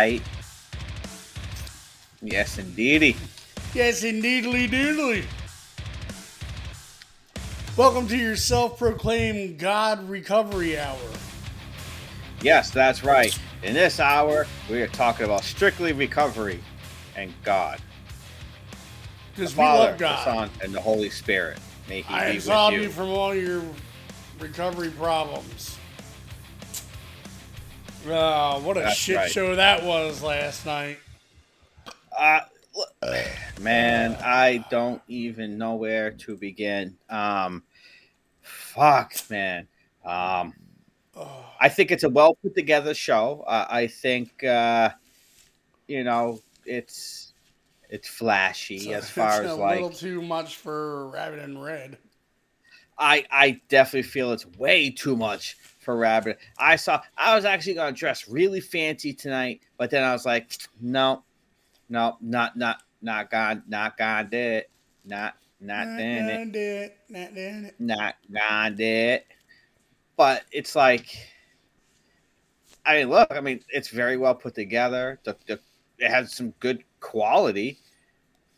right. Yes, indeedy. Yes, indeedly doodly. Welcome to your self-proclaimed God Recovery Hour. Yes, that's right. In this hour, we are talking about strictly recovery and God. Because we love the God. Son, and the Holy Spirit. May He I be with you you. from all your recovery problems. Oh, what a That's shit right. show that was last night. Uh, man, I don't even know where to begin. Um, fuck, man. Um, I think it's a well put together show. Uh, I think, uh, you know, it's it's flashy as far it's as a like little too much for Rabbit and Red. I I definitely feel it's way too much for Rabbit. I saw I was actually gonna dress really fancy tonight, but then I was like, no, no, not not not gonna not gonna do it. Not not Not doing it. it. Not doing it. Not gonna do it. But it's like I mean, look, I mean, it's very well put together. The, the it has some good quality.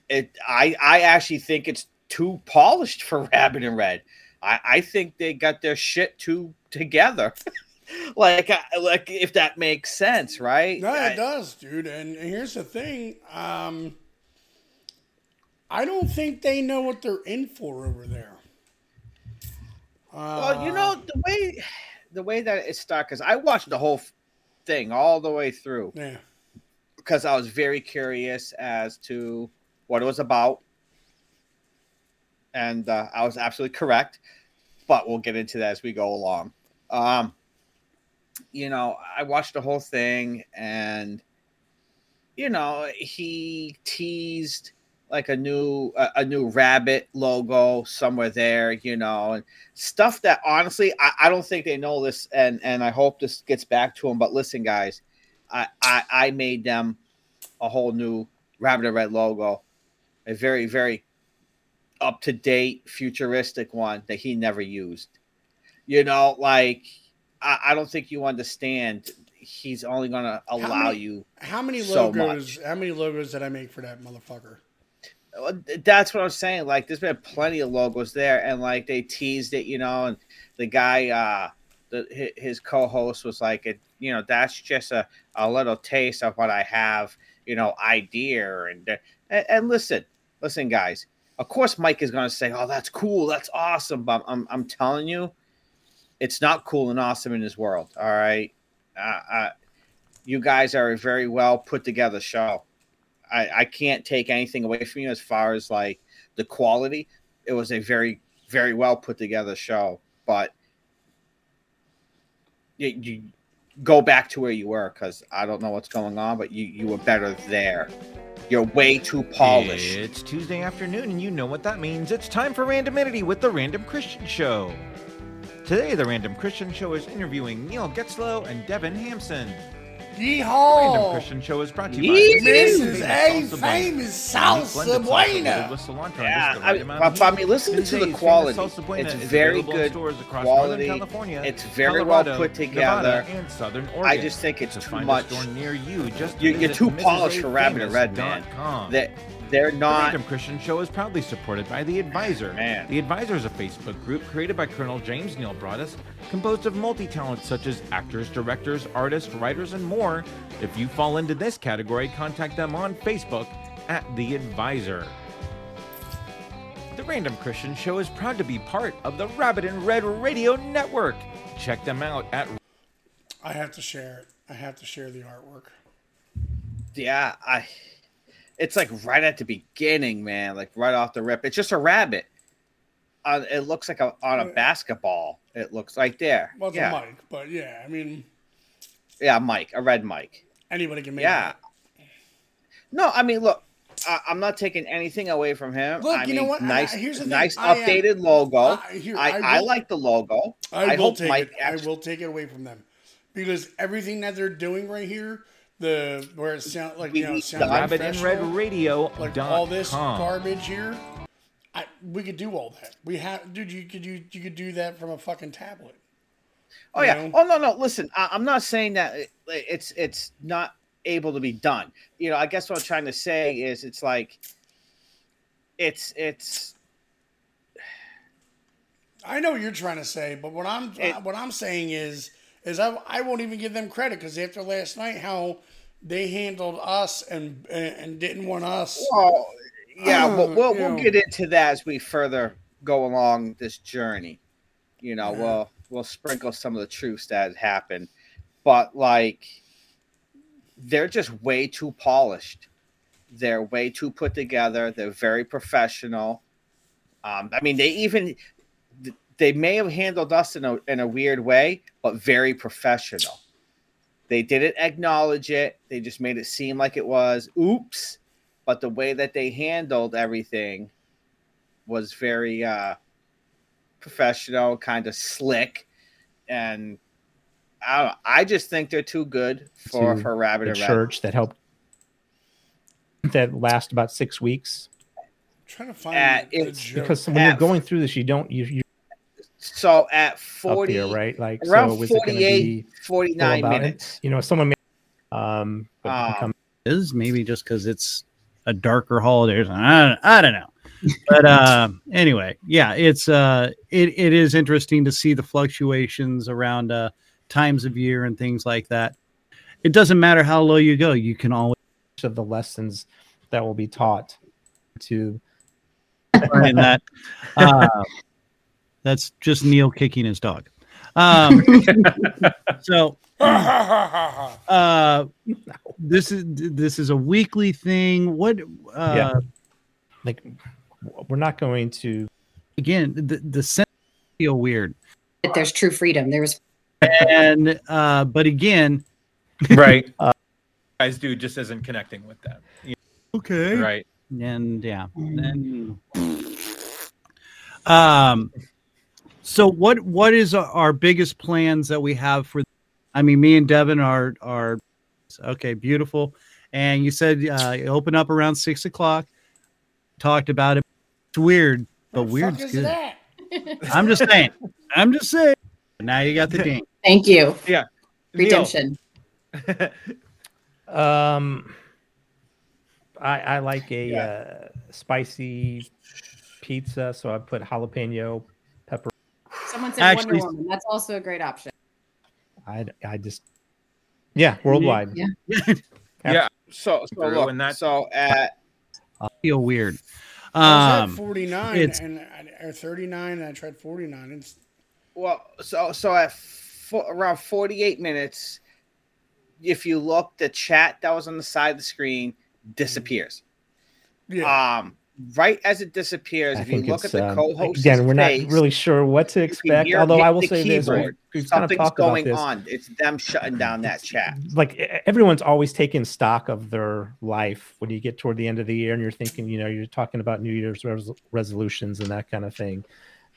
It I I actually think it's too polished for Rabbit and Red. I, I think they got their shit too together. like I- like if that makes sense, right? No, I- it does, dude. And here's the thing. Um, I don't think they know what they're in for over there. Uh, Well, you know the way the way that it started because I watched the whole thing all the way through Yeah. because I was very curious as to what it was about, and uh, I was absolutely correct. But we'll get into that as we go along. Um, you know, I watched the whole thing, and you know, he teased like a new a, a new rabbit logo somewhere there, you know, and stuff that honestly I, I don't think they know this, and and I hope this gets back to them. But listen, guys, I I, I made them a whole new rabbit and red logo, a very very up to date futuristic one that he never used. You know, like I, I don't think you understand. He's only gonna allow many- you How many So logos? How many logos did I make for that motherfucker? That's what I'm saying. Like, there's been plenty of logos there, and like they teased it, you know. And the guy, uh, the his co-host was like, it, you know, that's just a, a little taste of what I have, you know, idea. And, and and listen, listen, guys. Of course, Mike is gonna say, "Oh, that's cool, that's awesome," but I'm I'm telling you, it's not cool and awesome in this world. All right, uh, you guys are a very well put together show. I, I can't take anything away from you as far as like the quality. It was a very, very well put together show, but you, you go back to where you were because I don't know what's going on, but you, you were better there. You're way too polished. It's Tuesday afternoon, and you know what that means. It's time for Randomity with the Random Christian Show. Today, the Random Christian Show is interviewing Neil Getzlow and Devin Hampson. The Random Christian Show is brought to you by Mrs. Famous A. Salsa Blend. Famous salsa blend of salsa buena. with cilantro and Yeah, just the I, right amount but, of but I mean, listen to the quality. It's very good quality. It's very Colorado, well put Nevada, together. and Southern Oregon. I just think it's to too find much. A store near you, just You- you're too polished for Rabbit and Red, MrsAFamous.com. That they're The. Random Christian Show is proudly supported by The Advisor. Man. The Advisor is a Facebook group created by Colonel James Neil Broadus, composed of multi talents such as actors, directors, artists, writers, and more. If you fall into this category, contact them on Facebook at The Advisor. The Random Christian Show is proud to be part of the Rabbit and Red Radio Network. Check them out at I have to share it. I have to share the artwork. Yeah, I. It's like right at the beginning, man. Like right off the rip. It's just a rabbit. Uh, it looks like a on a basketball. It looks like there. Well, it's yeah, a mic, but yeah, I mean, yeah, Mike, a red Mike. anybody can make Yeah. it. No, I mean, look, I, I'm not taking anything away from him. Look, I you know what? Nice, I- here's the thing. nice I am- updated logo. Uh, here, I, I I, like the logo. I, I will take Mike it. actually- I will take it away from them because everything that they're doing right here, the where it sounds like you know, it sounds Rabbit and Red Radio. like all this garbage here. I, we could do all that. We have, dude. You could you you could do that from a fucking tablet. Oh yeah. know? Oh no, no. Listen, I, I'm not saying that it- it's it's not able to be done. You know, I guess what I'm trying to say is it's like it's it's I know what you're trying to say, but what I'm It- what I'm saying is is I, I won't even give them credit because after last night, how they handled us and and, and didn't want us. well, yeah. Uh, but we'll we'll get into that as we further go along this journey. You know, Yeah. we'll we'll sprinkle some of the truths that happened, but like they're just way too polished. They're way too put together. They're very professional. Um, I mean, they even they may have handled us in a in a weird way, but very professional. They didn't acknowledge it. They just made it seem like it was oops. But the way that they handled everything was very uh, professional, kind of slick, and I don't know, I just think they're too good for To for Rabbit the and Red. church that helped that last about six weeks. trying to find Uh, it's. Because when you're going through this, you don't you you So at up 40, here, right? Like around so, was it going to 48, 49 about it? minutes. you know someone may um, Um, is maybe just because it's a darker holiday. I don't, I don't know. But uh, anyway, yeah, it's uh, it, it is interesting to see the fluctuations around uh, times of year and things like that. It doesn't matter how low you go; you can always of the lessons that will be taught to find that. Uh, that's just Neil kicking his dog. Um, so uh, this is this is a weekly thing. What? Uh, Yeah. like we're not going to Again, the the sense feel weird. that there's true freedom. There was and uh but again right. Uh, guys do just isn't connecting with that. okay Right. and yeah then um so what what is our, our biggest plans that we have for i mean me and devin are are okay beautiful and you said uh you open up around six o'clock talked about it it's weird but What weird's fuck is good that? i'm just saying i'm just saying now you got the ding thank you. Yeah. Redemption. um i i like a Yeah. uh, spicy pizza so i put jalapeno pepper Someone said Actually- Wonder Woman. That's also a great option. i i just yeah worldwide Yeah. Yeah. So, so, look, and that- so at I feel weird I was at um 49 it's- and I- or 39 and I tried 49. It's well, so so at fo- around 48 minutes, if you look, the chat that was on the side of the screen disappears. yeah. Um, right as it disappears, I if you look at the um, co-host again. We're face, not really sure what to expect. Although I will the say this: we- keyboard. we've kind of something's going this. on. It's them shutting down that chat. Like everyone's always taking stock of their life when you get toward the end of the year, and you're thinking, you know, you're talking about New Year's res- resolutions and that kind of thing.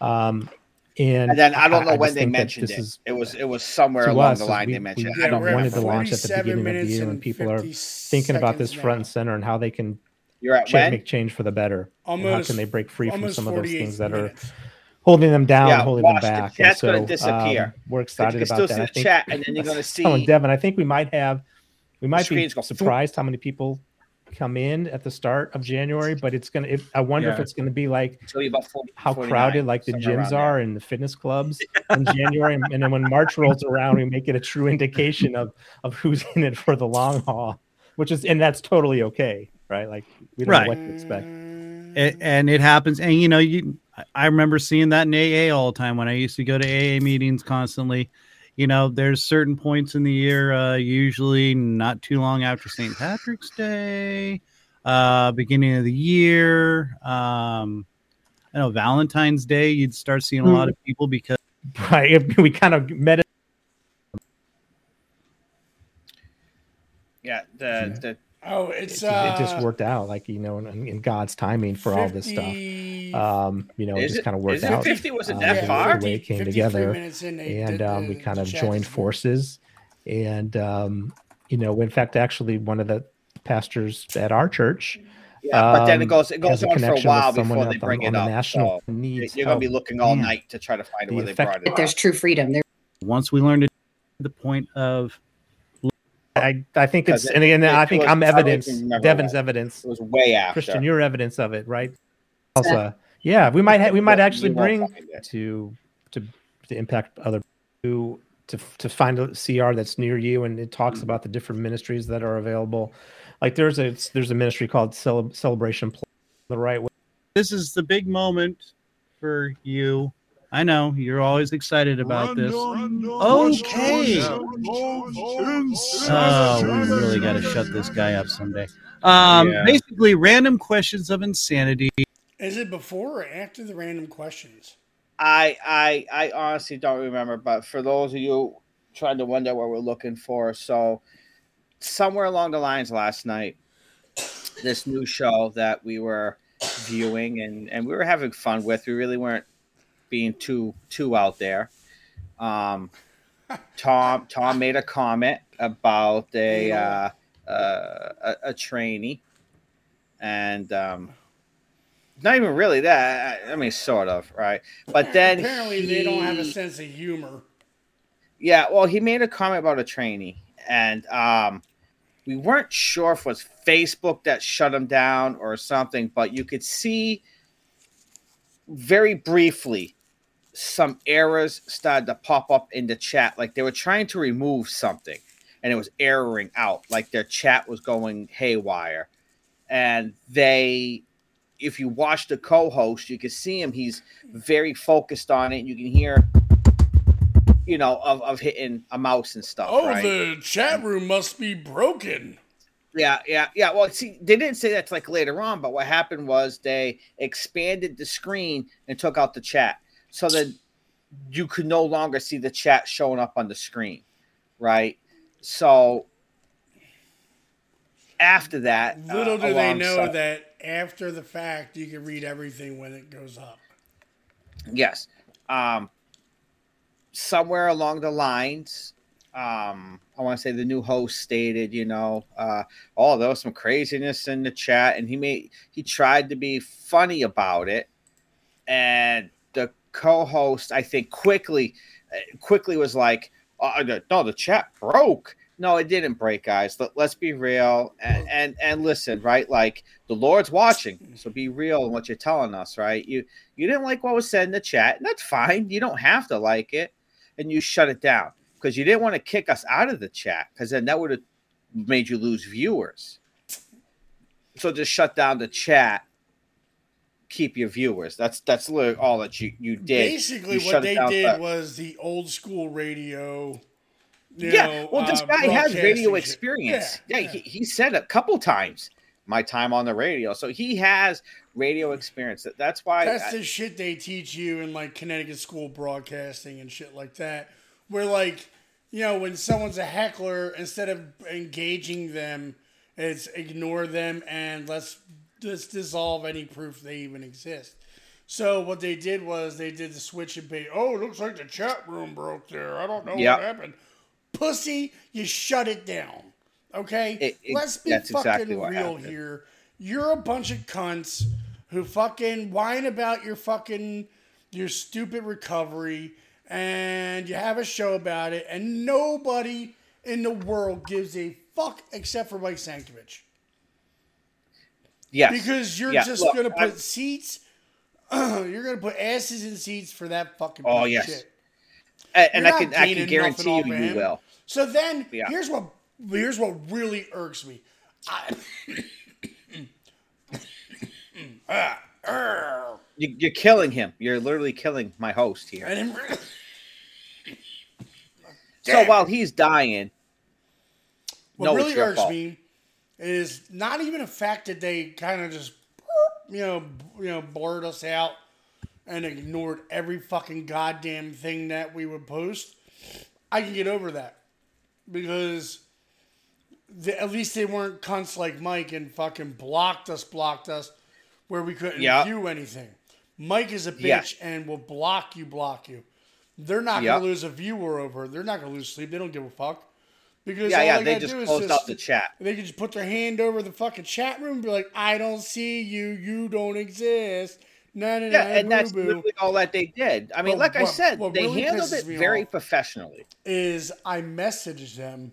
Um, and, And then I don't know when just they mentioned this it. is It was it was somewhere along us the line we- they mentioned. we- it. I don't we're wanted to launch at the beginning of the year when and people are thinking about this seconds front and center and how they can You're at cha- when? make change for the better. and how Almost can they break free from some of those things that are holding them down, Yeah, holding them watch, the back. And chat's gonna so, disappear. um, we're you excited can about still that. see I the think chat, and then you're gonna was telling see- Devin. I think we might have, we might be screens go surprised how many people come in at the start of January. But it's gonna. It, I wonder if it's gonna be like Until you about 40, how crowded like the gyms around are and the fitness clubs in January, and, and then when March rolls around, we make it a true indication of of who's in it for the long haul, which is and that's totally okay, right? Like we don't Right. know what to expect. A- and it happens and you know you I- i remember seeing that in aa all the time when i used to go to aa meetings constantly you know there's certain points in the year uh, usually not too long after st patrick's day uh, beginning of the year um, i know valentine's day you'd start seeing a lot of people because Right? We kind of met. Yeah, the the Oh, it's It, uh, it just worked out, like you know, in, in God's timing for all this stuff. Um, you know, it Is just it- kind of worked is it out. 50? Was it um, that the far? way it came together. in, and did um, we kind of joined forces and um, you know in fact actually one of the pastors at our church yeah, but then it um, goes it goes on for a while before they the- bring on it the up. national So needs you're gonna be looking all Man. night to try to find The where they effect- brought it That up. there's true freedom. There once we learned to the point of I, I think it's it- and again it I think I'm evidence. even Devin's that. evidence. It was way after. Christian, you're evidence of it, right? Also, yeah, we might ha- we might actually bring to to to impact other to to to find a CR that's near you, and it talks Mm-hmm. about the different ministries that are available. Like there's a there's a ministry called Cele- Celebration Pl- the right way. this is the big moment for you. I know you're always excited about this. Okay. Oh, we really got to shut this guy up someday. Um, Yeah. basically, random questions of insanity. Is it before or after the random questions? I I I honestly don't remember, but for those of you trying to wonder what we're looking for, so somewhere along the lines last night, this new show that we were viewing and and we were having fun with, we really weren't being too too out there. Um, Tom Tom made a comment about a uh, uh, a, a trainee, and um, not even really that. I I mean, sort of, right? But then apparently they don't have a sense of humor. yeah, well, he made a comment about a trainee, and um, we weren't sure if it was Facebook that shut him down or something, but you could see very briefly some errors started to pop up in the chat. Like they were trying to remove something, and it was erroring out. Like their chat was going haywire, and they. If you watch the co-host, you can see him. He's very focused on it. You can hear you know, of, of hitting a mouse and stuff. Oh, right? the chat room must be broken. Yeah, yeah, yeah. Well, see, they didn't say that till, like later on, but what happened was they expanded the screen and took out the chat, so that you could no longer see the chat showing up on the screen, right? So after that, Little uh, do they know set- that after the fact, you can read everything when it goes up. Yes. Um, somewhere along the lines, um, I want to say the new host stated, you know, uh, oh, there was some craziness in the chat, and he made he tried to be funny about it, and the co-host, I think, quickly, uh, quickly was like, oh, no, the chat broke. No, it didn't break, guys. Let, let's be real and, and and listen, right? Like the Lord's watching, so be real in what you're telling us, right? You you didn't like what was said in the chat, and that's fine. You don't have to like it, and you shut it down because you didn't want to kick us out of the chat because then that would have made you lose viewers. So just shut down the chat, keep your viewers. That's that's literally all that you you did. Basically, You what they did for- was the old school radio. yeah, know, well, this uh, guy has radio experience. Yeah, Yeah, He, he said a couple times my time on the radio, so he has radio experience. That- That's why. That's I- the shit they teach you in like Connecticut school broadcasting and shit like that. Where like, you know, when someone's a heckler, instead of engaging them, it's ignore them and let's just dissolve any proof they even exist. So what they did was they did the switch and bait. Oh, looks like the chat room broke there. I don't know Yep. what happened. Pussy, you shut it down. Okay? It- it- Let's be fucking exactly real here. You're a bunch of cunts who fucking whine about your fucking your stupid recovery and you have a show about it and nobody in the world gives a fuck except for Mike Sankovich. yes, Because you're just look, gonna put I'm- seats you're gonna put asses in seats for that fucking Oh, yes. shit. and, and I can I can guarantee you you will. So then Yeah. here's what here's what really irks me. I, Ah, arr. You're killing him. You're literally killing my host here. So while he's dying, What No, really irks fault. me is not even a fact that they kind of just, you know, you know, blurred us out and ignored every fucking goddamn thing that we would post. I can get over that because the, at least they weren't cunts like Mike and fucking blocked us, blocked us, where we couldn't Yeah. view anything. Mike is a bitch Yeah. and will block you, block you. They're not Yeah. gonna lose a viewer over. They're not gonna lose sleep. They don't give a fuck. Because yeah, all yeah, they, they just do is closed just, out the chat. they can just put their hand over the fucking chat room and be like, I don't see you, you don't exist. nah, nah, Yeah, nah, and that's boo-boo," literally all that they did. I mean, Well, like I said, they really handled it very professionally. is I messaged them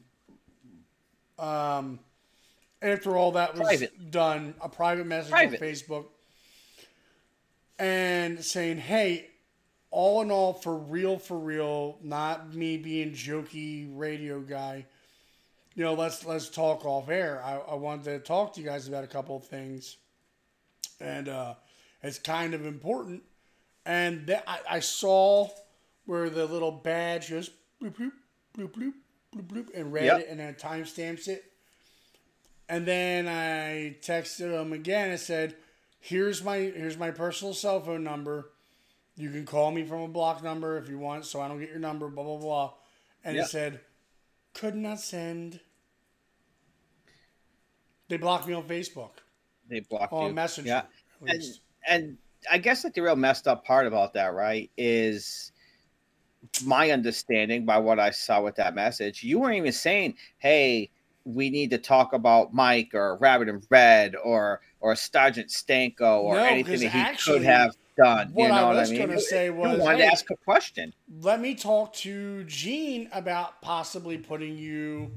um, after all that was Private. done, a private message Private. on Facebook, and saying, "Hey, all in all, for real, for real, not me being jokey radio guy. You know, let's let's talk off air. I, I wanted to talk to you guys about a couple of things, and uh, it's kind of important. And th- I, I saw where the little badge goes bloop bloop bloop bloop bloop bloop and read Yep. it and then timestamps it. And then I texted him again and said, "Here's my here's my personal cell phone number. You can call me from a block number if you want, so I don't get your number." Blah blah blah. And Yep. it said, "Could not send." They blocked me on Facebook They blocked me on you. Messenger. Yeah. and and I guess that the real messed up part about that, right, is my understanding by what I saw with that message. You weren't even saying, "Hey, we need to talk about Mike or Rabbit and Red or or Sergeant Stanko or No, anything that he actually, could have done." what you I know what was I mean? gonna say you was, wanted hey, to ask a question. let me talk to Gene about possibly putting you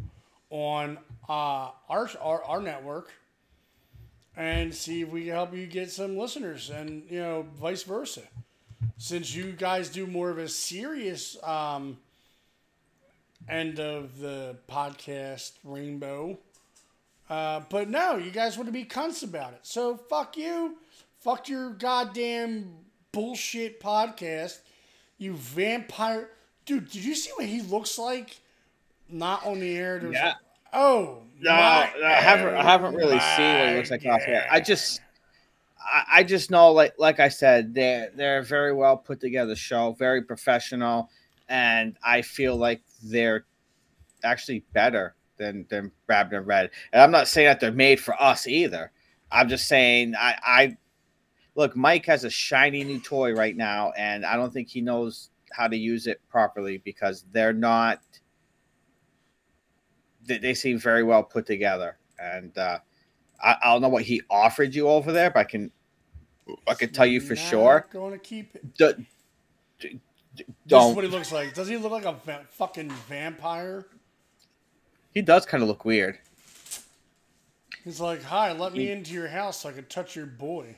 on uh, our, our our network and see if we can help you get some listeners and you know vice versa since you guys do more of a serious um, end of the podcast rainbow. Uh, but no you guys want to be cunts about it. So fuck you. Fuck your goddamn bullshit podcast. You vampire. Dude did you see what he looks like? Not on the air. There's Yeah. oh No, no, I haven't. I haven't really seen what he looks like off here. I just, I, I just know, like, like I said, they're they're a very well put together show, very professional, and I feel like they're actually better than than and Red. And I'm not saying that they're made for us either. I'm just saying, I, I look, Mike has a shiny new toy right now, and I don't think he knows how to use it properly because they're not they, they seem very well put together. And uh, I, I don't know what he offered you over there, but I can I can tell you for Not sure. Going to keep it. D- d- d- This is what he looks like. Does he look like a va- fucking vampire? he does kind of look weird? He's like, "Hi, let me He- into your house so I can touch your boy."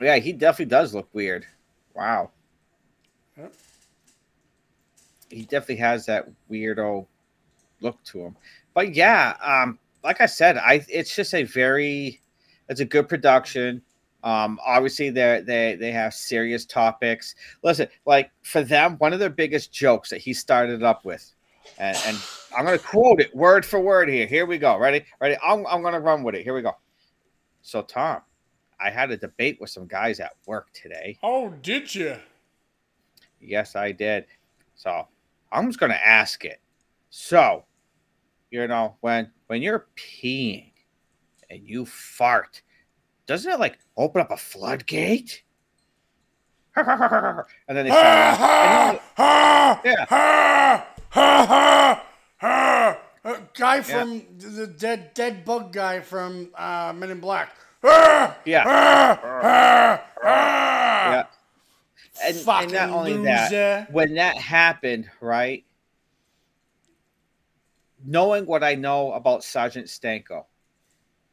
Yeah, he definitely does look weird. Wow. Yep. He definitely has that weirdo look to him. But yeah, um, like I said, I it's just a very it's a good production. Um, obviously they they they have serious topics. Listen, like for them, one of their biggest jokes that he started up with, and, and I'm gonna quote it word for word here. Here we go. Ready? Ready? I'm I'm gonna run with it. Here we go. So Tom, I had a debate with some guys at work today. Oh, did you? Yes, I did. So I'm just gonna ask it. So, you know, when when you're peeing and you fart, doesn't it like open up a floodgate? and then they. And Yeah. Guy from the dead dead bug guy from uh, Men in Black. Ah! Yeah. Yeah. Yeah. And, and not only loser. that, when that happened, right? Knowing what I know about Sergeant Stanko,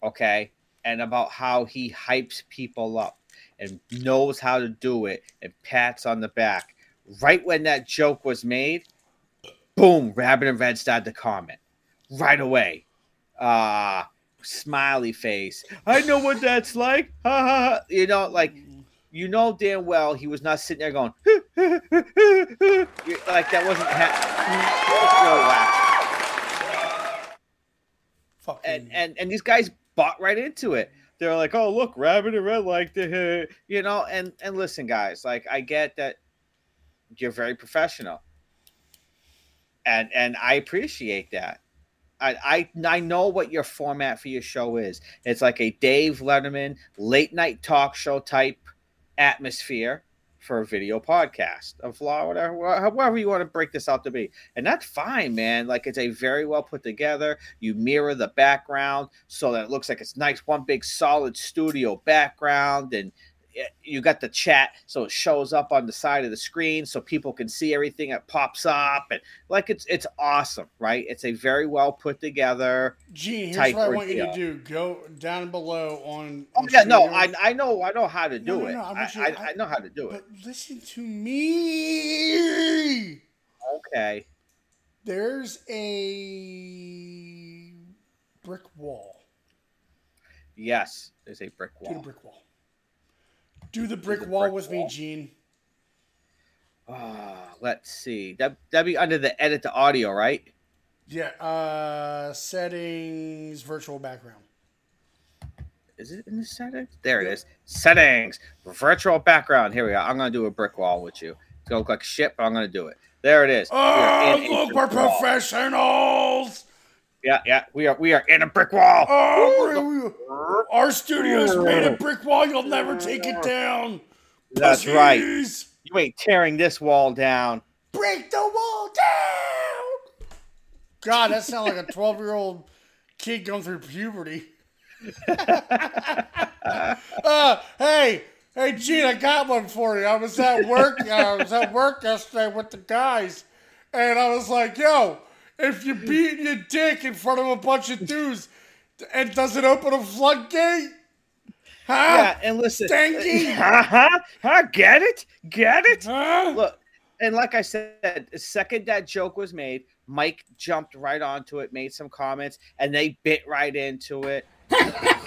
okay, and about how he hypes people up and knows how to do it and pats on the back. Right when that joke was made, boom, Rabbit and Red started to comment right away. Uh smiley face. I know what that's like. Ha ha ha. You know, like you know damn well he was not sitting there going like that wasn't ha- Fucking and and and these guys bought right into it. They're like, oh look, Rabbit and Red like the you know, and and listen, guys, like I get that you're very professional, and and I appreciate that. I, I I know what your format for your show is. It's like a Dave Letterman late night talk show type atmosphere for a video podcast a law, whatever, you want to break this out to be. And that's fine, man. Like it's a very well put together. You mirror the background so that it looks like it's nice, one big solid studio background. And Eh, you got the chat, so it shows up on the side of the screen, so people can see everything that pops up, and like it's it's awesome, right? It's a very well put together. Gene, here's what I want you to do. Go down below on. Oh yeah, no, I I know I know how to do no, it. no, I you- I, I- know how to do it. But listen to me. Okay. There's a brick wall. Yes, there's a brick Do the wall. brick wall. Do the brick the wall brick with me. Gene. Ah, let's see. That that'd be under the edit the audio, right? Yeah. Uh, settings, virtual background. Is it in the settings? There it is. Settings, virtual background. Here we go. I'm gonna do a brick wall with you. It's gonna look like shit, but I'm gonna do it. There it is. Oh, look, we're brick wall. professionals. Yeah, yeah. We are we are in a brick wall. Oh, our studio's made a brick wall. You'll never take it down. That's right. You ain't tearing this wall down. Break the wall down. God, that sounds like a 12 year old kid going through puberty. uh, hey, hey, Gene, I got one for you. I was at work. uh, I was at work yesterday with the guys, and I was like, "Yo, if you beat your dick in front of a bunch of dudes, and does it open a floodgate?" Huh? Yeah, and listen. Stanky. huh? Huh? Get it? Get it? Huh? Look, and like I said, the second that joke was made, Mike jumped right onto it, made some comments, and they bit right into it.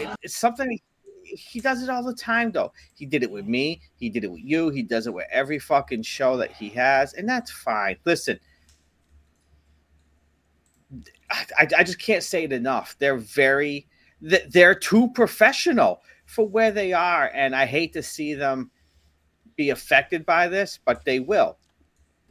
It- it's something he does it all the time, though. He did it with me, he did it with you, he does it with every fucking show that he has, and that's fine. Listen, I, I just can't say it enough. They're very, they're too professional for where they are, and I hate to see them be affected by this, but they will.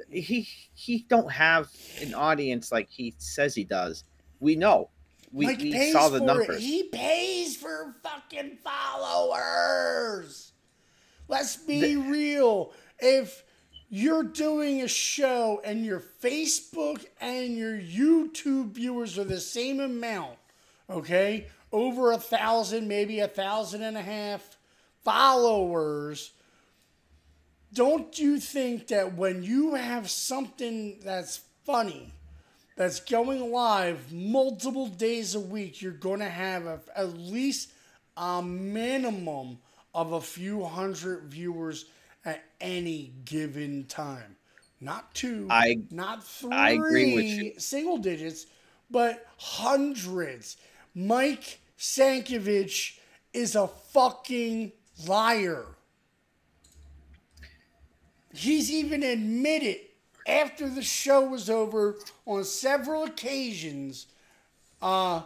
He he don't have an audience like he says he does. We know. We, Mike we pays saw the numbers. it. He pays for fucking followers. Let's be real. If you're doing a show and your Facebook and your YouTube viewers are the same amount, okay, over a thousand, maybe a thousand and a half followers, don't you think that when you have something that's funny, that's going live multiple days a week, you're going to have a, at least a minimum of a few hundred viewers at any given time. Not two, I- not three I agree with you. single digits, but hundreds. Mike Sankovich is a fucking liar. He's even admitted after the show was over on several occasions uh,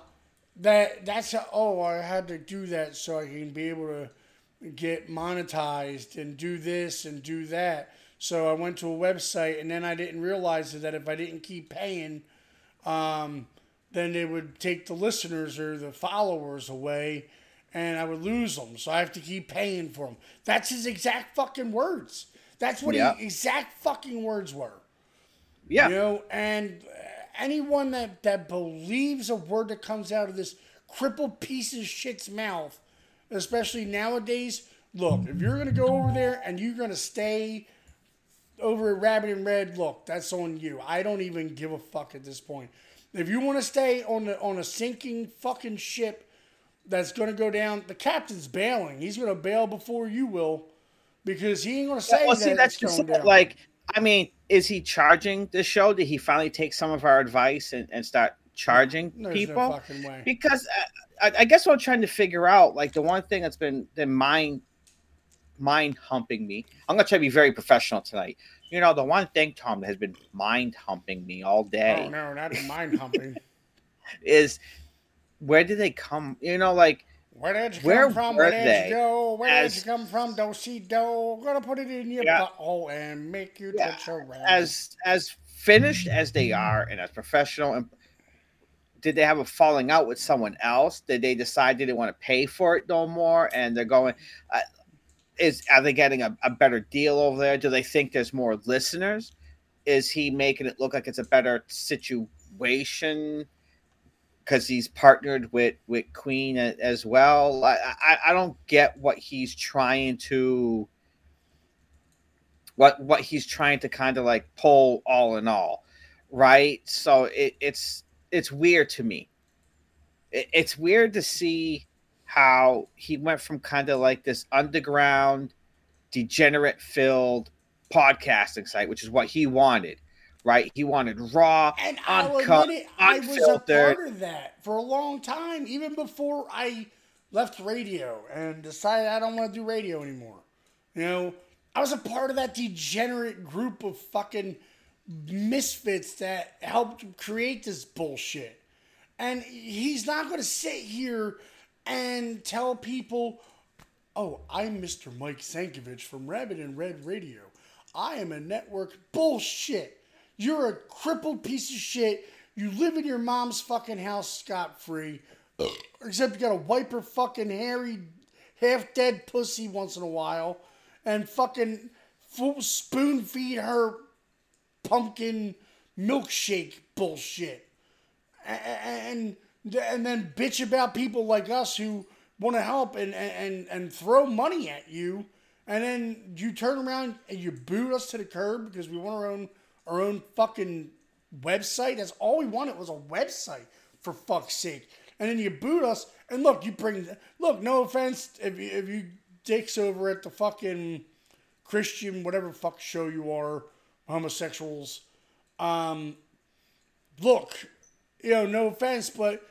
that that's a, oh I had to do that so I can be able to get monetized and do this and do that. So I went to a website and then I didn't realize that if I didn't keep paying, um, then they would take the listeners or the followers away and I would lose them. So I have to keep paying for them. That's his exact fucking words. That's what Yeah. his exact fucking words were. yeah. You know, and anyone that, that believes a word that comes out of this crippled piece of shit's mouth, especially nowadays, look, if you're going to go over there and you're going to stay over at Rabbit and Red, look, that's on you. I don't even give a fuck at this point. If you want to stay on the on a sinking fucking ship that's going to go down, the captain's bailing. He's going to bail before you will because he ain't going to say well, that see, that's just down. like, I mean, is he charging the show? Did he finally take some of our advice and, and start charging There's people? no because uh, I, I guess what I'm trying to figure out, like the one thing that's been been mind mind humping me. I'm gonna try to be very professional tonight. You know, the one thing, Tom, that has been mind humping me all day Oh no, not mind humping. is where did they come? You know, like Where did you Where come from? Where did they you go? Where as- did you come from? Don't see dough. Gonna put it in your Yeah. butthole and make you Yeah, touch around. as as finished as they are and as professional and did they have a falling out with someone else did they decide they didn't want to pay for it no more and they're going uh, is are they getting a, a better deal over there do they think there's more listeners is he making it look like it's a better situation because he's partnered with with Queen as well. I, I I don't get what he's trying to what what he's trying to kind of like pull all in all, right? So it, it's it's weird to me. It, it's weird to see how he went from kind of like this underground, degenerate filled podcasting site, which is what he wanted, right? He wanted raw, And I'll uncut, admit it, I was a unfiltered. part of that for a long time, even before I left radio and decided I don't want to do radio anymore. You know, I was a part of that degenerate group of fucking misfits that helped create this bullshit. And he's not going to sit here and tell people, oh, I'm Mr. Mike Sankovich from Rabbit and Red Radio. I am a network. Bullshit. You're a crippled piece of shit. You live in your mom's fucking house scot free. Except you gotta wipe her fucking hairy, half dead pussy once in a while and fucking spoon feed her pumpkin milkshake bullshit. And and then bitch about people like us who want to help and, and and throw money at you, and then you turn around and you boot us to the curb because we want our own our own fucking website. That's all we wanted was a website for fuck's sake. And then you boot us, and look, you bring look. No offense, if you, if you dicks over at the fucking Christian whatever fuck show you are, homosexuals. Um, look, you know, no offense, but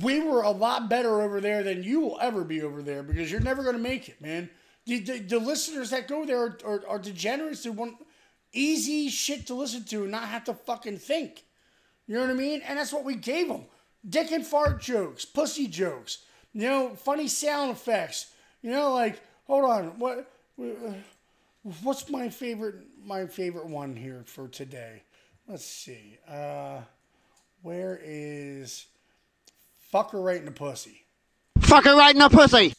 we were a lot better over there than you will ever be over there because you're never going to make it, man. The, the, the listeners that go there are, are, are degenerates that want easy shit to listen to and not have to fucking think. You know what I mean? And that's what we gave them. Dick and fart jokes, pussy jokes, you know, funny sound effects. You know, like, hold on, what, what's my favorite, my favorite one here for today? Let's see. Uh, where is fucker right in the pussy? Fucker right in the pussy.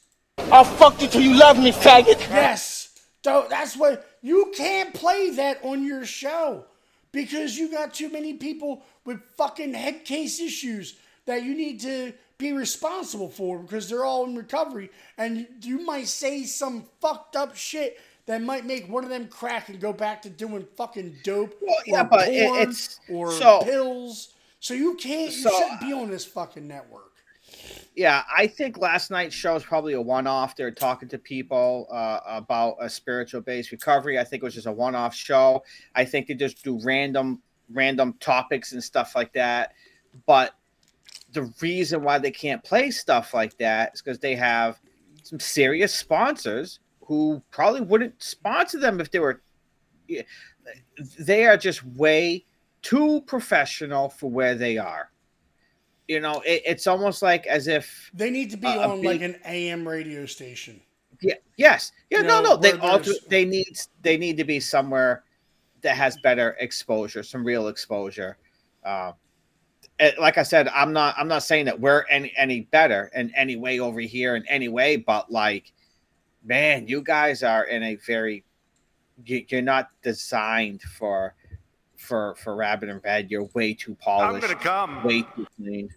I'll fuck you till you love me, faggot. Yes, Tho- that's what you can't play that on your show because you got too many people with fucking head case issues that you need to be responsible for because they're all in recovery, and you- you might say some fucked up shit that might make one of them crack and go back to doing fucking dope Well, yeah, or but it- it's- or so- pills. So you can't. You So- shouldn't be on this fucking network. yeah, I think last night's show is probably a one-off. They're talking to people uh, about a spiritual-based recovery. I think it was just a one-off show. I think they just do random, random topics and stuff like that. But the reason why they can't play stuff like that is because they have some serious sponsors who probably wouldn't sponsor them if they were. They are just way too professional for where they are. You know, it, it's almost like as if They need to be Uh, on like an AM radio station. Yeah. Yes. Yeah. You no. know, No. They alter, They need. They need to be somewhere that has better exposure, some real exposure. Uh, like I said, I'm not. I'm not saying that we're any any better in any way over here in any way, but like, man, you guys are in a very. You, you're not designed for, for for rabbit and red. You're way too polished. I'm gonna come. way too clean.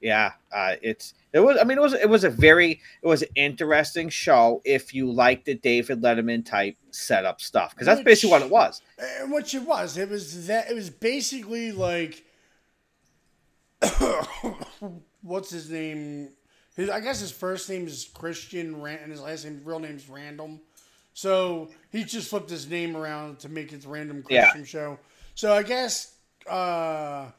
Yeah, uh, it's it was. I mean, it was it was a very it was an interesting show if you like the David Letterman type setup stuff because that's basically what it was. And which it was. It was that. It was basically like, what's his name? His, I guess his first name is Christian, Ran- and his last name, real name is Random. So he just flipped his name around to make it the Random Yeah. Christian show. So I guess, uh,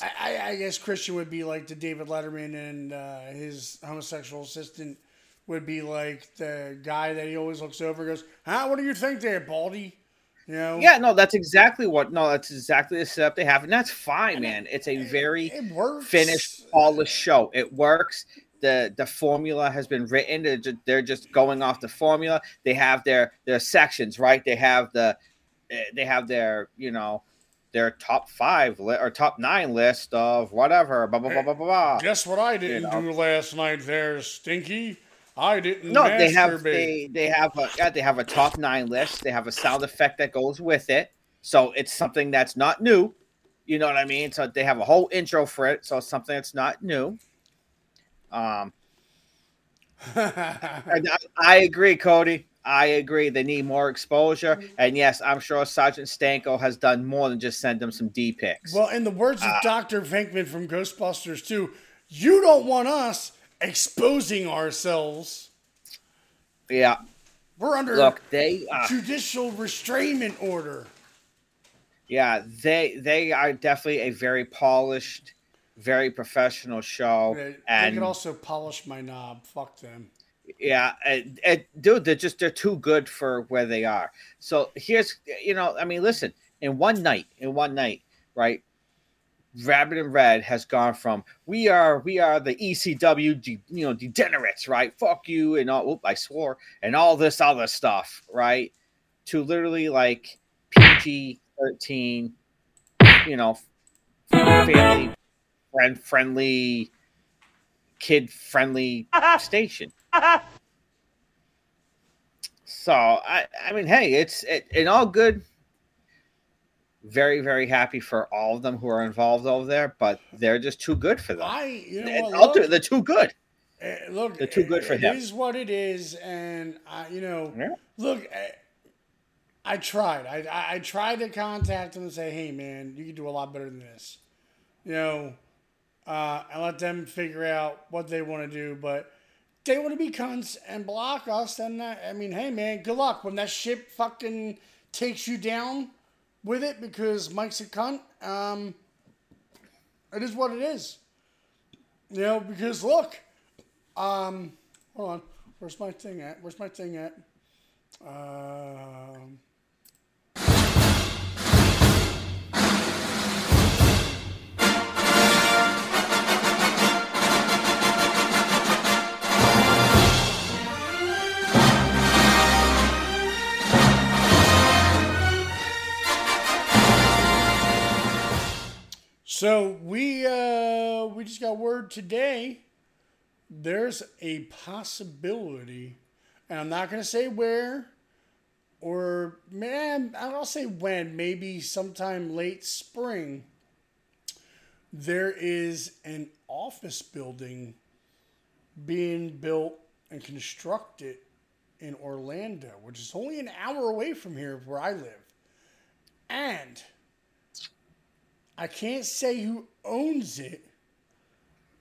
I, I, guess Christian would be like the David Letterman, and uh, his homosexual assistant would be like the guy that he always looks over, and goes, "Huh? What do you think, there, Baldy?" You know? Yeah, no, that's exactly what. No, that's exactly the setup they have, and that's fine, man. It's a very it finished, polished show. It works. The The formula has been written. They're just, they're just going off the formula. They have their their sections, right? They have the eh, they have their you know their top five li- or top nine list of whatever. Blah blah blah blah blah. blah. Guess what I didn't know. do last night there, Stinky? I didn't No, they have they they have a yeah, they have a top nine list. They have a sound effect that goes with it, so it's something that's not new. You know what I mean? So they have a whole intro for it. So it's something that's not new. Um, I, I agree, Cody. I agree. They need more exposure. And yes, I'm sure Sergeant Stanko has done more than just send them some D picks. well, in the words of Ah. Dr. Venkman from Ghostbusters 2, you don't want us exposing ourselves. yeah. We're under Look, they uh, judicial restrainment order. yeah, they they are definitely a very polished, very professional show. They, they and could also polish my knob. Fuck them. Yeah, and, and dude, they're just they're too good for where they are. So here's you know, I mean, listen, in one night, in one night, right? Rabbit and Red has gone from we are we are the ECW de, you know degenerates, right? Fuck you and all. Oop, I swore and all this other stuff, right? To literally like PG thirteen, you know, family friend friendly, kid friendly station. So I, I mean, hey, it's it, in all good. Very, very happy for all of them who are involved over there, but they're just too good for them. I, you know And what? Look, they're too good. eh, look, They're too good for it him. is what it is, and I, you know, Yeah. look, eh, I tried. I, I I tried to contact him and say, hey, man, you could do a lot better than this. You know, uh, and let them figure out what they want to do, but. They want to be cunts and block us, that, I mean, hey man, good luck when that ship fucking takes you down with it because Mike's a cunt. Um, it is what it is. You know, because look, um, hold on, where's my thing at? Where's my thing at? Um, so we uh, we just got word today. There's a possibility, and I'm not gonna say where, or man, I'll say when. Maybe sometime late spring. There is an office building being built and constructed in Orlando, which is only an hour away from here where I live. And I can't say who owns it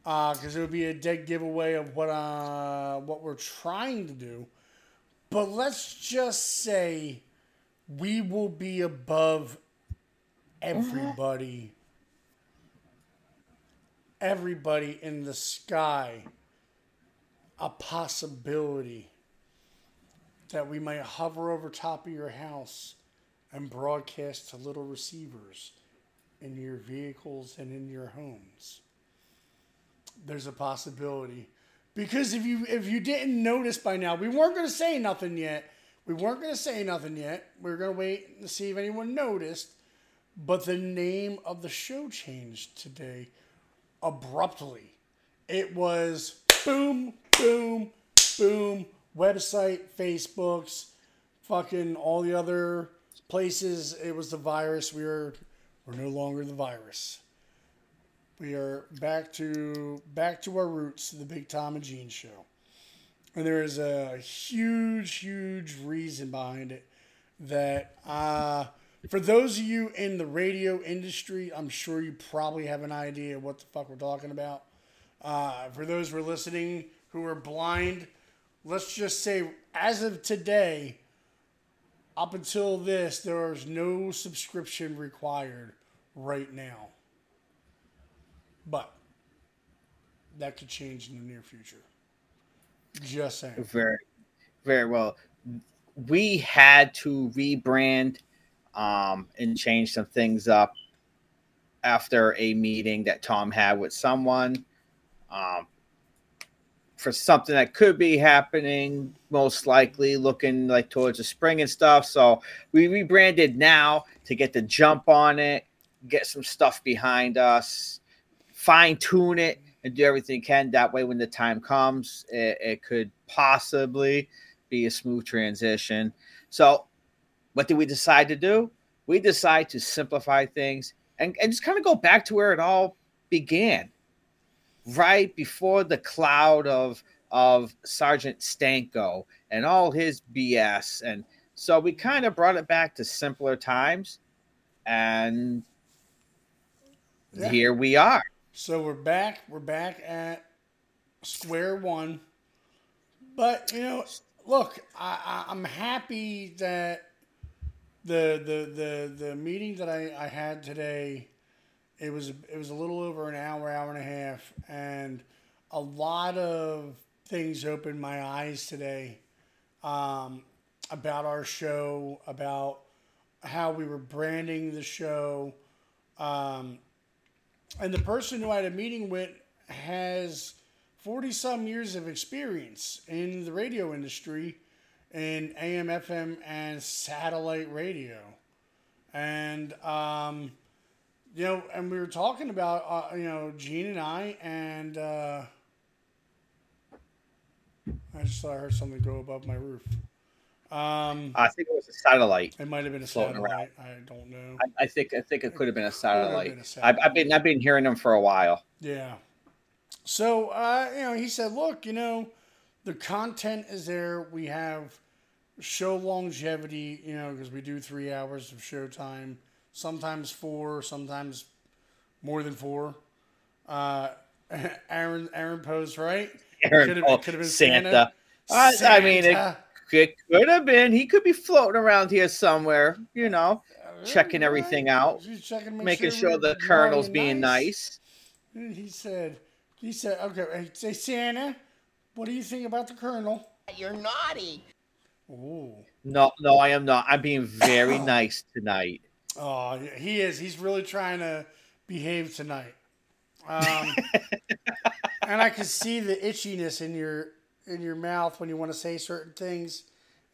because it would be a dead giveaway of what uh, what we're trying to do. But let's just say we will be above everybody. Everybody in the sky. A possibility that we might hover over top of your house and broadcast to little receivers in your vehicles and in your homes. There's a possibility. Because if you if you didn't notice by now, we weren't going to say nothing yet. We weren't going to say nothing yet. We were going to wait and see if anyone noticed. But the name of the show changed today abruptly. It was boom, boom, boom, website, Facebooks, fucking all the other places. It was the virus. We were we're no longer the virus. We are back to back to our roots, the Big Tom and Gene show. And there is a huge, huge reason behind it that uh, for those of you in the radio industry, I'm sure you probably have an idea what the fuck we're talking about. Uh, for those who are listening who are blind, let's just say as of today, up until this, there is no subscription required right now. But that could change in the near future. Just saying. Very, very well. We had to rebrand um, and change some things up after a meeting that Tom had with someone um, for something that could be happening, most likely looking like towards the spring and stuff. So we rebranded now to get the jump on it, get some stuff behind us, fine tune it, and do everything can. That way, when the time comes, it, it could possibly be a smooth transition. So, what did we decide to do? We decided to simplify things and, and just kind of go back to where it all began, right before the cloud of of Sergeant Stanko and all his BS. And so we kind of brought it back to simpler times. And Yeah. here we are. So we're back. We're back at square one. But you know, look, I, I, I'm happy that the the the the meeting that I, I had today, it was it was a little over an hour, hour and a half, and a lot of things opened my eyes today um, about our show, about how we were branding the show. Um, and the person who I had a meeting with has 40 some years of experience in the radio industry in AM, FM, and satellite radio. And, um, you know, and we were talking about, uh, you know, Gene and I, and uh, I just thought I heard something go above my roof. Um, I think it was a satellite. it might have been a satellite. I don't know. I, I think I think it could have been a satellite. been a I've, satellite. I've been I've been hearing them for a while. Yeah. So, uh, you know, he said, look, you know, the content is there. We have show longevity, you know, because we do three hours of show time, sometimes four, sometimes more than four. Uh, Aaron, Aaron posed right. Aaron Paul, could've been Santa. I, I mean, it, Santa. It could have been. He could be floating around here somewhere. You know, checking everything out, checking, make making sure sure the colonel's running being nice. And he said, he said, okay, say Santa, what do you think about the colonel? You're naughty. Ooh. No, no, I am not. I'm being very nice tonight. Oh, he is. He's really trying to behave tonight. Um, and I can see the itchiness in your in your mouth when you want to say certain things,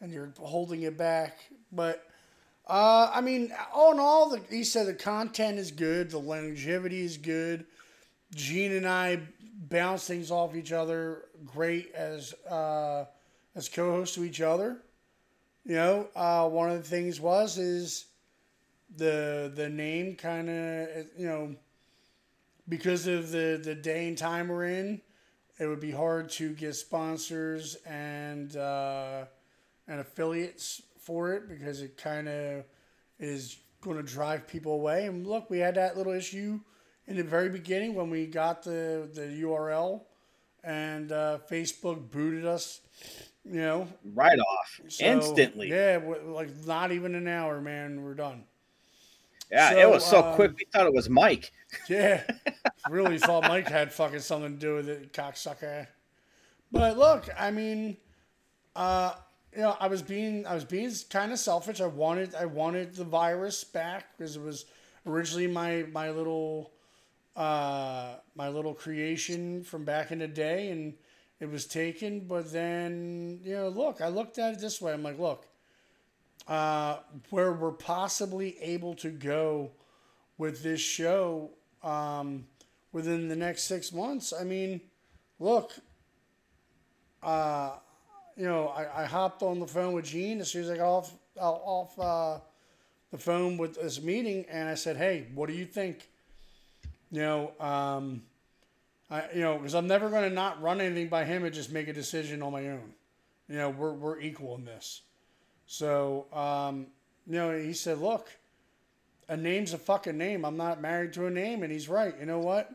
and you're holding it back. But uh, I mean, all in all, the, he said the content is good, the longevity is good. Gene and I bounce things off each other great as uh, as co-hosts to each other. You know, uh, one of the things was is the the name kind of you know because of the the day and time we're in, it would be hard to get sponsors and uh, and affiliates for it because it kind of is going to drive people away. And look, we had that little issue in the very beginning when we got the the URL, and uh, Facebook booted us. You know, Right off, so, instantly. Yeah, Yeah, like not even an hour, man. We're done. It So, was so um, quick. We thought it was Mike. Yeah, really thought Mike had fucking something to do with it, cocksucker. But look, I mean, uh, you know, I was being, I was being kind of selfish. I wanted, I wanted the virus back because it was originally my my little, uh, my little creation from back in the day, and it was taken. But then, you know, look, I looked at it this way. I'm like, look, uh, where we're possibly able to go with this show um, within the next six months. I mean, look, uh, you know, I, I hopped on the phone with Gene as soon as I got off off uh, the phone with this meeting, and I said, "Hey, what do you think?" You know, um, I you know, because I'm never going to not run anything by him and just make a decision on my own. You know, we're we're equal in this. So, um, you know, he said, "Look." a name's a fucking name. I'm not married to a name, and he's right. You know what?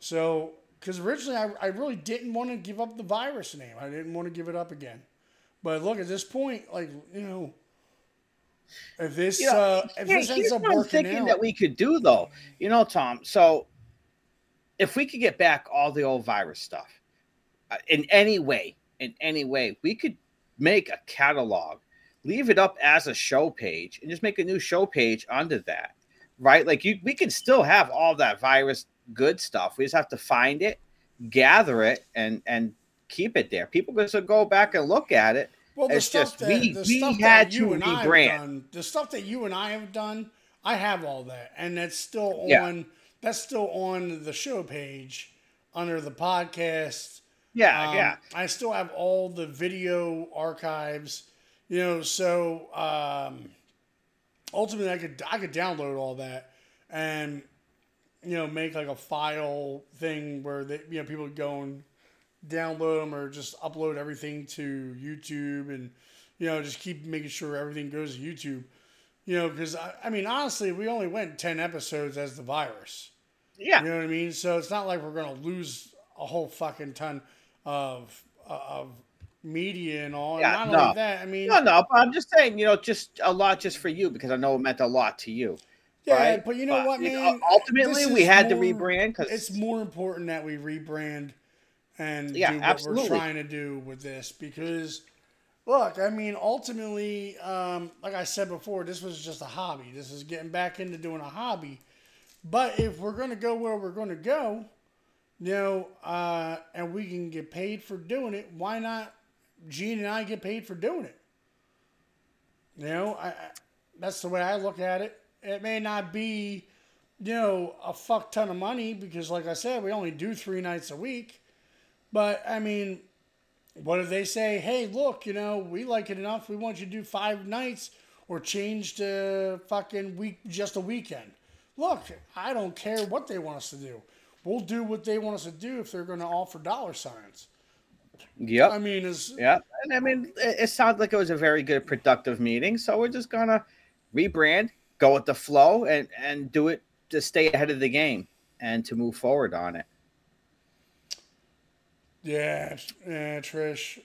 So, because originally I, I really didn't want to give up the virus name. I didn't want to give it up again. But look, at this point, like you know, if this You know, uh, if Here- this ends up working thinking out, that we could do though. You know, Tom. So if we could get back all the old virus stuff uh, in any way, in any way, we could make a catalog, leave it up as a show page, and just make a new show page under that. Right? Like you, we can still have all that virus good stuff. We just have to find it, gather it, and and keep it there. People can still go back and look at it. well, the it's just that we- we had to and I rebrand. done, the stuff that you and I have done, I have all that, and that's still on. Yeah. That's still on the show page under the podcast. Yeah, Um, yeah. I still have all the video archives, you know. So um, ultimately, I could I could download all that and you know make like a file thing where they you know people go and download them or just upload everything to YouTube and you know just keep making sure everything goes to YouTube. You know, because I, I mean, honestly, we only went ten episodes as the virus. Yeah. You know what I mean? So it's not like we're gonna lose a whole fucking ton of of media and all. And not no. only that, I mean, No, no, but I'm just saying, you know, just a lot just for you because I know it meant a lot to you. yeah, right? but you know what, you man? know, ultimately, we had to rebrand because it's more important that we rebrand and Yeah, do what absolutely. we're trying to do with this because look i mean ultimately um, like i said before this was just a hobby this is getting back into doing a hobby but if we're going to go where we're going to go you know uh, and we can get paid for doing it why not gene and i get paid for doing it you know I, I, that's the way i look at it it may not be you know, a fuck ton of money because, like I said, we only do three nights a week. But I mean, what if they say, hey, look, you know, we like it enough. We want you to do five nights or change to fucking week, just a weekend. Look, I don't care what they want us to do. We'll do what they want us to do if they're going to offer dollar signs. Yep, I mean, is yeah, and I mean, it, it sounds like it was a very good, productive meeting. So we're just gonna rebrand, go with the flow, and and do it to stay ahead of the game and to move forward on it. Yeah, yeah, Trish.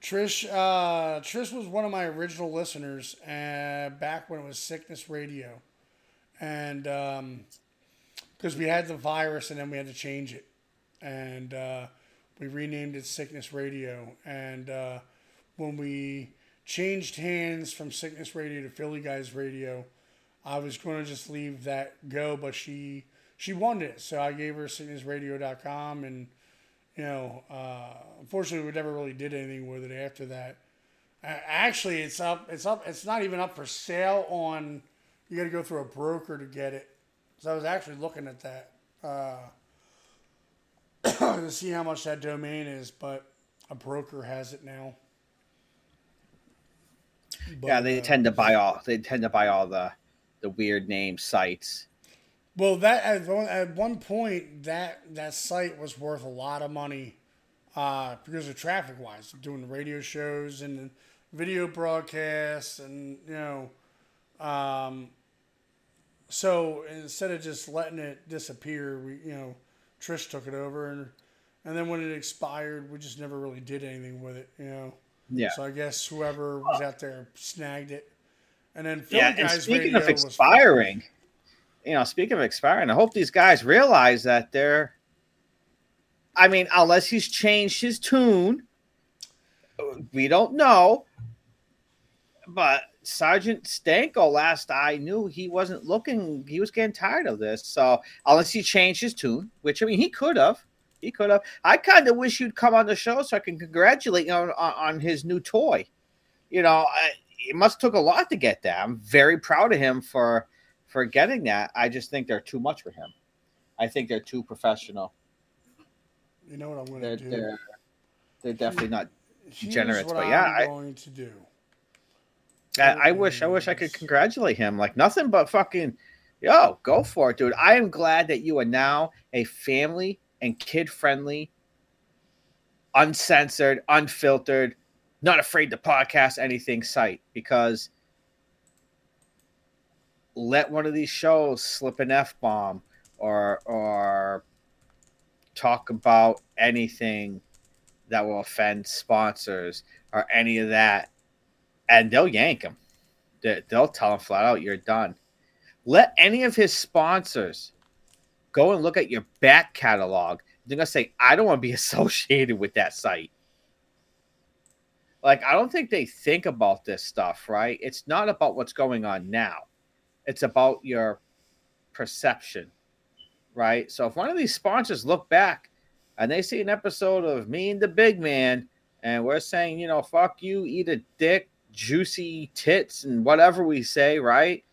Trish, uh, Trish was one of my original listeners uh, back when it was Sickness Radio, and because we had the virus and then we had to change it, and uh, we renamed it Sickness Radio. And uh, when we changed hands from Sickness Radio to Philly Guys Radio, I was going to just leave that go, but she she wanted it, so I gave her sicknessradio.com and you know, uh, unfortunately, we never really did anything with it after that. Uh, actually, it's up. It's up. It's not even up for sale on. You got to go through a broker to get it. So I was actually looking at that uh, to see how much that domain is, but a broker has it now. yeah, they uh, tend to buy all. They tend to buy all the the weird name sites. Well, that at one, at one point that that site was worth a lot of money uh, because of traffic wise, doing radio shows and video broadcasts, and you know, um, so instead of just letting it disappear, we you know, Trish took it over, and and then when it expired, we just never really did anything with it, you know. Yeah. So I guess whoever was out there snagged it, and then Philly Yeah, and Guys speaking of expiring, you know, speaking of expiring, I hope these guys realize that they're. I mean, unless he's changed his tune, we don't know. But Sergeant Stanko, last I knew, he wasn't looking. He was getting tired of this. So unless he changed his tune, which I mean, he could have. He could have. I kind of wish you'd come on the show so I can congratulate you on, on, on his new toy. You know, I, it must took a lot to get that. I'm very proud of him for for getting that. I just think they're too much for him. I think they're too professional. You know what I'm going to do? they're, they're definitely not. Here's generous, but I'm yeah, I- going to do. I, I wish I wish I could congratulate him. Like nothing but fucking yo, go for it, dude. I am glad that you are now a family and kid friendly, uncensored, unfiltered, not afraid to podcast anything site because let one of these shows slip an F bomb or or talk about anything that will offend sponsors or any of that, and they'll yank him. They- They'll tell him flat out, "You're done." Let any of his sponsors go and look at your back catalog. They're gonna say, "I don't want to be associated with that site." Like, I don't think they think about this stuff, right? It's not about what's going on now. It's about your perception, right? So if one of these sponsors look back and they see an episode of me and the big man, and we're saying, you know, fuck you, eat a dick, juicy tits, and whatever we say, right?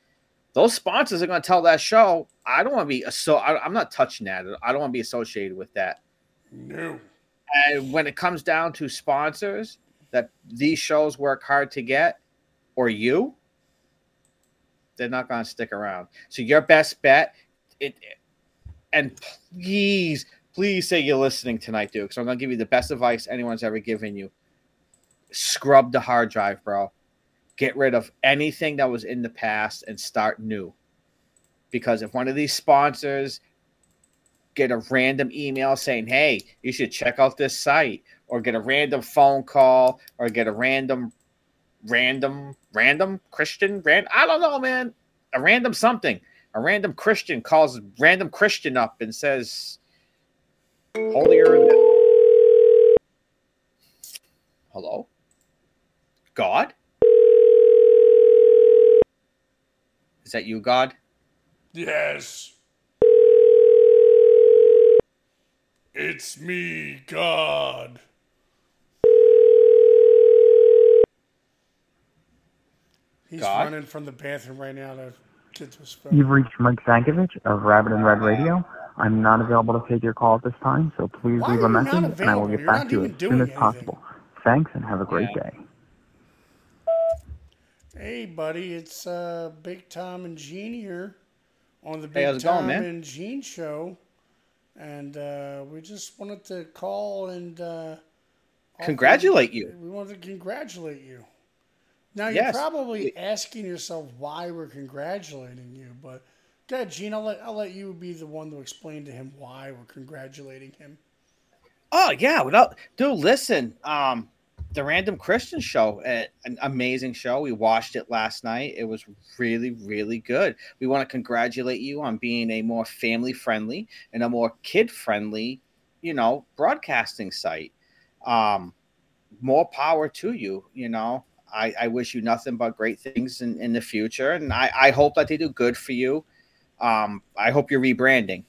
Those sponsors are going to tell that show, I don't want to be so. I'm not touching that. I don't want to be associated with that. No. And when it comes down to sponsors that these shows work hard to get, or you, They're not going to stick around. So your best bet, it, and please, please say you're listening tonight, dude, because I'm going to give you the best advice anyone's ever given you. Scrub the hard drive, bro. Get rid of anything that was in the past and start new. Because if one of these sponsors get a random email saying, "Hey, you should check out this site," or get a random phone call, or get a random, random, random Christian, ran I don't know, man, a random something, a random Christian calls random Christian up and says, "Holier." than-" Hello, God. Is that you, God? Yes. It's me, God. He's God? running from the bathroom right now to get to his You've reached Mike Zankovich of Rabbit and Red Radio. I'm not available to take your call at this time, so please Why leave a message and I will get You're back to you as soon as anything. possible. Thanks and have a great Yeah. day. Hey, buddy, it's uh, Big Tom and Gene here on the Big how's it going, Tom and Gene show, and uh, we just wanted to call and uh, Congratulate you. We wanted to congratulate you. Now you're probably asking yourself why we're congratulating you, but go ahead, Gene. I'll let I'll let you be the one to explain to him why we're congratulating him. Oh yeah, without dude, listen. Um, the Random Christian Show, an amazing show. We watched it last night. It was really, really good. We want to congratulate you on being a more family friendly and a more kid friendly, you know, broadcasting site. Um, more power to you. You know, I, I wish you nothing but great things in, in the future, and I, I hope that they do good for you. Um, I hope you're rebranding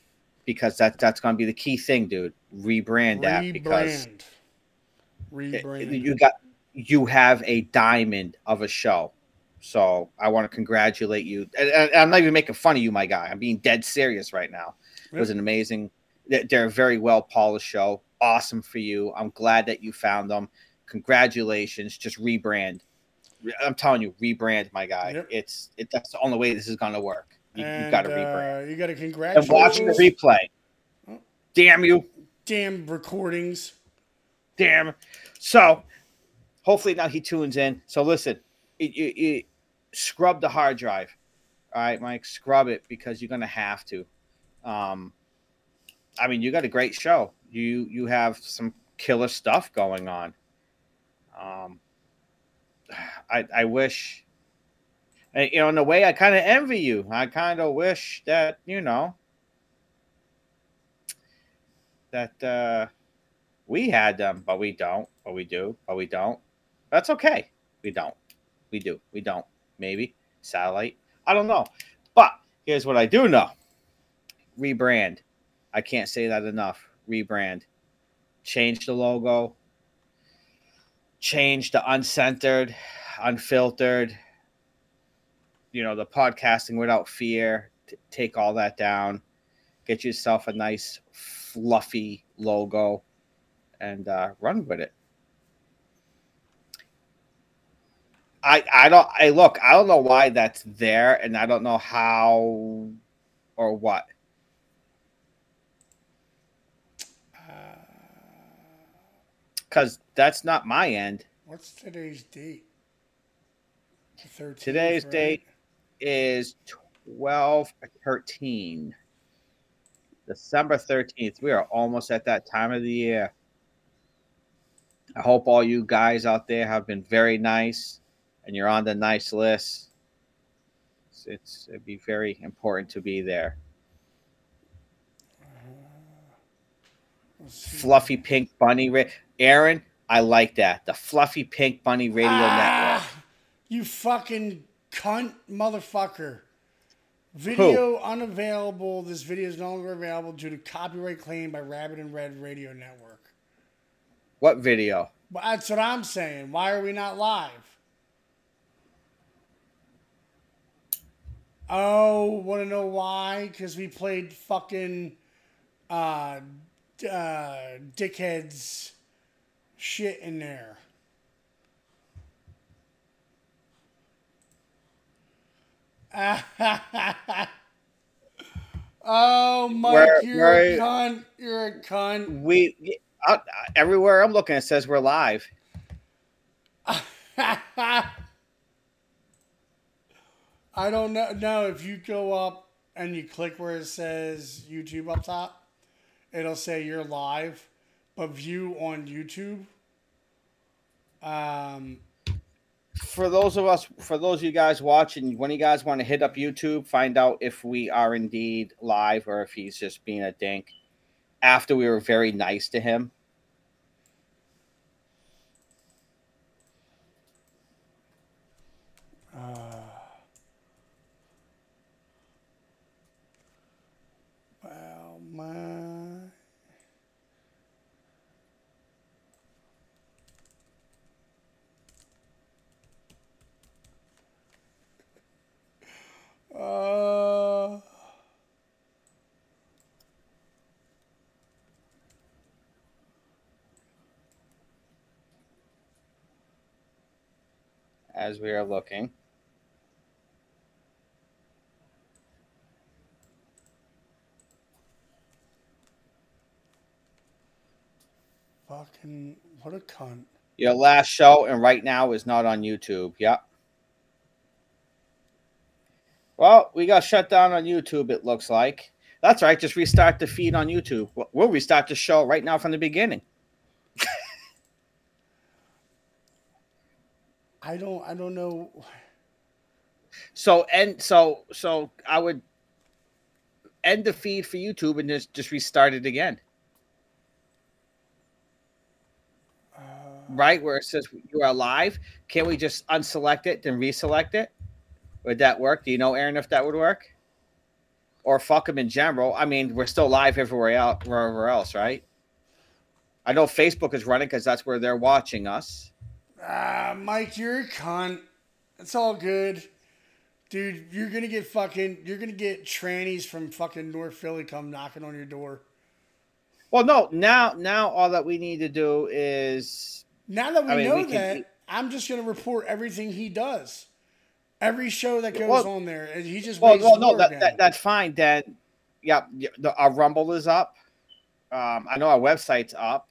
because that that's going to be the key thing, dude. Rebrand that because Rebrand. you got you have a diamond of a show. So i want to congratulate you. And, and i'm not even making fun of you my guy. I'm being dead serious right now. It was an amazing they're a very well polished show. Awesome for you. I'm glad that you found them. Congratulations. Just rebrand. I'm telling you rebrand my guy. Yep. it's it, that's the only way this is going to work. You, got to rebrand uh, You got to congratulate. and watch the replay. Damn you. Damn recordings. Damn. So hopefully now he tunes in. So listen, it, it, it- scrub the hard drive. All right, Mike, scrub it because you're gonna have to. Um, I mean, you got a great show. You you have some killer stuff going on. Um, I I wish. You know, in a way, I kind of envy you. I kind of wish that you know that uh, we had them, but we don't, but we do, but we don't. That's okay. We don't. We do. We don't. Maybe satellite. I don't know. But here's what I do know. Rebrand. I can't say that enough. Rebrand. Change the logo. Change the uncentered, unfiltered. You know, the podcasting without fear. T- take all that down. Get yourself a nice fluffy logo and uh, run with it. I I don't I look I don't know why that's there and I don't know how or what. Cuz that's not my end. What's today's date? The 13th, Today's right? date is 12 13. December 13th. We are almost at that time of the year. I hope all you guys out there have been very nice and you're on the nice list. It's, it's it'd be very important to be there. Fluffy pink bunny ra- Aaron, I like that. The fluffy pink bunny radio network. Ah, you fucking cunt motherfucker. Video unavailable. This video is no longer available due to copyright claim by Rabbit and Red Radio Network. What video? But that's what I'm saying. Why are we not live? Oh, want to know why? Because we played fucking uh, uh, dickheads shit in there. oh, Mike, Where- you're where- a cunt. You're a cunt. We uh, everywhere I'm looking, it says we're live. I don't know. No, if you go up and you click where it says YouTube up top, it'll say you're live. But view on YouTube. Um, For those of us, for those of you guys watching, when you guys want to hit up YouTube, find out if we are indeed live or if he's just being a dink. After we were very nice to him. well, my. Uh, as we are looking. fucking what a cunt. Your last show and right now is not on YouTube. Yep. Well, we got shut down on YouTube, it looks like. That's right. Just restart the feed on YouTube. We'll- We'll restart the show right now from the beginning. I don't. I don't know. So and so so I would end the feed for YouTube and just just restart it again. Right where it says you are live, can we just unselect it then reselect it? Would that work? Do you know, Aaron, if that would work? Or fuck them in general. I mean, we're still live everywhere else, wherever else, right? I know Facebook is running because that's where they're watching us. Ah, Mike, you're a cunt. It's all good. Dude, you're gonna get fucking you're gonna get trannies from fucking North Philly come knocking on your door. Well, no, now now all that we need to do is Now that we I mean, know we can- that, I'm just gonna report everything he does. Every show that goes Well- on there, and he just Well, well no, that, that that's fine. Then, yeah, yeah, the, our Rumble is up. Um, I know our website's up.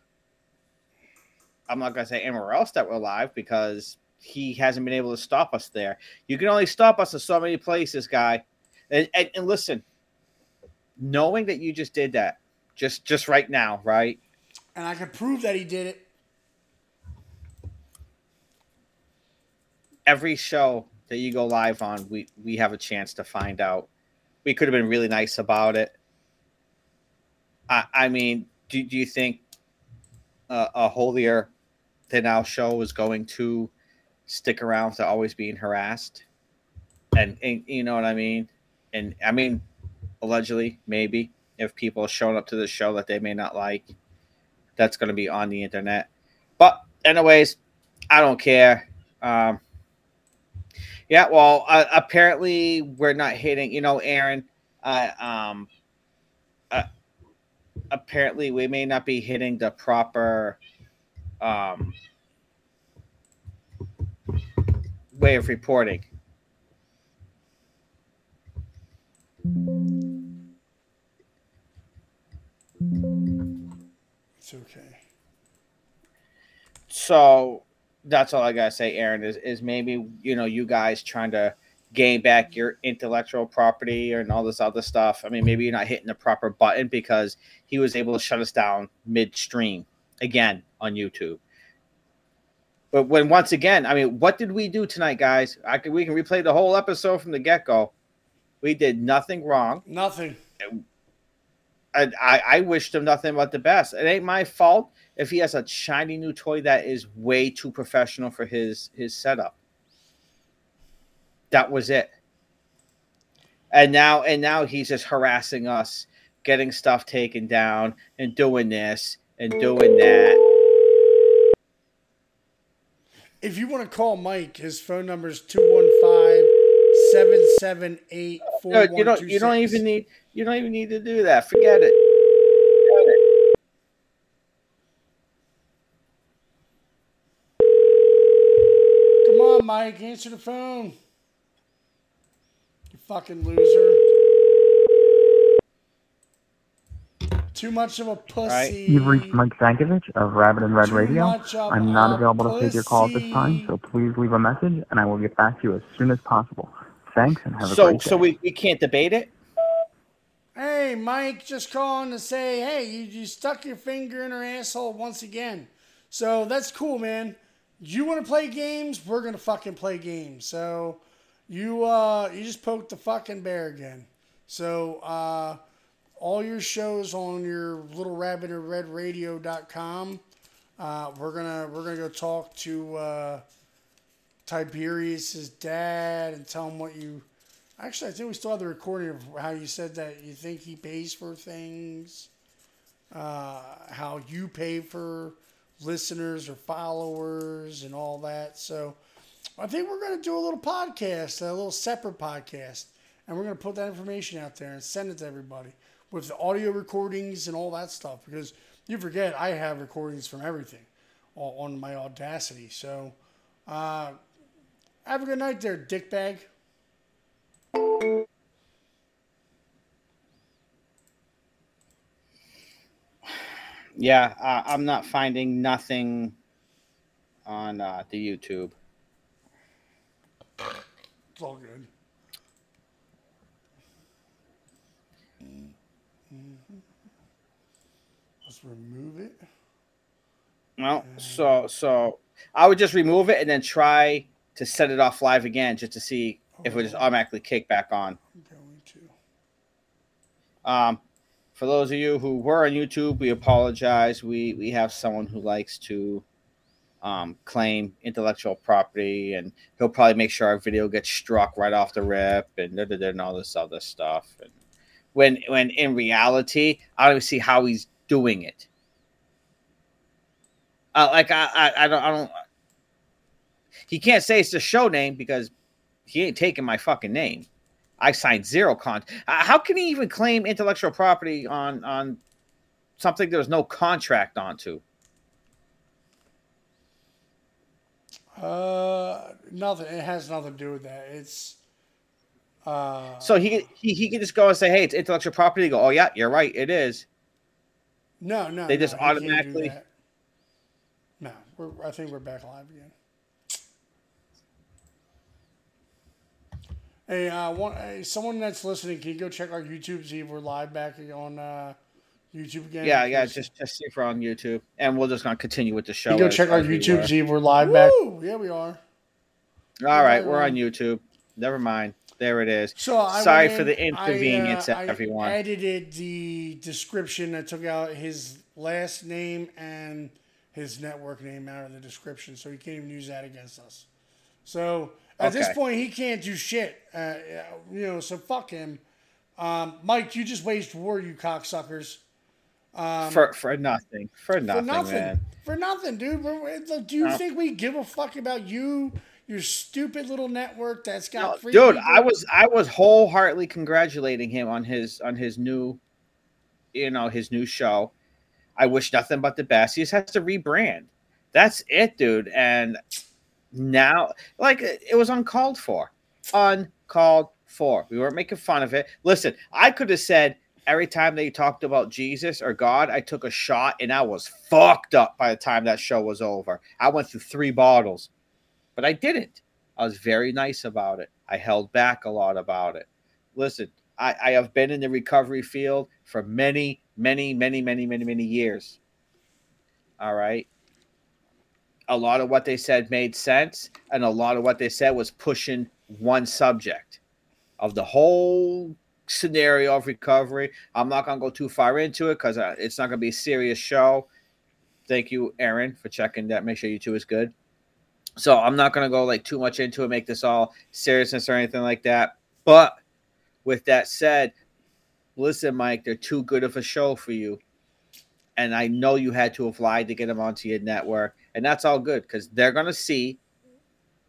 I'm not gonna say anywhere else that we're live because he hasn't been able to stop us there. You can only stop us in so many places, guy. And, and, and listen, knowing that you just did that, just just right now, right? and I can prove that he did it. every show that you go live on, we we have a chance to find out. We could have been really nice about it. I I mean, do do you think uh, a holier than now show is going to stick around to always being harassed? And, and you know what I mean? And I mean, allegedly, maybe if people showing up to the show that they may not like, that's going to be on the internet. But anyways, I don't care. Um, yeah, well, uh, apparently we're not hitting. You know, Aaron. Uh, um, apparently we may not be hitting the proper um, way of reporting. It's okay. So that's all I gotta say, Aaron. Is is maybe you know you guys trying to gain back your intellectual property and all this other stuff. I mean, maybe you're not hitting the proper button because he was able to shut us down midstream again on YouTube. But when once again, I mean, what did we do tonight, guys? I can we can replay the whole episode from the get go. We did nothing wrong. Nothing. And I, I wished him nothing but the best. It ain't my fault if he has a shiny new toy that is way too professional for his his setup. That was it. And now and now he's just harassing us, getting stuff taken down and doing this and doing that. If you want to call Mike, his phone number is 215 778 No, you don't you don't even need you don't even need to do that. Forget it. Forget it. Come on, Mike, answer the phone. You fucking loser. Too much of a pussy. You've reached Mike Sankovich of Rabbit and Red Too Radio. I'm not a available to take your call at this time, so please leave a message and I will get back to you as soon as possible. Thanks and have a So great day. so we, we can't debate it. Hey, Mike, just calling to say, hey, you, you stuck your finger in her asshole once again. So that's cool, man. You want to play games? We're gonna fucking play games. So you uh you just poked the fucking bear again. So uh all your shows on your little rabbit or red radio.com. Uh, we're gonna we're gonna go talk to uh, Tiberius's dad and tell him what you Actually, I think we still have the recording of how you said that you think he pays for things, uh, how you pay for listeners or followers and all that. So I think we're going to do a little podcast, a little separate podcast, and we're going to put that information out there and send it to everybody with the audio recordings and all that stuff. Because you forget, I have recordings from everything on my Audacity. So uh, have a good night there, dickbag. Yeah, uh, I'm not finding nothing on uh, the YouTube. It's all good. Let's remove it. Well, so so I would just remove it and then try to set it off live again just to see if it would just automatically kick back on. I'm going to. Um, for those of you who were on YouTube, we apologize. We we have someone who likes to um, claim intellectual property, and he'll probably make sure our video gets struck right off the rip, and and all this other stuff. And when when in reality, I don't even see how he's doing it. Uh, like I, I I don't I don't. He can't say it's the show name because he ain't taking my fucking name. I signed zero con. Uh, how can he even claim intellectual property on on something there's no contract onto? Uh, nothing. It has nothing to do with that. It's uh. So he he he can just go and say, "Hey, it's intellectual property." Go, "Oh yeah, you're right, it is." no, no. they just he automatically-. No, we're. I think we're back live again. Hey, uh, one, hey, someone that's listening, can you go check our YouTube see if we're live back on uh, YouTube again? Yeah, yeah. Just just see if we're on YouTube, and we're just gonna continue with the show. You go as- check our as we YouTube were. see if we're live back. Yeah, we are. All right, we're on YouTube. Never mind. There it is. So I sorry went for the inconvenience, I, uh, everyone. I edited the description. I took out his last name and his network name out of the description, so he can't even use that against us. So at this point, he can't do shit. Uh, you know, so fuck him. Um, Mike, you just waged war, you cocksuckers. Um, for for nothing. For nothing, for nothing. man. For nothing, dude. We're- we're- like, Do you No. think we give a fuck about you, your stupid little network that's got free Dude, people? I was I was wholeheartedly congratulating him on his on his new, you know, his new show. I wish nothing but the best. He just has to rebrand. That's it, dude. And now, like, it was uncalled for. Uncalled for. We weren't making fun of it. Listen, I could have said every time they talked about Jesus or God, I took a shot and I was fucked up by the time that show was over. I went through three bottles, but I didn't. I was very nice about it. I held back a lot about it. Listen, I, I have been in the recovery field for many, many, many, many, many, many years. All right. A lot of what they said made sense, and a lot of what they said was pushing one subject of the whole scenario of recovery. I'm not going to go too far into it because uh, it's not going to be a serious show. Thank you, Aaron, for checking that. Make sure YouTube is good. So I'm not going to go like too much into it, make this all seriousness or anything like that. But with that said, listen, Mike, they're too good of a show for you. And I know you had to have lied to get them onto your network. And that's all good because they're going to see,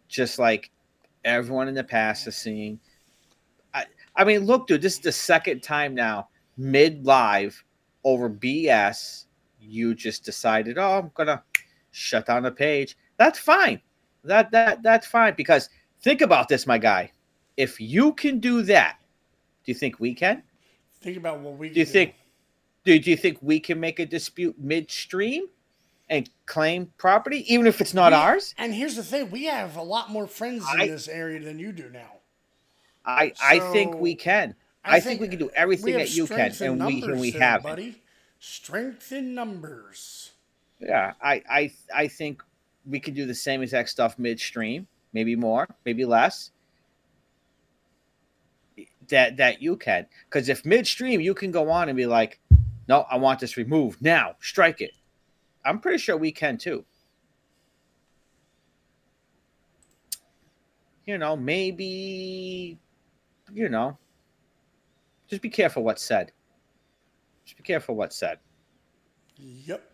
just like everyone in the past is seeing. I, mean, look, dude, this is the second time now, mid live over BS. You just decided, oh, I'm going to shut down the page. That's fine. That that that's fine because think about this, my guy. If you can do that, do you think we can? Think about what we Do you can think? Do, do you think we can make a dispute midstream and claim property, even if it's not We- ours? And here's the thing: we have a lot more friends in I- this area than you do now. I I think we can. I, think, we can do everything that you can, and we and we there, have. buddy. Strength in numbers. Yeah, I I I think we can do the same exact stuff midstream, maybe more, maybe less. That that you can, because if midstream you can go on and be like, no, I want this removed now, strike it. I'm pretty sure we can too. You know, maybe, you know, just be careful what's said. Just be careful what's said. Yep.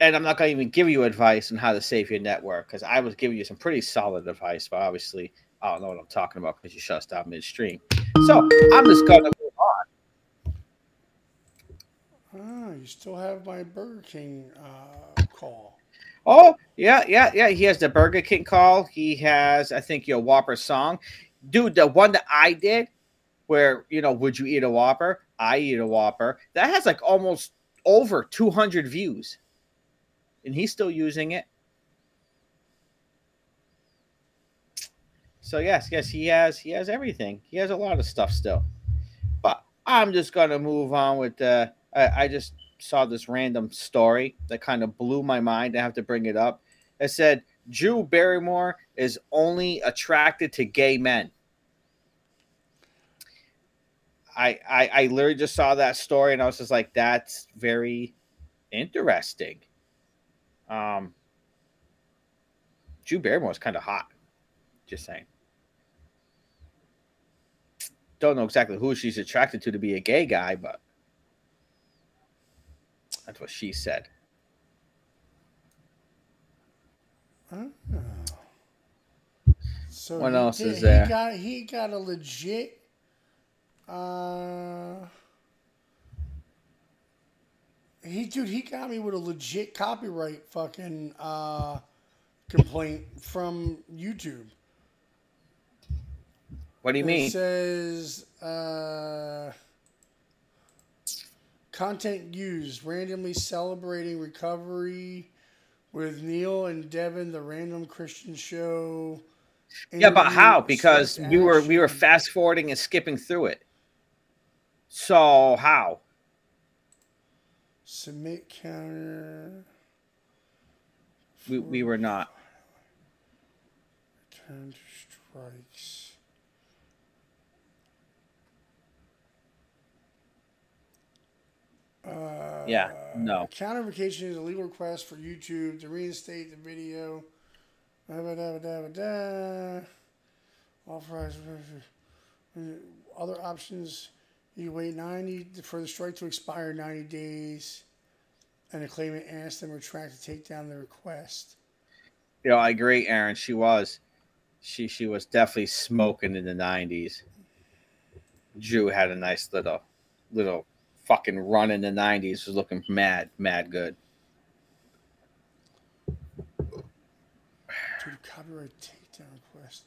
and I'm not going to even give you advice on how to save your network because I was giving you some pretty solid advice, but obviously I don't know what I'm talking about because you shut us down midstream. So I'm just going to move on. Ah, you still have my Burger King uh, call. Oh yeah, yeah, yeah. He has the Burger King call. He has, I think, your Whopper song, dude. The one that I did, where you know, would you eat a Whopper? I eat a Whopper. That has like almost over 200 views, and he's still using it. So yes, yes, he has. He has everything. He has a lot of stuff still. But I'm just gonna move on with the. I, I just saw this random story that kind of blew my mind. I have to bring it up. It said Drew Barrymore is only attracted to gay men. I, I I literally just saw that story and I was just like, that's very interesting. Um, Drew Barrymore is kind of hot. Just saying. Don't know exactly who she's attracted to to be a gay guy, but that's what she said. So What he else did- is there? He got he got a legit. Uh, he dude, he got me with a legit copyright fucking uh, complaint from YouTube. What do you It mean? says uh, content used randomly celebrating recovery with Neil and Devin, the random Christian show. Yeah, but how? Because we were we were fast forwarding and skipping through it. So how? submit counter. We we were not. Return to strikes. Uh, Yeah, no. Countervacation is a legal request for YouTube to reinstate the video. Authorize other options. You wait 90 for the strike to expire 90 days, and the claimant asks them to retract to take down the request. You know, I agree, Aaron. She was, she she was definitely smoking in the nineties. Drew had a nice little, little fucking run in the nineties. Was looking mad, mad good. Dude, copyright takedown request.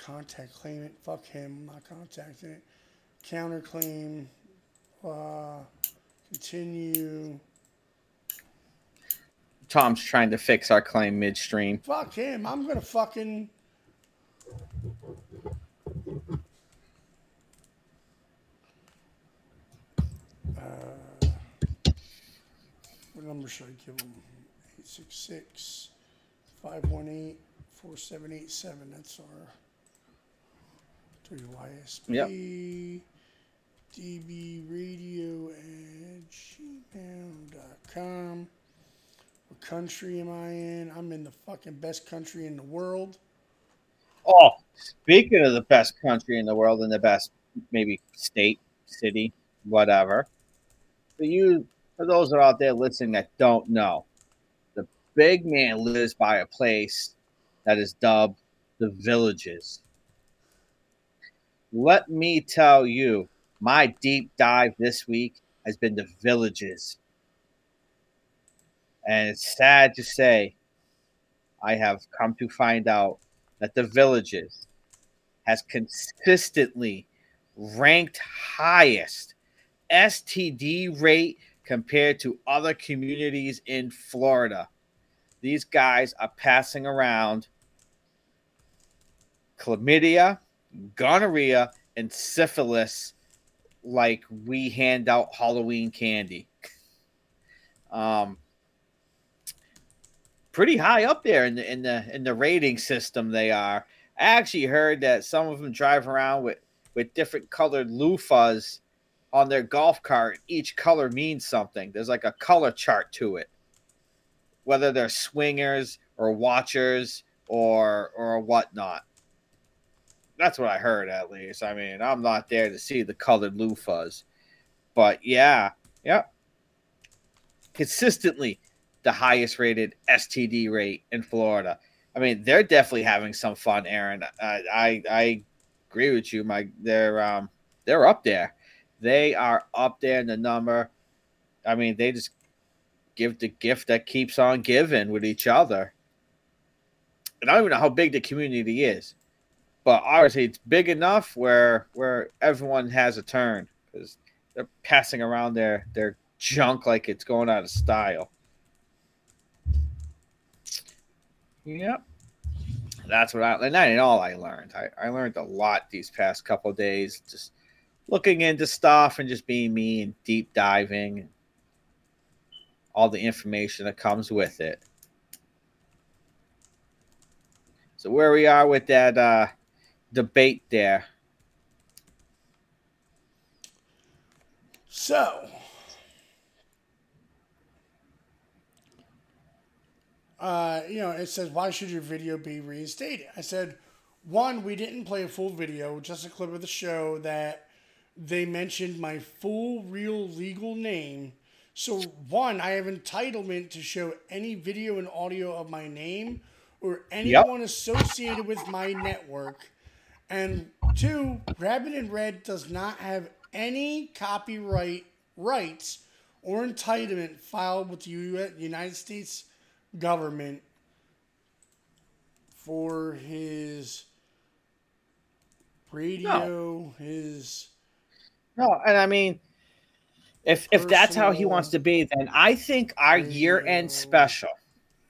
Contact claimant. Fuck him. I'm not contacting it. Counterclaim. Uh, continue. Tom's trying to fix our claim midstream. Fuck him. I'm gonna fucking. Number should I give them? 866 518 4787. That's our WYSP. DB radio at gmail.com. What country am I in? I'm in the fucking best country in the world. Oh, speaking of the best country in the world and the best maybe state, city, whatever. For you, for those that are out there listening that don't know, the big man lives by a place that is dubbed the Villages. Let me tell you, my deep dive this week has been the Villages. And it's sad to say, I have come to find out that the villages has consistently ranked highest STD rate compared to other communities in Florida. These guys are passing around chlamydia, gonorrhea, and syphilis like we hand out Halloween candy. Um, pretty high up there in the in the in the rating system they are. I actually heard that some of them drive around with with different colored loofahs on their golf cart. Each color means something. There's like a color chart to it. Whether they're swingers or watchers or or whatnot. That's what I heard at least. I mean, I'm not there to see the colored loofahs. But yeah, yep. Consistently the highest rated STD rate in Florida. I mean, they're definitely having some fun, Aaron. I I, I agree with you. My they're um they're up there. They are up there in the number. I mean, they just give the gift that keeps on giving with each other. And I don't even know how big the community is, but obviously it's big enough where where everyone has a turn because they're passing around their their junk like it's going out of style. Yep. That's what I and that ain't all I learned. I, I learned a lot these past couple days, just looking into stuff and just being me and deep diving all the information that comes with it. So where we are with that uh, debate there. So, uh, you know, it says, why should your video be reinstated? I said, one, we didn't play a full video, just a clip of the show that they mentioned my full, real, legal name. So, one, I have entitlement to show any video and audio of my name or anyone associated with my network. And two, Rabbit in Red does not have any copyright rights or entitlement filed with the United States government for his radio, his No, and I mean, if if that's how he wants to be, then I think our year end special.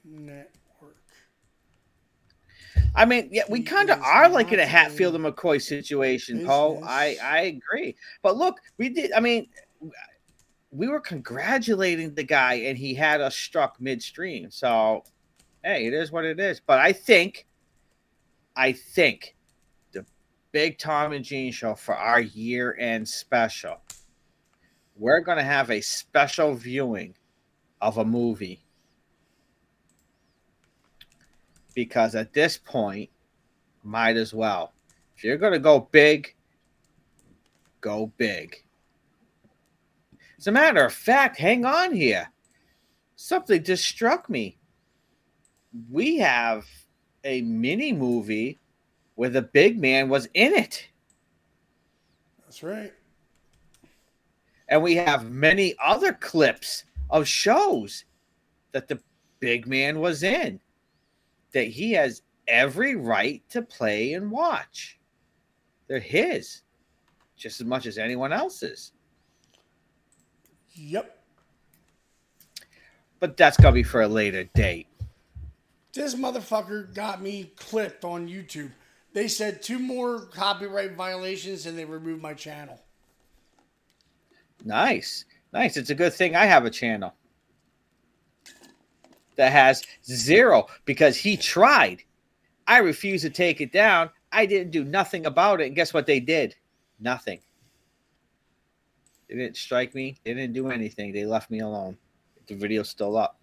network. I mean, yeah, we kind of are like in a Hatfield and McCoy situation, Paul. I. I agree, but look, we did. I mean, we were congratulating the guy, and he had us struck midstream. So, hey, it is what it is. But I think, I think, Big Tom and Gene show for our year end special, we're going to have a special viewing of a movie because at this point, might as well. If you're going to go big, go big. As a matter of fact, hang on here. Something just struck me. We have a mini movie where the big man was in it. That's right. And we have many other clips of shows that the big man was in that he has every right to play and watch. They're his just as much as anyone else's. Yep. But that's going to be for a later date. This motherfucker got me clipped on YouTube. They said two more copyright violations and they removed my channel. Nice. Nice. It's a good thing I have a channel that has zero because he tried. I refused to take it down. I didn't do nothing about it. And guess what they did? Nothing. They didn't strike me. They didn't do anything. They left me alone. The video's still up.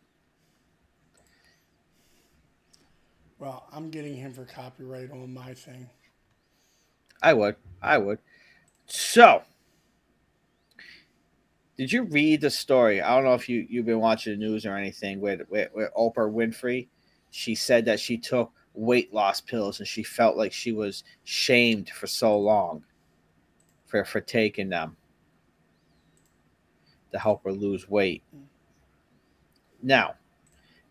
Well, I'm getting him for copyright on my thing. I would. I would. So, did you read the story? I don't know if you you've been watching the news or anything. With with, with Oprah Winfrey, she said that she took weight loss pills and she felt like she was shamed for so long for for taking them to help her lose weight. Mm. Now,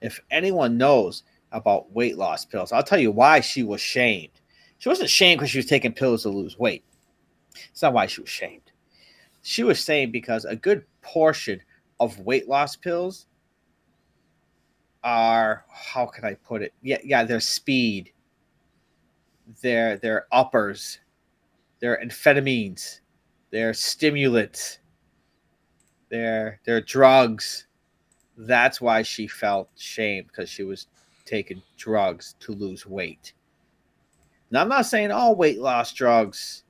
if anyone knows about weight loss pills. I'll tell you why she was shamed. She wasn't shamed because she was taking pills to lose weight. It's not why she was shamed. She was saying because a good portion of weight loss pills are how can I put it? Yeah, yeah, they're speed. They're they're uppers. They're amphetamines. They're stimulants. They're they're drugs. That's why she felt shame because she was taking drugs to lose weight. Now I'm not saying all weight loss drugs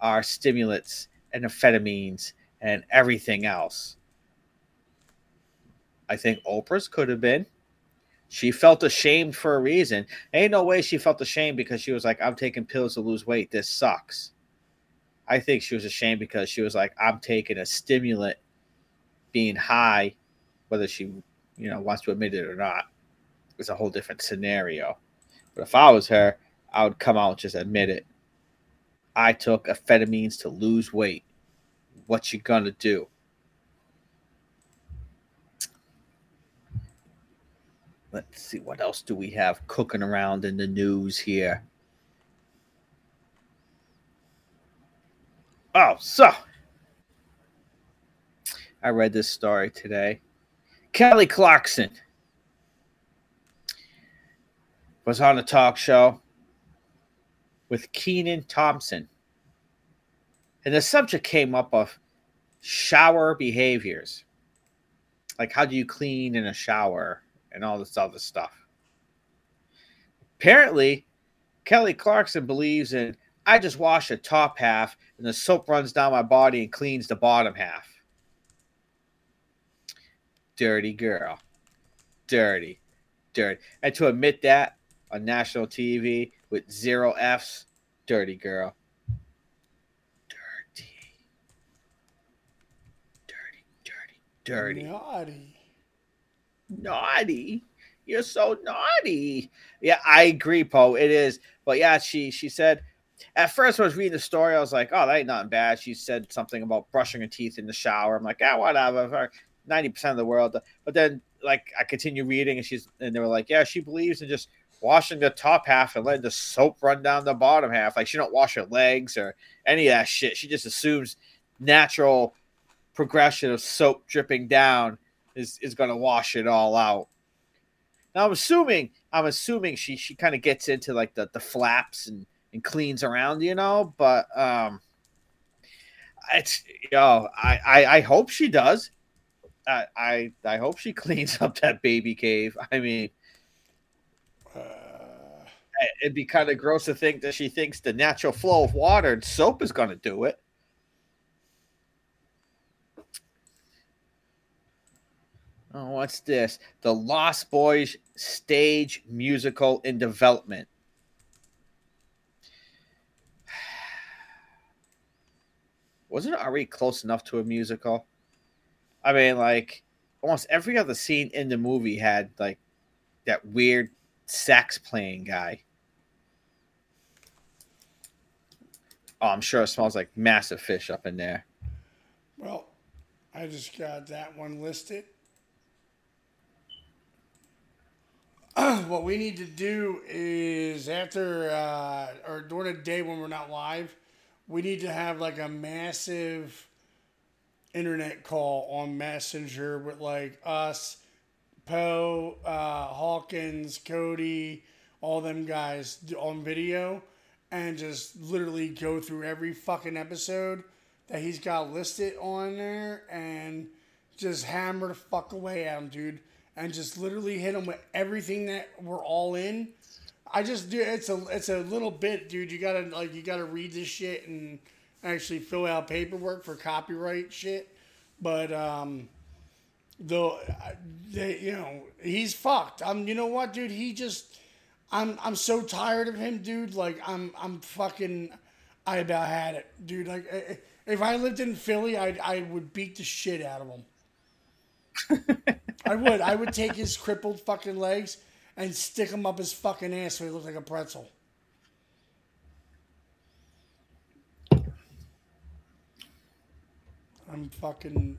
are stimulants and amphetamines and everything else. I think Oprah's could have been. She felt ashamed for a reason. Ain't no way she felt ashamed because she was like, I'm taking pills to lose weight. This sucks. I think she was ashamed because she was like, I'm taking a stimulant, being high, whether she, you know, wants to admit it or not. It's a whole different scenario. But if I was her, I would come out and just admit it. I took amphetamines to lose weight. What you gonna do? Let's see what else do we have cooking around in the news here. Oh, so I read this story today. Kelly Clarkson was on a talk show with Kenan Thompson. And the subject came up of shower behaviors. Like how do you clean in a shower and all this other stuff. Apparently, Kelly Clarkson believes in I just wash the top half and the soap runs down my body and cleans the bottom half. Dirty girl. Dirty. Dirty. And to admit that on national TV with zero F's, dirty girl. Dirty. Dirty, dirty, dirty. Naughty. Naughty. You're so naughty. Yeah, I agree, Poe. It is. But yeah, she she said at first when I was reading the story, I was like, oh, that ain't nothing bad. She said something about brushing her teeth in the shower. I'm like, yeah, whatever. Ninety percent of the world. But then like I continue reading and she's and they were like, yeah, she believes in just washing the top half and letting the soap run down the bottom half. Like she don't wash her legs or any of that shit. She just assumes natural progression of soap dripping down is is going to wash it all out. Now I'm assuming I'm assuming she she kind of gets into like the the flaps and and cleans around, you know, but um it's you know, I I, I hope she does. I, I I hope she cleans up that baby cave. I mean, it'd be kind of gross to think that she thinks the natural flow of water and soap is going to do it. Oh, what's this? The Lost Boys stage musical in development. Wasn't it already close enough to a musical? I mean, like almost every other scene in the movie had like that weird sax playing guy. Oh, I'm sure it smells like massive fish up in there. well, I just got that one listed. what we need to do is after uh, or during the day when we're not live, we need to have like a massive internet call on Messenger with like us, Poe, uh, Hawkins, Cody, all them guys on video, and just literally go through every fucking episode that he's got listed on there and just hammer the fuck away at him, dude. And just literally hit him with everything that we're all in. I just do it's a it's a little bit, dude. You gotta like you gotta read this shit and actually fill out paperwork for copyright shit. But um though they, you know he's fucked. I'm you know what, dude. He just I'm I'm so tired of him, dude. Like I'm I'm fucking I about had it, dude. Like i- i- if I lived in Philly, I I would beat the shit out of him. I would. I would take his crippled fucking legs and stick him up his fucking ass so he looked like a pretzel. I'm fucking.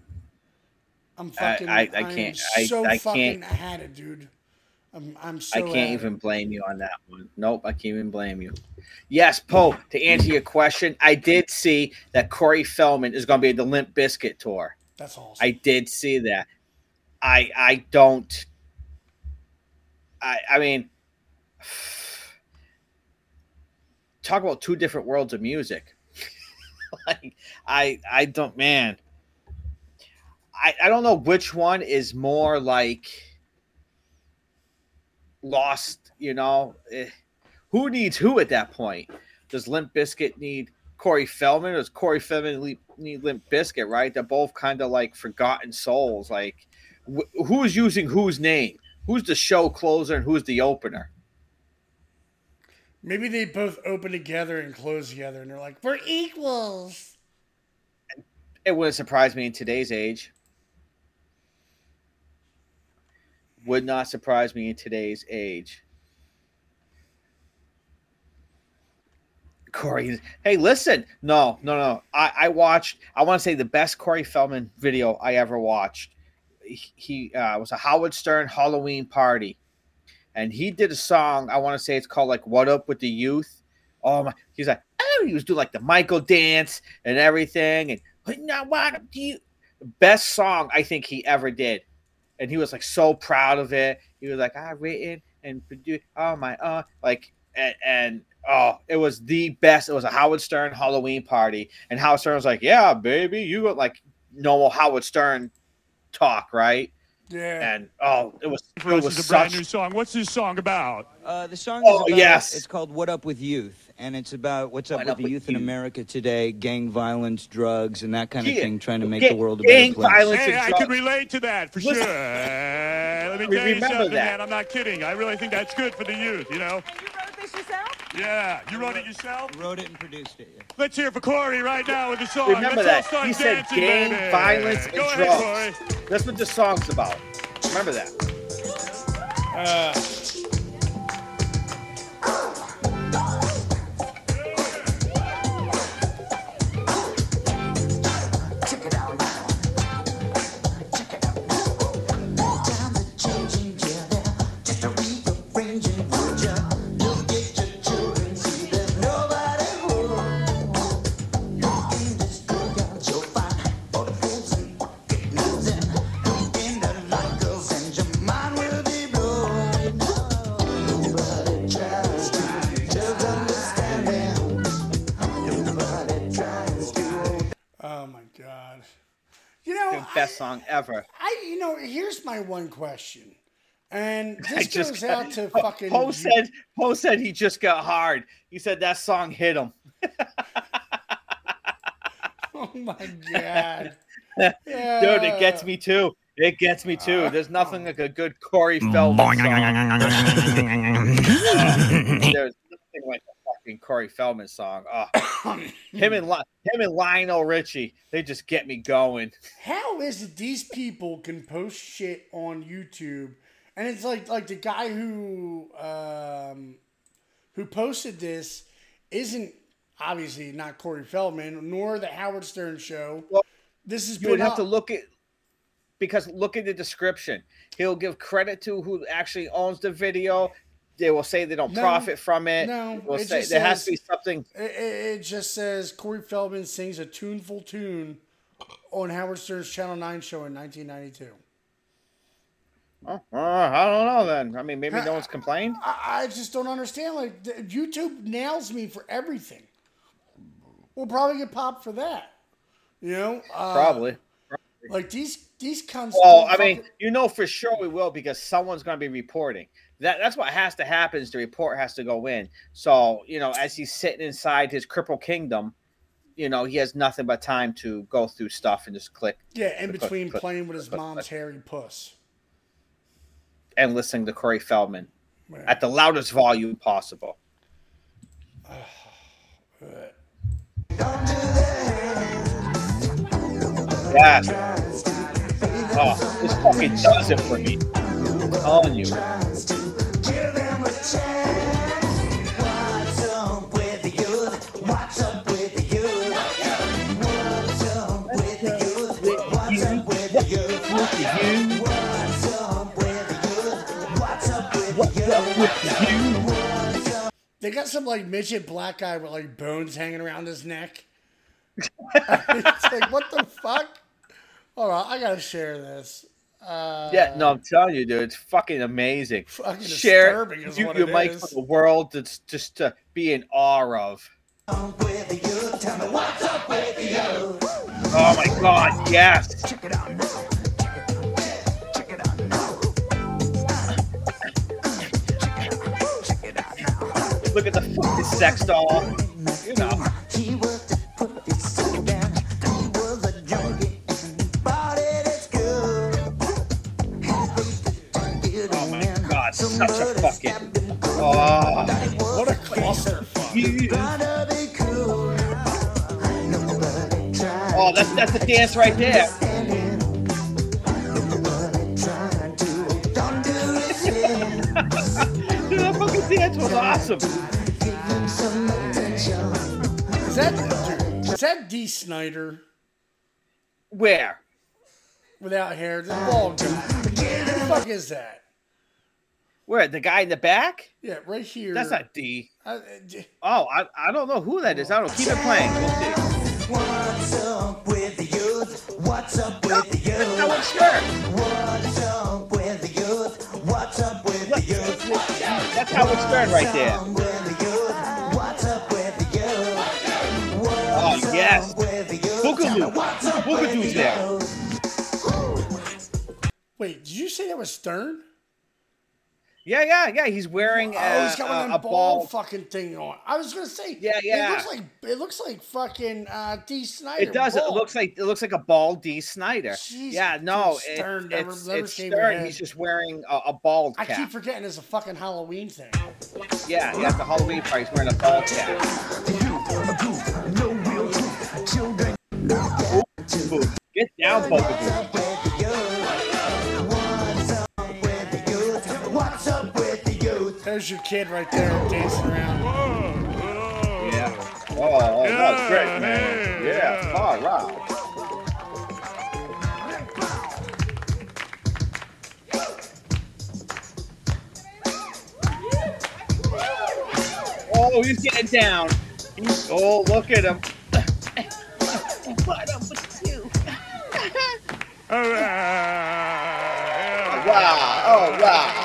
I'm fucking. I- I am can't- I- So I fucking can't- had it, dude. I'm, I'm so I can't even blame you on that one. Nope, I can't even blame you. Yes, Poe, to answer your question, I did see that Corey Feldman is going to be at the Limp Bizkit tour. That's awesome. I did see that. I I don't. I I mean, talk about two different worlds of music. like I I don't man. I I don't know which one is more like lost. You know, Eh, who needs who at that point? Does Limp Bizkit need Corey Feldman? Or does Corey Feldman need Limp Bizkit? Right? They're both kind of like forgotten souls. Like, wh- who's using whose name? Who's the show closer and who's the opener? Maybe they both open together and close together, and they're like, "We're equals." It wouldn't surprise me in today's age. Would not surprise me in today's age. Corey, hey, listen. No, no, no. I, I watched, I want to say the best Corey Feldman video I ever watched. He, uh, was a Howard Stern Halloween party. And he did a song, I want to say it's called like What Up with the Youth. Oh my, he's like, oh, he was doing like the Michael dance and everything. And now what do you best song I think he ever did. And he was like so proud of it. He was like, I've written and produced oh my uh like and, and oh it was the best. It was a Howard Stern Halloween party. And Howard Stern was like, Yeah, baby, you got like normal Howard Stern talk, right? Yeah. And oh it was For it was it's a brand new song. What's this song about? Uh, the song Oh, is about, yes. it's called What Up With Youth, and it's about what's up What with Up the With youth in Youth. America today, gang violence, drugs, and that kind of Yeah. thing, trying to make Ga- the world a better place. violence Hey, and I drugs. can relate to that for Listen. sure. Let me We tell you something, that. man. I'm not kidding. I really think that's good for the youth, you know? You wrote this yourself? Yeah. You wrote it yourself? Wrote it and produced it. Yeah. Let's hear it for Corey right now with the song. Remember Let's that. all start He said dancing, gang baby. violence and Go drugs. ahead, Corey. That's what the song's about. Remember that. Uh, song ever. I you know, here's my one question, and this just goes got- out to Po- fucking. Poe said Poe said he just got hard. He said that song hit him. Oh my god, Dude, it gets me too. It gets me too. There's nothing like a good Corey Feldman song. There's nothing like a fucking Corey Feldman song. Oh. him and him and Lionel Richie, they just get me going. How is it these people can post shit on YouTube, and it's like like the guy who um, who posted this isn't obviously not Corey Feldman nor the Howard Stern show. Well, this is You would have to look at because look at the description. He'll give credit to who actually owns the video. They will say they don't No, profit from it. no, We'll it say there has to be something. It, it, just says Corey Feldman sings a tuneful tune on Howard Stern's Channel Nine show in 1992. Oh, uh, I don't know then. I mean, maybe no one's complained. I, I just don't understand. Like YouTube nails me for everything. We'll probably get popped for that. You know, uh, Probably. Like these these cunts. Well, I mean, fucking- you know for sure we will because someone's going to be reporting. That that's what has to happen. Is the report has to go in. So you know, as he's sitting inside his cripple kingdom, you know, he has nothing but time to go through stuff and just click yeah, in click, between click, playing with his mom's click, hairy puss. and listening to Corey Feldman Right. at the loudest volume possible. Yes. Oh, this fucking does it for me. I'm telling you. They got some like midget black guy with like bones hanging around his neck. it's like what the fuck? All right, I gotta share this. Uh, Yeah, no, I'm telling you, dude, it's fucking amazing. Fucking Share disturbing is you, what your it mic is. for the world that's just to be in awe of. Oh my god, yes. Look at the fucking sex doll. You know. Oh my god, such a fucking. Oh. What a cluster. Oh, that's that's the dance right there. That was awesome. Is that that Dee Snider Where? without hair? The bald guy. Who the fuck is that? Where? The guy in the back? Yeah, right here. That's not D. Uh, d- Oh, I, I don't know who that is. I don't know. Keep it playing. We'll see. What's up with the youth? What's up with the youth? That's Howard Stern. What's up up with the youth? That's right there. Oh, yes. Boogaloo. Boogaloo's there. Wait, did you say that was Stern? Yeah, yeah, yeah. He's wearing Oh, uh, he's got one a, a ball ball. fucking thing on. I was gonna say, Yeah, yeah. It looks like it looks like fucking uh, Dee Snider. It does. It looks like it looks like a ball Dee Snider. Jeez, yeah, no, it- Stern never- it's, never it's shaved Stern. He's just wearing a, a bald I keep forgetting it's a fucking Halloween thing. Yeah, yeah. At the Halloween party, he's wearing a bald cap. Get down, Boogaloo. There's your kid right there dancing around. Yeah. Oh, oh that's great, man. Yeah. All right. Oh, he's getting down. Oh, look at him. Wow. Oh, wow.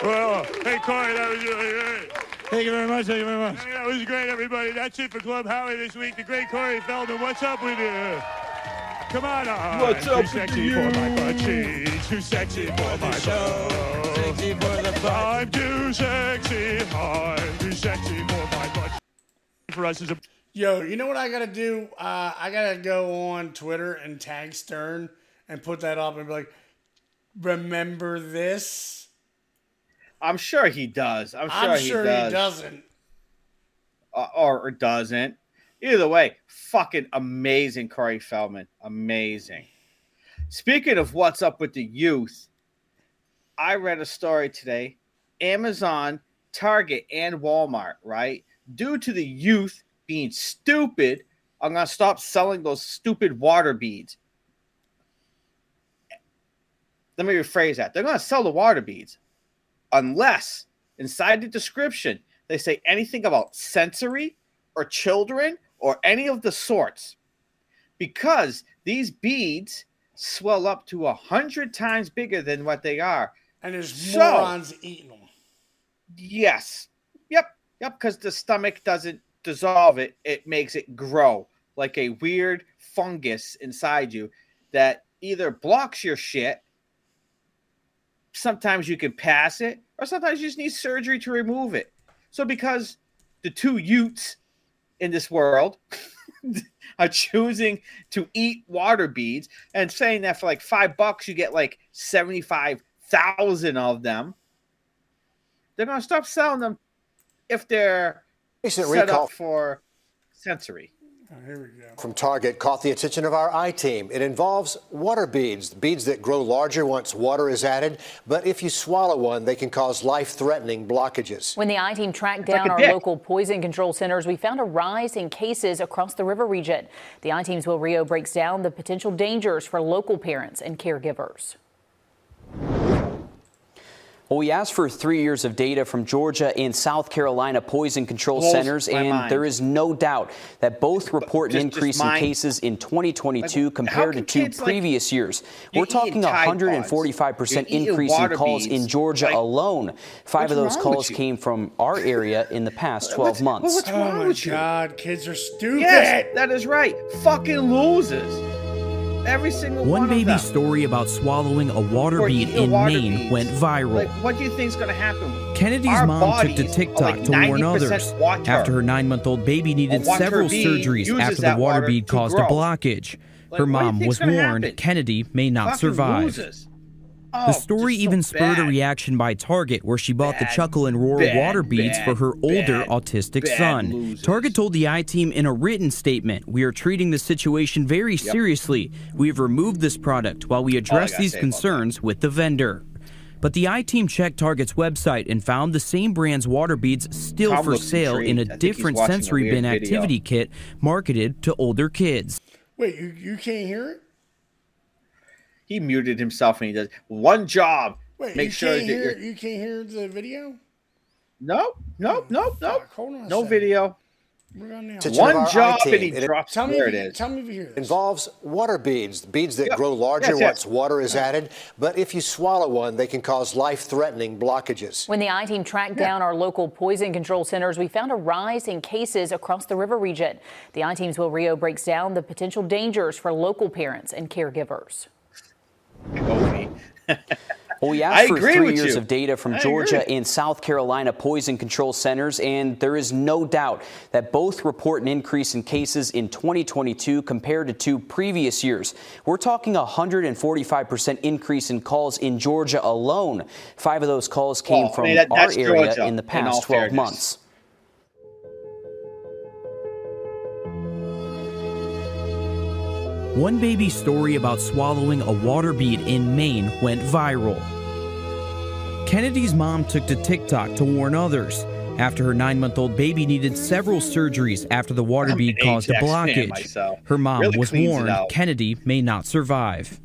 Well, hey, Corey, that was really great. Thank you very much. Thank you very much. That was great, everybody. That's it for Club Howie this week. The great Corey Feldman. What's up with you? Come on, on. What's too up with sexy you? for my butt. Too sexy for my show. Sexy for the butt. I'm too sexy. I'm too sexy for my butt. For us is a Yo, you know what I gotta do? Uh, I gotta go on Twitter and tag Stern and put that up and be like, "Remember this?" I'm sure he does. I'm sure, I'm he, does. he doesn't. Uh, or, or doesn't. Either way, fucking amazing, Corey Feldman. Amazing. Speaking of what's up with the youth, I read a story today. Amazon, Target, and Walmart, right? Due to the youth being stupid, I'm going to stop selling those stupid water beads. Let me rephrase that. They're going to sell the water beads unless inside the description they say anything about sensory or children or any of the sorts. Because these beads swell up to a hundred times bigger than what they are. And there's So- morons eating them. yes. Yep. Yep. Because the stomach doesn't dissolve it. It makes it grow like a weird fungus inside you that either blocks your shit sometimes you can pass it or sometimes you just need surgery to remove it so because the two utes in this world are choosing to eat water beads and saying that for like five bucks you get like 75,000 of them they're going to stop selling them if they're Recent set recall- up for sensory. Oh, here we go. from Target caught the attention of our I team. It involves water beads, beads that grow larger once water is added, but if you swallow one, they can cause life threatening blockages. When the I team tracked like down a our dick. local poison control centers, we found a rise in cases across the river region. The I team's Will Rio breaks down the potential dangers for local parents and caregivers. Well, we asked for three years of data from Georgia and South Carolina poison control Blows centers, and mind. there is no doubt that both report an just- just increase in cases in 2022 Like, compared to two kids, like, previous years. We're talking eating a Tide 145% Pods, you're eating increase in water calls in Georgia like, alone. Five of those calls came from our area in the past 12 months. what's oh wrong my with you? god, kids are stupid. Yes, that is right. Fucking losers. Every single one, One baby story about swallowing a water bead in water Maine beads. went viral. Like, what do you think's gonna happen? Kennedy's Our mom took to TikTok like to warn others water. after her nine month old baby needed several surgeries after the water water bead caused grow. a blockage. Like, her what do you mom was warned happen? Kennedy may not Fucking survive. Losers. The Oh, story so even spurred a reaction by Target, where she bought the Chuckle and Roar bad, water beads for her older bad, autistic bad son. losers. Target told the I team in a written statement We are treating the situation very seriously. We have removed this product while we address these concerns with the vendor. But the I team checked Target's website and found the same brand's water beads still Tom for looks sale in a intrigued. I think he's different watching a sensory bin video. activity kit marketed to older kids. Wait, you, you can't hear it? He muted himself and he does one job. Wait, Make you sure can't that hear you're you can't hear the video? no, no, oh, no, no, Fuck, hold on no second. video. We're on now. Attention of One job I-team. and he It- drops Tell me, where if it you, is. tell me if you hear this. involves water beads, beads that grow larger Yes, yes. once water is added. But if you swallow one, they can cause life-threatening blockages. When the I team tracked down our local poison control centers, we found a rise in cases across the river region. The I team's Will Rio breaks down the potential dangers for local parents and caregivers. Well, we asked for three years you. of data from I Georgia agree. and South Carolina poison control centers, and there is no doubt that both report an increase in cases in 2022 compared to two previous years. We're talking a 145% increase in calls in Georgia alone. Five of those calls came from that- our area Georgia, in the in past 12 fairness. months. One baby's story about swallowing a water bead in Maine went viral. Kennedy's mom took to TikTok to warn others after her nine month old baby needed several surgeries after the water I'm bead caused a blockage. Her mom Really was warned. Kennedy may not survive.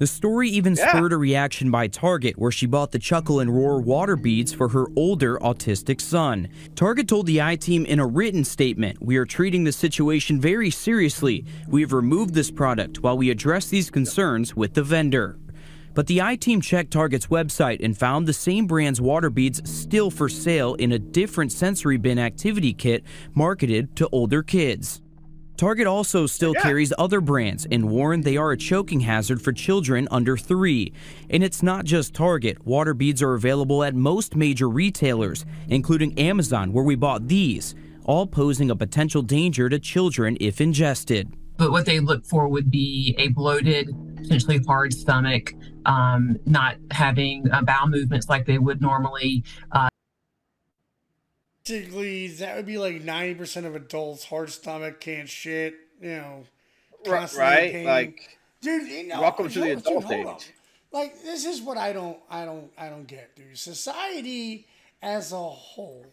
The story even Yeah. spurred a reaction by Target, where she bought the Chuckle and Roar water beads for her older autistic son. Target told the I team in a written statement We are treating the situation very seriously. We have removed this product while we address these concerns with the vendor. But the I team checked Target's website and found the same brand's water beads still for sale in a different sensory bin activity kit marketed to older kids. Target also still carries other brands and warned they are a choking hazard for children under three. And it's not just Target. Water beads are available at most major retailers, including Amazon, where we bought these, all posing a potential danger to children if ingested. but what they look for would be a bloated, potentially hard stomach, um, not having uh, bowel movements like they would normally. Uh, Basically, that would be like ninety percent of adults, hard stomach, can't shit, you know, Ri- right? pain. Like, dude, you know, welcome to the adult on. age. Like, this is what I don't, I don't, I don't get, dude. Society as a whole,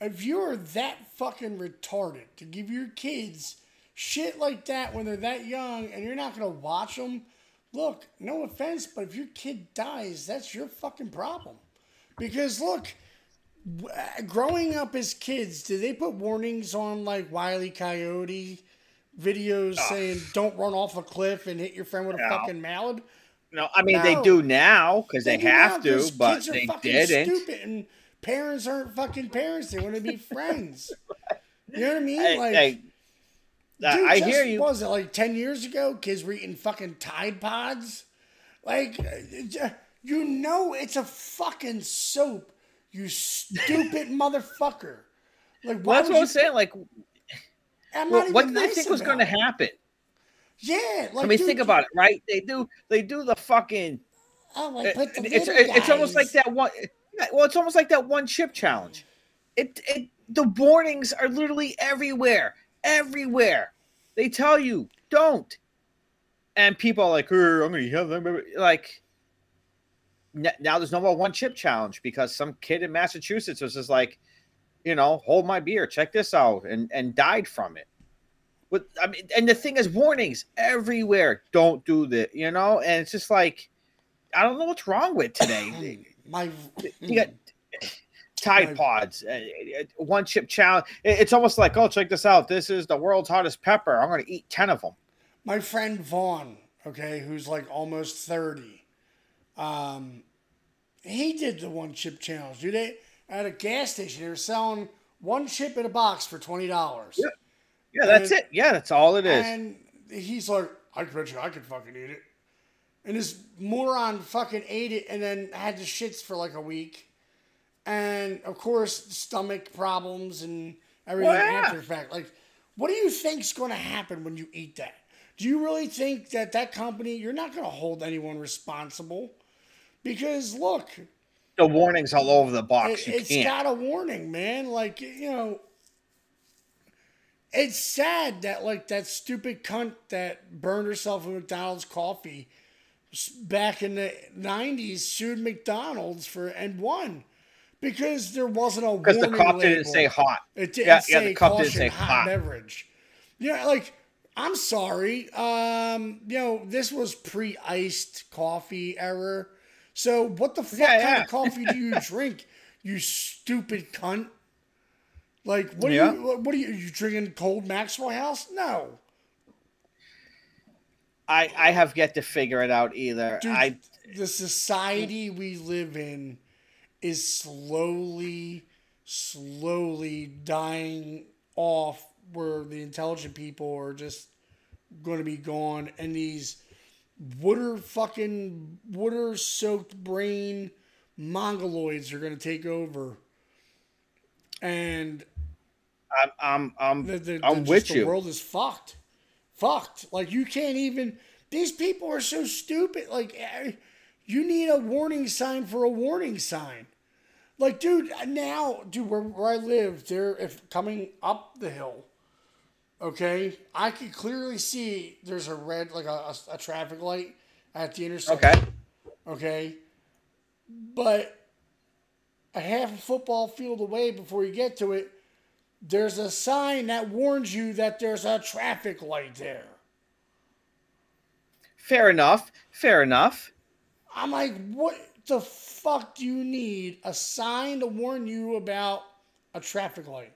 if you're that fucking retarded to give your kids shit like that when they're that young, and you're not gonna watch them, look, no offense, but if your kid dies, that's your fucking problem. Because look, growing up as kids, did they put warnings on like Wiley Coyote videos saying don't run off a cliff and hit your friend with a No. fucking mallet? No, I mean they do now because they, do have now to, but they didn't. Stupid and parents aren't fucking parents. They want to be friends. You know what I mean? Hey, like, I- dude, I just- hear you. what Was it like ten years ago? Kids were eating fucking Tide Pods. Like, uh, you know, it's a fucking soap. You stupid motherfucker. Like, why Well, that's what you- I'm saying. Like, I'm well, not what did they nice think was going to happen? Yeah, like I mean, dude, think about it, right? They do, they do the fucking. Oh, like, it- put the it's it's almost like that one. Well, it's almost like that one chip challenge. It it the warnings are literally everywhere, everywhere. They tell you don't, and people are like, "Er, "I'm going to have them." Like now, there's no more one chip challenge because some kid in Massachusetts was just like, you know, hold my beer, check this out, and and died from it. With I mean, and the thing is, warnings everywhere. Don't do that, you know. And it's just like, I don't know what's wrong with today. My You got Tide Pods, uh, uh, one chip challenge. It's almost like, oh, check this out. This is the world's hottest pepper. I'm going to eat 10 of them. my friend Vaughn, okay, who's like almost 30, um, he did the one chip challenge. Dude, they at a gas station, they were selling one chip in a box for twenty dollars. Yeah. Yeah, that's And- it. Yeah, that's all it is. And he's like, I bet you I could fucking eat it. And this moron fucking ate it and then had the shits for like a week. And of course, stomach problems and everything Well, yeah. after the fact. Like, what do you think's going to happen when you eat that? Do you really think that that company, you're not going to hold anyone responsible? Because look, the warnings all over the box. it, can't. got a warning, man. Like you know, it's sad that like that stupid cunt that burned herself in McDonald's coffee back in the '90s sued McDonald's for and won because there wasn't a Because the warning cup didn't say hot. It didn't Yeah, say yeah, the cup didn't say hot, hot. beverage. Yeah, like I'm sorry. Um, you know, this was pre-iced coffee era. So what the fuck Yeah, kind yeah. of coffee do you drink? You stupid cunt. Like what Yeah. are you what are you you drinking cold Maxwell House? No. I, I have yet to figure it out either. Dude, I the society we live in is slowly, slowly dying off where the intelligent people are just going to be gone and these water fucking water soaked brain mongoloids are going to take over and I'm I'm I'm, the, the, I'm the- with you. The world is fucked. Fucked. Like you can't even. These people are so stupid. Like eh, you need a warning sign for a warning sign. Like, dude, now, dude, where, where I live, there, if coming up the hill, okay, I could clearly see there's a red, like a, a, a traffic light at the intersection. Okay. Okay. But a half a football field away before you get to it, there's a sign that warns you that there's a traffic light there. Fair enough. Fair enough. I'm like, what the fuck do you need a sign to warn you about a traffic light?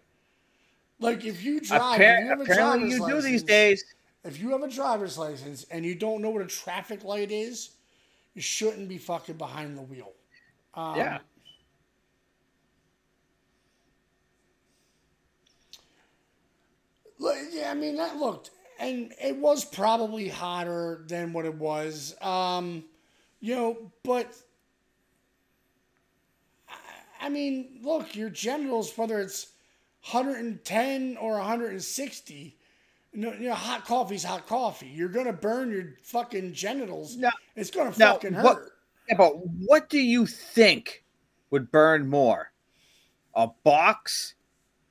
Like, if you drive, Appar- you have a apparently driver's you do license, these days. If you have a driver's license and you don't know what a traffic light is, you shouldn't be fucking behind the wheel. Um, Yeah. Look, yeah, I mean that looked, and it was probably hotter than what it was. Um, you know, but I- I mean, look, your generals, whether it's 110 or 160, you know, you know, hot coffee's hot coffee. You're gonna burn your fucking genitals. No, it's gonna Now, fucking hurt. what, yeah, but what do you think would burn more? A box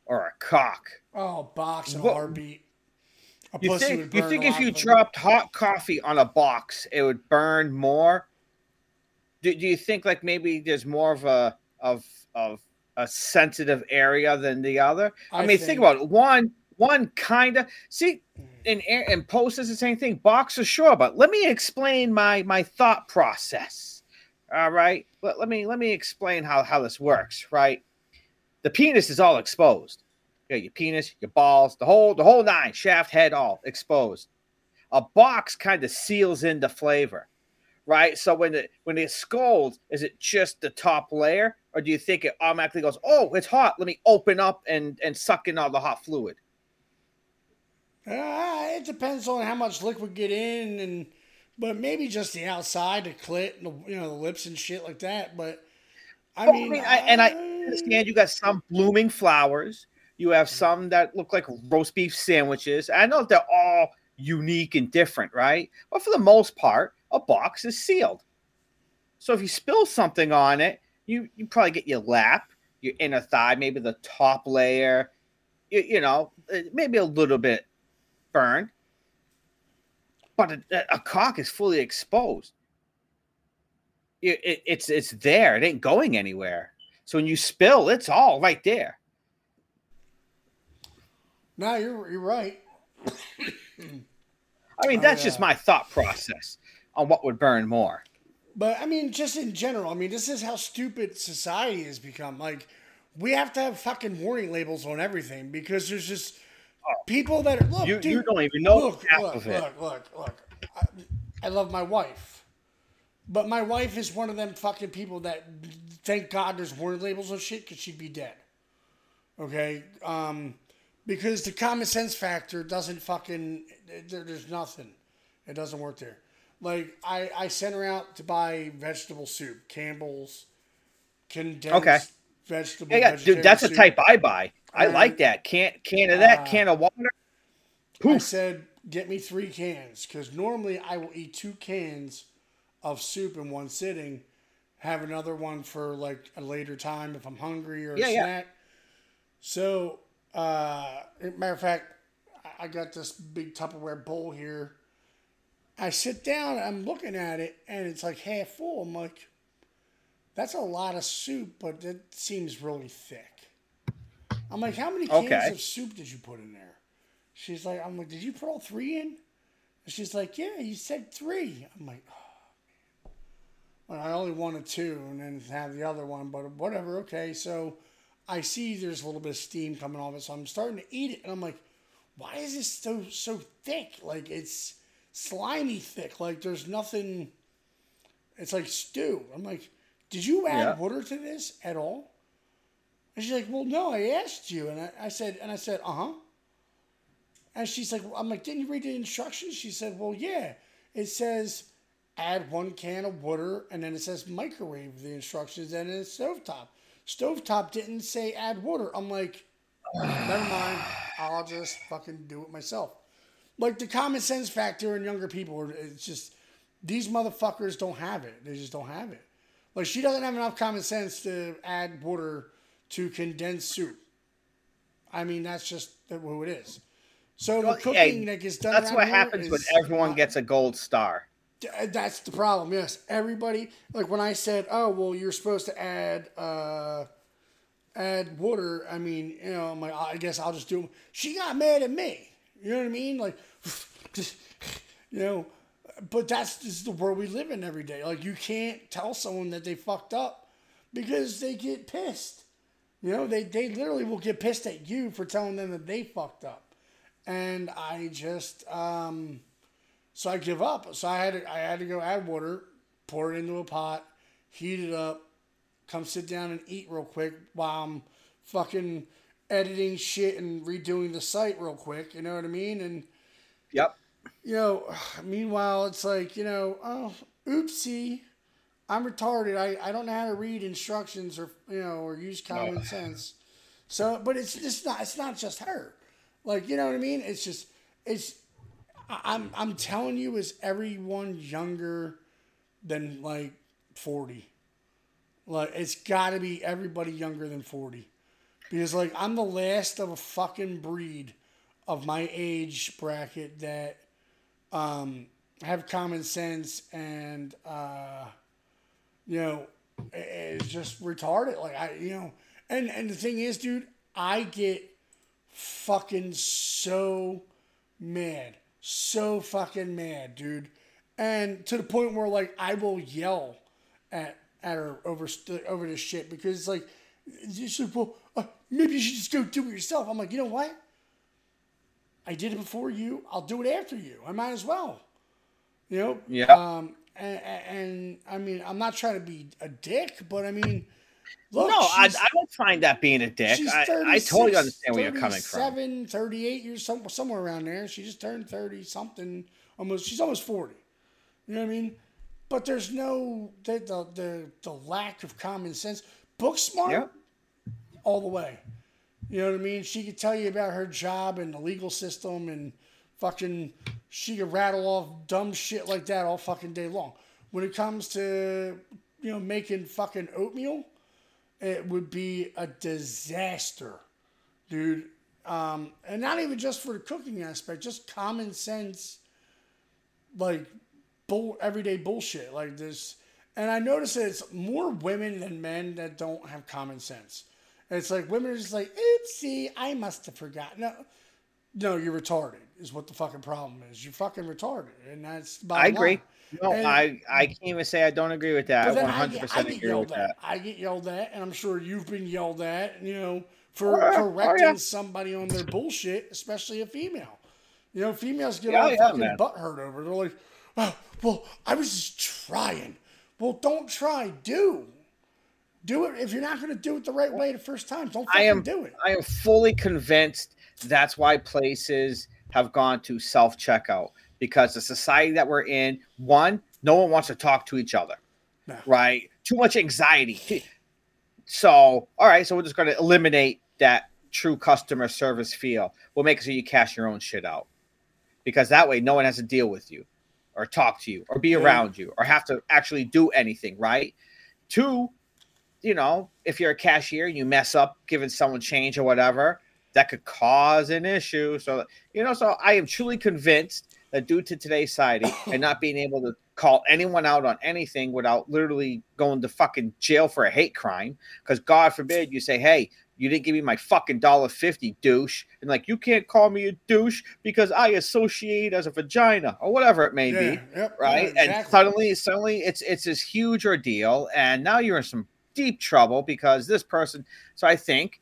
or a cock? Oh, box and What- a heartbeat. A You pussy think you think if you dropped hot coffee on a box, it would burn more? Do, do you think like maybe there's more of a of of a sensitive area than the other? I, I mean, think, think- about it. One one kind of see in air in post is the same thing. Box is sure, but let me explain my my thought process. All right, let, let me let me explain how how this works. Right, the penis is all exposed. You got your penis, your balls, the whole the whole nine, shaft, head, all exposed. A box kind of seals in the flavor, right? So when it when it scalds, is it just the top layer, or do you think it automatically goes, "Oh, it's hot. Let me open up and and suck in all the hot fluid"? Uh, it depends on how much liquid get in, and but maybe just the outside, the clit, and the, you know, the lips and shit like that. But I Well, mean, I, and I understand you got some blooming flowers. You have some that look like roast beef sandwiches. I know they're all unique and different, right? But for the most part, a box is sealed. So if you spill something on it, you you probably get your lap, your inner thigh, maybe the top layer, you, you know, uh, maybe a little bit burned. But a, a cock is fully exposed. It, it, it's it's there. It ain't going anywhere. So when you spill, it's all right there. no, you're you're right. I mean, Oh, that's just my thought process on what would burn more. But I mean, just in general, I mean, this is how stupid society has become. Like, we have to have fucking warning labels on everything because there's just people that are look. You- dude, you don't even know Look, look, it. look, look, look. I, I love my wife, but my wife is one of them fucking people that thank God there's warning labels on shit because she'd be dead. Okay, um, because the common sense factor doesn't fucking there, there's nothing. It doesn't work there. Like I, I sent her out to buy vegetable soup, Campbell's condensed Okay. vegetable. Yeah, yeah, dude, that's a soup. type I buy. I And, like that. Can can of that, uh, can of water. I said, get me three cans because normally I will eat two cans of soup in one sitting, have another one for like a later time if I'm hungry or a Yeah, yeah. snack. So, uh, matter of fact, I got this big Tupperware bowl here. I sit down, I'm looking at it, and it's like half full. I'm like, that's a lot of soup, but it seems really thick. I'm like, how many cans Okay. of soup did you put in there? She's like, I'm like, did you put all three in? And she's like, yeah, you said three. I'm like, oh, man. Well, I only wanted two and then have the other one, but whatever. Okay. So I see there's a little bit of steam coming off it. So I'm starting to eat it. And I'm like, why is this so, so thick? Like it's slimy thick. Like there's nothing. It's like stew. I'm like, did you add Yeah. water to this at all? And she's like, well, no, I asked you. And I, I said, and I said, uh huh. And she's like, I'm like, didn't you read the instructions? She said, well, yeah. It says add one can of water, and then it says microwave the instructions, and then it's stovetop. Stovetop didn't say add water. I'm like, never mind. I'll just fucking do it myself. Like the common sense factor in younger people. It's just these motherfuckers don't have it. They just don't have it. Like she doesn't have enough common sense to add water to condensed soup. I mean, that's just who it is. So the cooking hey, that gets done. That's what happens when is everyone gets a gold star. That's the problem. Yes, everybody. Like when I said, "Oh, well, you're supposed to add uh, add water." I mean, you know, I'm like, I guess I'll just do. She got mad at me. You know what I mean? Like, just you know. But that's just the world we live in every day. Like you can't tell someone that they fucked up because they get pissed. You know, they they literally will get pissed at you for telling them that they fucked up. And I just um so I give up. So I had to, I had to go add water, pour it into a pot, heat it up, come sit down and eat real quick while I'm fucking editing shit and redoing the site real quick. You know what I mean? And Yep. you know, meanwhile it's like you know, oh, oopsie, I'm retarded. I, I don't know how to read instructions or you know or use common No. sense. So, but it's just not. It's not just her. Like you know what I mean? It's just it's. I'm I'm telling you, is everyone younger than like forty? Like it's got to be everybody younger than forty, because like I'm the last of a fucking breed of my age bracket that um have common sense and uh you know it's just retarded. Like i you know and and the thing is dude i get fucking so mad. So fucking mad dude. And to the point where like i will yell at at her over over this shit because it's like she's like, well, maybe you should just go do it yourself i'm like you know what I did it before you. I'll do it after you. I might as well. You know. Yeah. Um. And, and I mean, I'm not trying to be a dick, but I mean, look. no, I, I don't find that being a dick. I, I totally understand where you're coming from. 37, 38 years, some, somewhere around there. She just turned 30 something. Almost, she's almost 40. You know what I mean? But there's no the the the, the lack of common sense. Book smart, Yeah. All the way. You know what I mean? She could tell you about her job and the legal system and fucking. She could rattle off dumb shit like that all fucking day long. When it comes to you know making fucking oatmeal, it would be a disaster, dude. Um, and not even just for the cooking aspect, just common sense, like bull everyday bullshit like this. And I notice that it's more women than men that don't have common sense. And it's like women are just like, oopsie, I must have forgotten. No, no, you're retarded. Is what the fucking problem is. You're fucking retarded, and that's. I agree. line. No, And- I I can't even say I don't agree with that. I But then one I hundred get, I percent agree with at. that. I get yelled at, and I'm sure you've been yelled at. You know, for Oh, yeah. Oh, correcting yeah. somebody on their bullshit, especially a female. You know, females get Yeah, all yeah, fucking man. butt hurt over. it. They're like, oh, "Well, I was just trying." Well, don't try. Do. Do it. If you're not going to do it the right way the first time, don't I am do it. I am fully convinced that's why places have gone to self checkout because the society that we're in, one, no one wants to talk to each other, right? Too much anxiety. So, all right, so we're just going to eliminate that true customer service feel. We'll make it so you cash your own shit out because that way no one has to deal with you or talk to you or be Yeah. around you or have to actually do anything, right? Two, you know, if you're a cashier and you mess up giving someone change or whatever, that could cause an issue. So, you know, so I am truly convinced that due to today's society and not being able to call anyone out on anything without literally going to fucking jail for a hate crime, because God forbid you say, hey, you didn't give me my fucking dollar fifty, douche, and like you can't call me a douche because I associate as a vagina or whatever it may Yeah, be, yep, right? yeah, And exactly. suddenly, suddenly, it's it's this huge ordeal, and now you're in some deep trouble because this person. So I think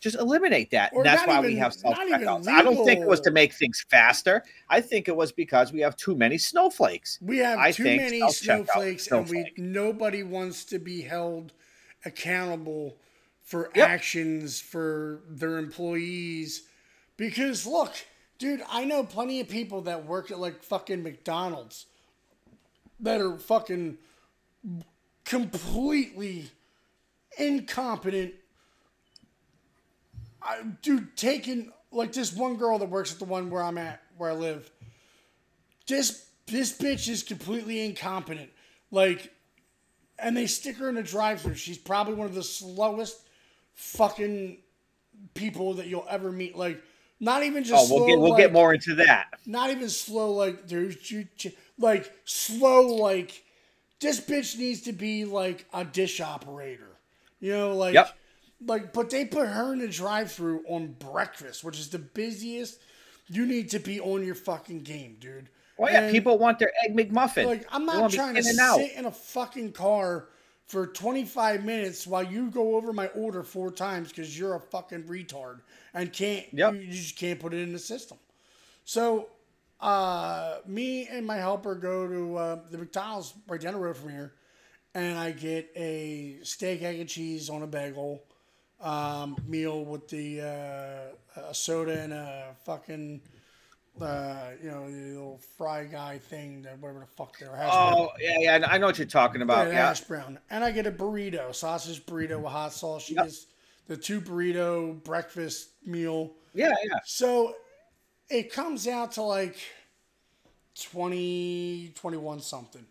just eliminate that. Or and that's why we have self checkouts. I don't think it was to make things faster. I think it was because we have too many snowflakes. We have I too many snowflakes, and we nobody wants to be held accountable for Yep. actions for their employees. Because look, dude, I know plenty of people that work at like fucking McDonald's that are fucking completely incompetent. I, dude, taking like this one girl that works at the one where I'm at, where I live. This this bitch is completely incompetent. Like, and they stick her in a drive-through. She's probably one of the slowest fucking people that you'll ever meet. Like, not even Oh, just we'll slow, get we'll like, get more into that. not even slow like there's you- like slow like this bitch needs to be like a dish operator you know like Yep. like but they put her in the drive-through on breakfast which is the busiest you need to be on your fucking game dude Well, yeah, And, people want their egg McMuffin. like i'm not trying to and out. sit in a fucking car for 25 minutes while you go over my order four times because you're a fucking retard and can't you, you just can't put it in the system so, uh, me and my helper go to uh, the McDonald's right down the road from here, and I get a steak, egg, and cheese on a bagel um, meal with the uh, a soda and a fucking. Uh, you know, the little fry guy thing, that whatever the fuck they're brown. Oh, yeah, yeah, I know what you're talking about. Yeah, Yeah, hash brown. And I get a burrito, sausage burrito with hot sauce. She gets the two burrito breakfast meal. Yeah, yeah. So it comes out to like 20, 21 something.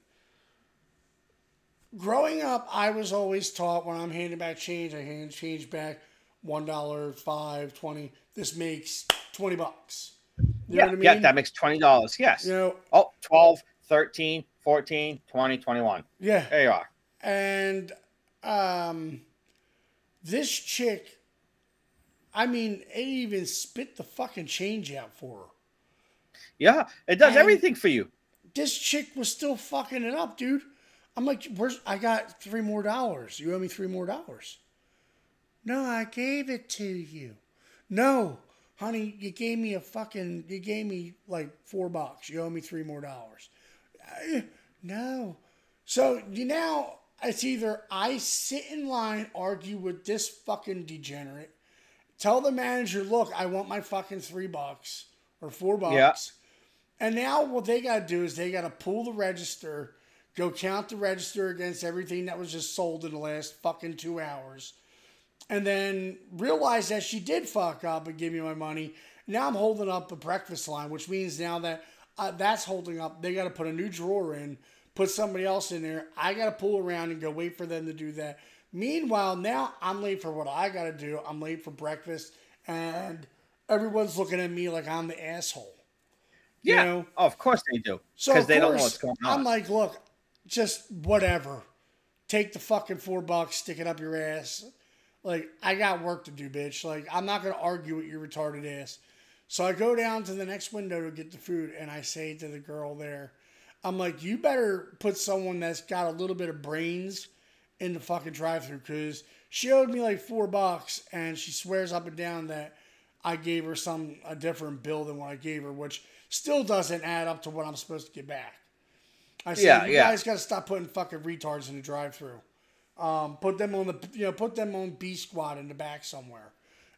Growing up, I was always taught when I'm handing back change, I hand change back one dollar, five, twenty. This makes twenty bucks. You yeah, know what I mean? yeah, that makes $20. Yes. You know- oh, 12, 13, 14, 20, 21. Yeah. There you are. And um, this chick, I mean, it even spit the fucking change out for her. Yeah, it does And- everything for you. This chick was still fucking it up, dude. I'm like, where's I got three more dollars. You owe me three more dollars. No, I gave it to you. No, honey, you gave me a fucking you gave me like four bucks. You owe me three more dollars. Uh, No. So you now it's either I sit in line, argue with this fucking degenerate, tell the manager, look, I want my fucking three bucks or four bucks. Yeah. And now what they got to do is they got to pull the register, go count the register against everything that was just sold in the last fucking two hours, and then realize that she did fuck up and give me my money. Now I'm holding up the breakfast line, which means now that uh, that's holding up, they got to put a new drawer in, put somebody else in there. I got to pull around and go wait for them to do that. Meanwhile, now I'm late for what I got to do. I'm late for breakfast, and everyone's looking at me like I'm the asshole. You Yeah. know? Oh, of course they do. So they don't know what's going on. I'm like, look, just whatever. Take the fucking four bucks, stick it up your ass. Like, I got work to do, bitch. Like, I'm not gonna argue with your retarded ass. So I go down to the next window to get the food, and I say to the girl there, I'm like, you better put someone that's got a little bit of brains in the fucking drive-through because she owed me like four bucks, and she swears up and down that I gave her some a different bill than what I gave her, which still doesn't add up to what I'm supposed to get back. I said, Yeah, you yeah. guys got to stop putting fucking retards in the drive-through. Um, put them on the you know put them on B squad in the back somewhere,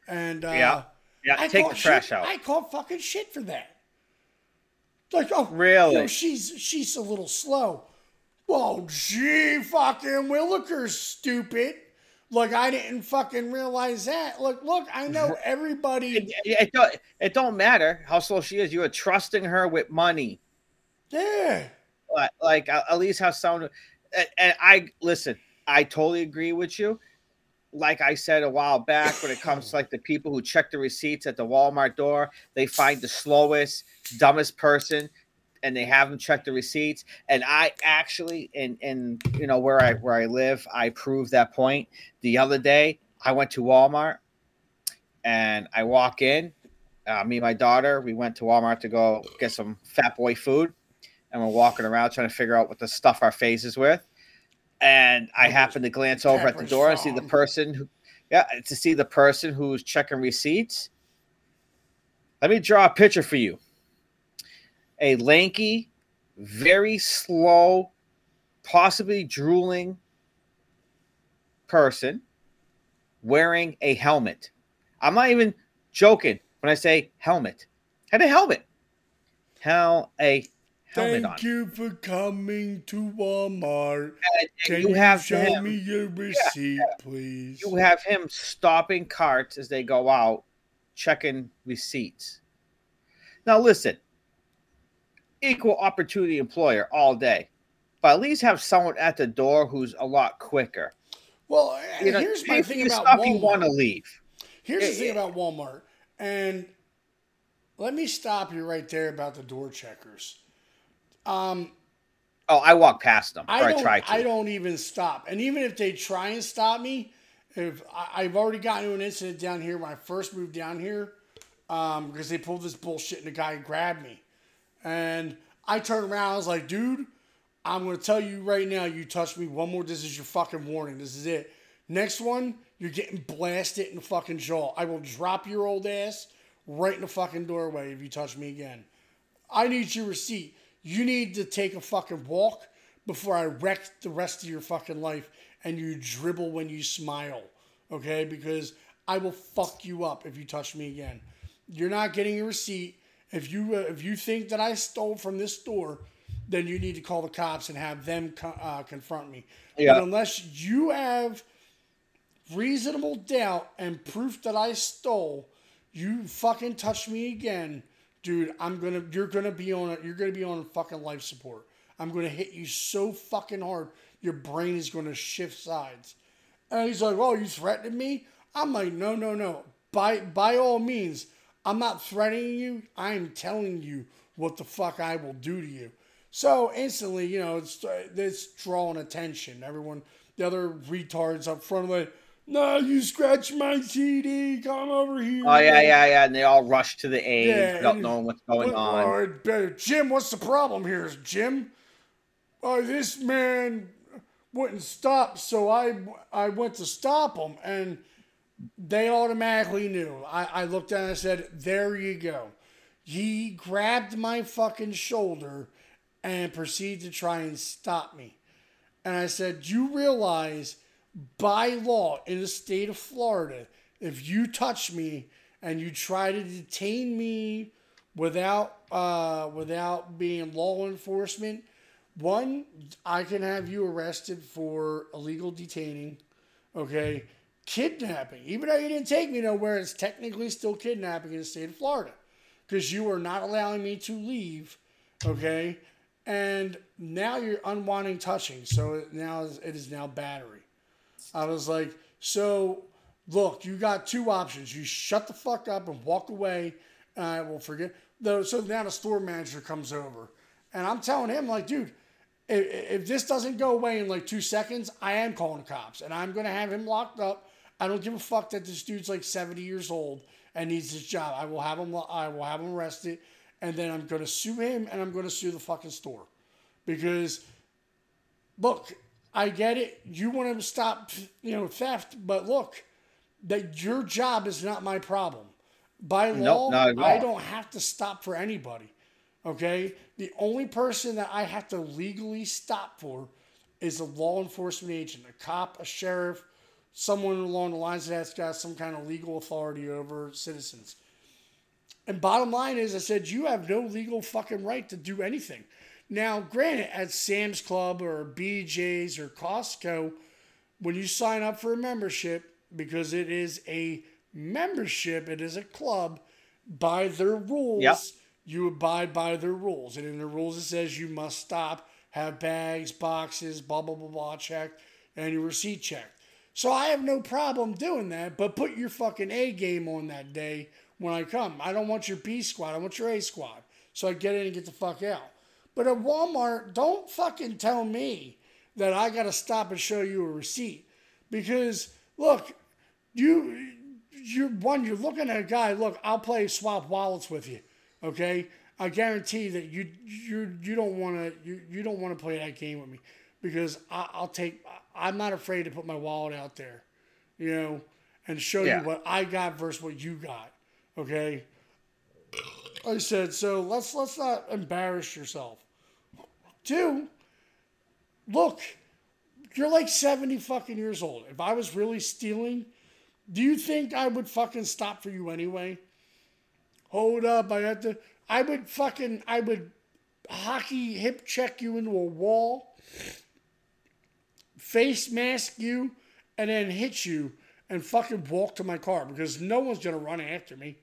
and uh, Yeah. Yeah, I take the trash shit- out. I caught fucking shit for that. Like oh Really? you know, she's she's a little slow. Well, gee, fucking Willikers, stupid. Like I didn't fucking realize that. Look, look, I know everybody. It, it, don't, it don't matter how slow she is. You are trusting her with money. Yeah. Like, at least someone. And, and I listen. I totally agree with you. Like I said a while back, when it comes to like the people who check the receipts at the Walmart door, they find the slowest, dumbest person, and they have them check the receipts. And I actually, in in you know where I where I live, I proved that point. The other day, I went to Walmart, and I walk in. Uh, me and my daughter, we went to Walmart to go get some Fat Boy food, and we're walking around trying to figure out what to stuff our faces with. And I happen to glance over at the door and see the person who, yeah, to see the person who's checking receipts. Let me draw a picture for you. A lanky, very slow, possibly drooling person wearing a helmet. I'm not even joking when I say helmet. Had a helmet. Hell, a Thank you for coming to Walmart. Can you you, have show him- me your receipt, please? You have him stopping carts as they go out, checking receipts. Now, listen, equal opportunity employer all day, but at least have someone at the door who's a lot quicker. Well, You know, here's my thing about stuff Walmart. you want to leave. Here's the Yeah, thing about Walmart, and let me stop you right there about the door checkers. Um, Oh, I walk past them, I don't. try to. I don't even stop, and even if they try and stop me, if I, I've already gotten into an incident down here when I first moved down here, um, because they pulled this bullshit and the guy grabbed me, and I turned around. I was like, dude, I'm gonna tell you right now. You touch me one more. This is your fucking warning. This is it. Next one, you're getting blasted in the fucking jaw. I will drop your old ass right in the fucking doorway if you touch me again. I need your receipt. You need to take a fucking walk before I wreck the rest of your fucking life and you dribble when you smile. Okay? Because I will fuck you up if you touch me again. You're not getting a receipt. If you uh, if you think that I stole from this store, then you need to call the cops and have them co- uh, confront me. Yeah. But unless you have reasonable doubt and proof that I stole, you fucking touch me again, dude, I'm gonna you're gonna be on a, you're gonna be on fucking life support. I'm gonna hit you so fucking hard, your brain is gonna shift sides. And he's like, Oh, you threatening me? I'm like, no, no, no. By by all means, I'm not threatening you. I'm telling you what the fuck I will do to you. So instantly, you know, it's it's drawing attention. Everyone, the other retards up front, are like, no, you scratch my CD. Come over here. Oh yeah, yeah, yeah, and they all rush to the aid, Yeah, not knowing what's going on. all right, better. Jim, what's the problem here, Jim? Oh, this man wouldn't stop, so I I went to stop him, and they automatically knew. I, I looked down and I said, "There you go." He grabbed my fucking shoulder and proceeded to try and stop me. And I said, "You realize, by law in the state of Florida, if you touch me and you try to detain me without uh, without being law enforcement, one, I can have you arrested for illegal detaining. Okay, kidnapping. Even though you didn't take me nowhere, it's technically still kidnapping in the state of Florida because you are not allowing me to leave. Okay, and now you're unwanting touching, so now it is now battery. I was like, so look, you got two options. You shut the fuck up and walk away, and I will forget. Though, so now the store manager comes over, and I'm telling him like, dude, if, if this doesn't go away in like two seconds, I am calling cops, and I'm gonna have him locked up. I don't give a fuck that this dude's like 70 years old and needs his job. I will have him. I will have him arrested, and then I'm going to sue him, and I'm going to sue the fucking store, because look, I get it. You want to stop, you know, theft, but look, that your job is not my problem. By law, I don't have to stop for anybody. Okay, the only person that I have to legally stop for is a law enforcement agent, a cop, a sheriff, someone along the lines that's got some kind of legal authority over citizens. And bottom line is, I said, you have no legal fucking right to do anything. Now, granted, at Sam's Club or BJ's or Costco, when you sign up for a membership, because it is a membership, it is a club, by their rules, Yep. you abide by their rules. And in the rules, it says you must stop, have bags, boxes, blah, blah, blah, blah, checked, and your receipt checked. So I have no problem doing that, but put your fucking A game on that day when I come. I don't want your B squad, I want your A squad. So I get in and get the fuck out. But at Walmart, don't fucking tell me that I got to stop and show you a receipt. Because, look, you, you're one, you're looking at a guy, look, I'll play swap wallets with you. Okay? I guarantee that you you you don't want to you, you don't want to play that game with me because I, I'll take I'm not afraid to put my wallet out there, you know, and show Yeah. you what I got versus what you got. Okay. I said, so let's let's not embarrass yourself. Two, look, you're like 70 fucking years old. If I was really stealing, do you think I would fucking stop for you anyway? Hold up, I have to I would fucking I would hockey hip check you into a wall, face mask you, and then hit you and fucking walk to my car because no one's gonna run after me.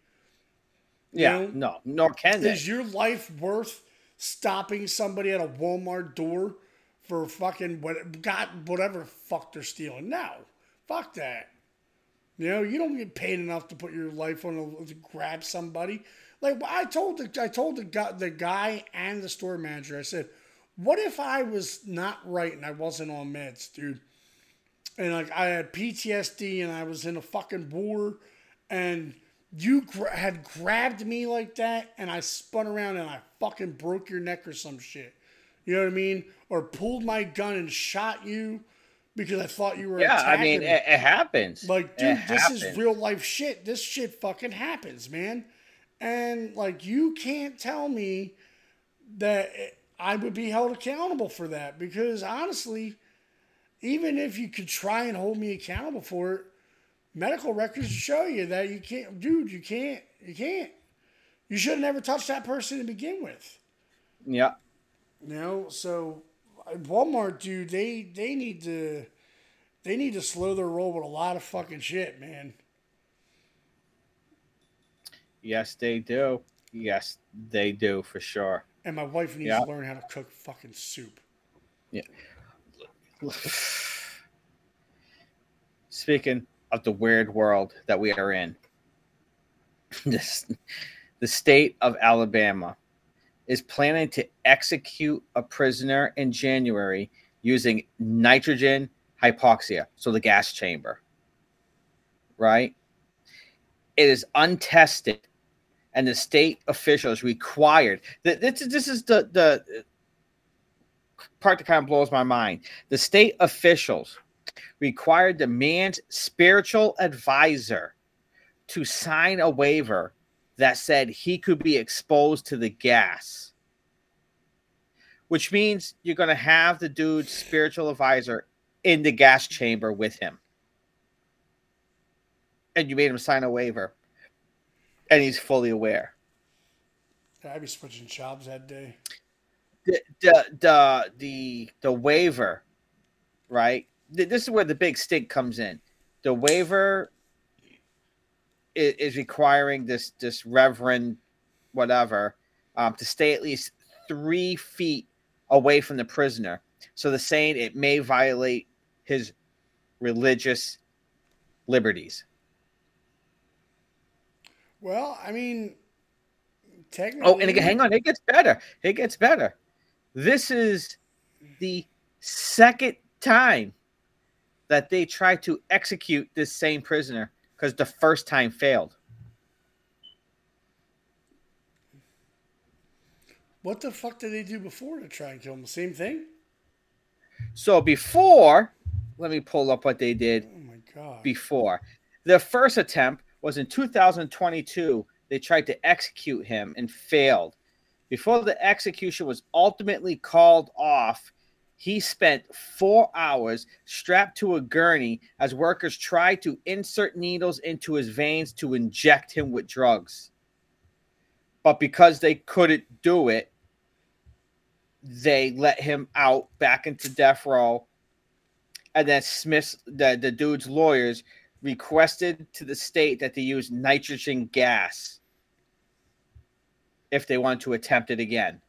You Yeah, know? no, nor can they. Is your life worth stopping somebody at a Walmart door for fucking what got whatever fuck they're stealing? No, fuck that. You know, you don't get paid enough to put your life on a, to grab somebody. Like I told the I told the guy, the guy and the store manager, I said, "What if I was not right and I wasn't on meds, dude? And like I had PTSD and I was in a fucking war, and you gra- had grabbed me like that, and I spun around and I fucking broke your neck or some shit. You know what I mean? Or pulled my gun and shot you because I thought you were Yeah, I mean, it, it happens. Like, dude, It this is real life shit. This shit fucking happens, man. And like, you can't tell me that I would be held accountable for that because honestly, even if you could try and hold me accountable for it, medical records show you that you can't, dude. You can't. You can't. You should have never touched that person to begin with. Yeah. You know, so uh, Walmart, dude, they they need to they need to slow their roll with a lot of fucking shit, man. Yes, they do. Yes, they do for sure. And my wife needs Yeah. to learn how to cook fucking soup. Yeah. Speaking of the weird world that we are in, this, the state of Alabama is planning to execute a prisoner in January using nitrogen hypoxia, so the gas chamber. Right? It is untested, and the state officials required. th- This, is- this is the the part that kind of blows my mind. The state officials required the man's spiritual advisor to sign a waiver that said he could be exposed to the gas. Which means you're going to have the dude's spiritual advisor in the gas chamber with him. And you made him sign a waiver. And he's fully aware. I'd be switching jobs that day. the the the the, the waiver, right? Th- This is where the big stink comes in. The waiver is, is requiring this this reverend, whatever, um, to stay at least three feet away from the prisoner. So the saying it may violate his religious liberties. Well, I mean, technically. Oh, and again, hang on, it gets better. It gets better. This is the second time that they tried to execute this same prisoner because the first time failed. What the fuck did they do before to try and kill him? The same thing? So before, let me pull up what they did. Oh my god. Before. Their first attempt was in 2022. They tried to execute him and failed. Before the execution was ultimately called off, he spent four hours strapped to a gurney as workers tried to insert needles into his veins to inject him with drugs. But because they couldn't do it, they let him out back into death row. And then Smith's the, the dude's lawyers requested to the state that they use nitrogen gas if they want to attempt it again.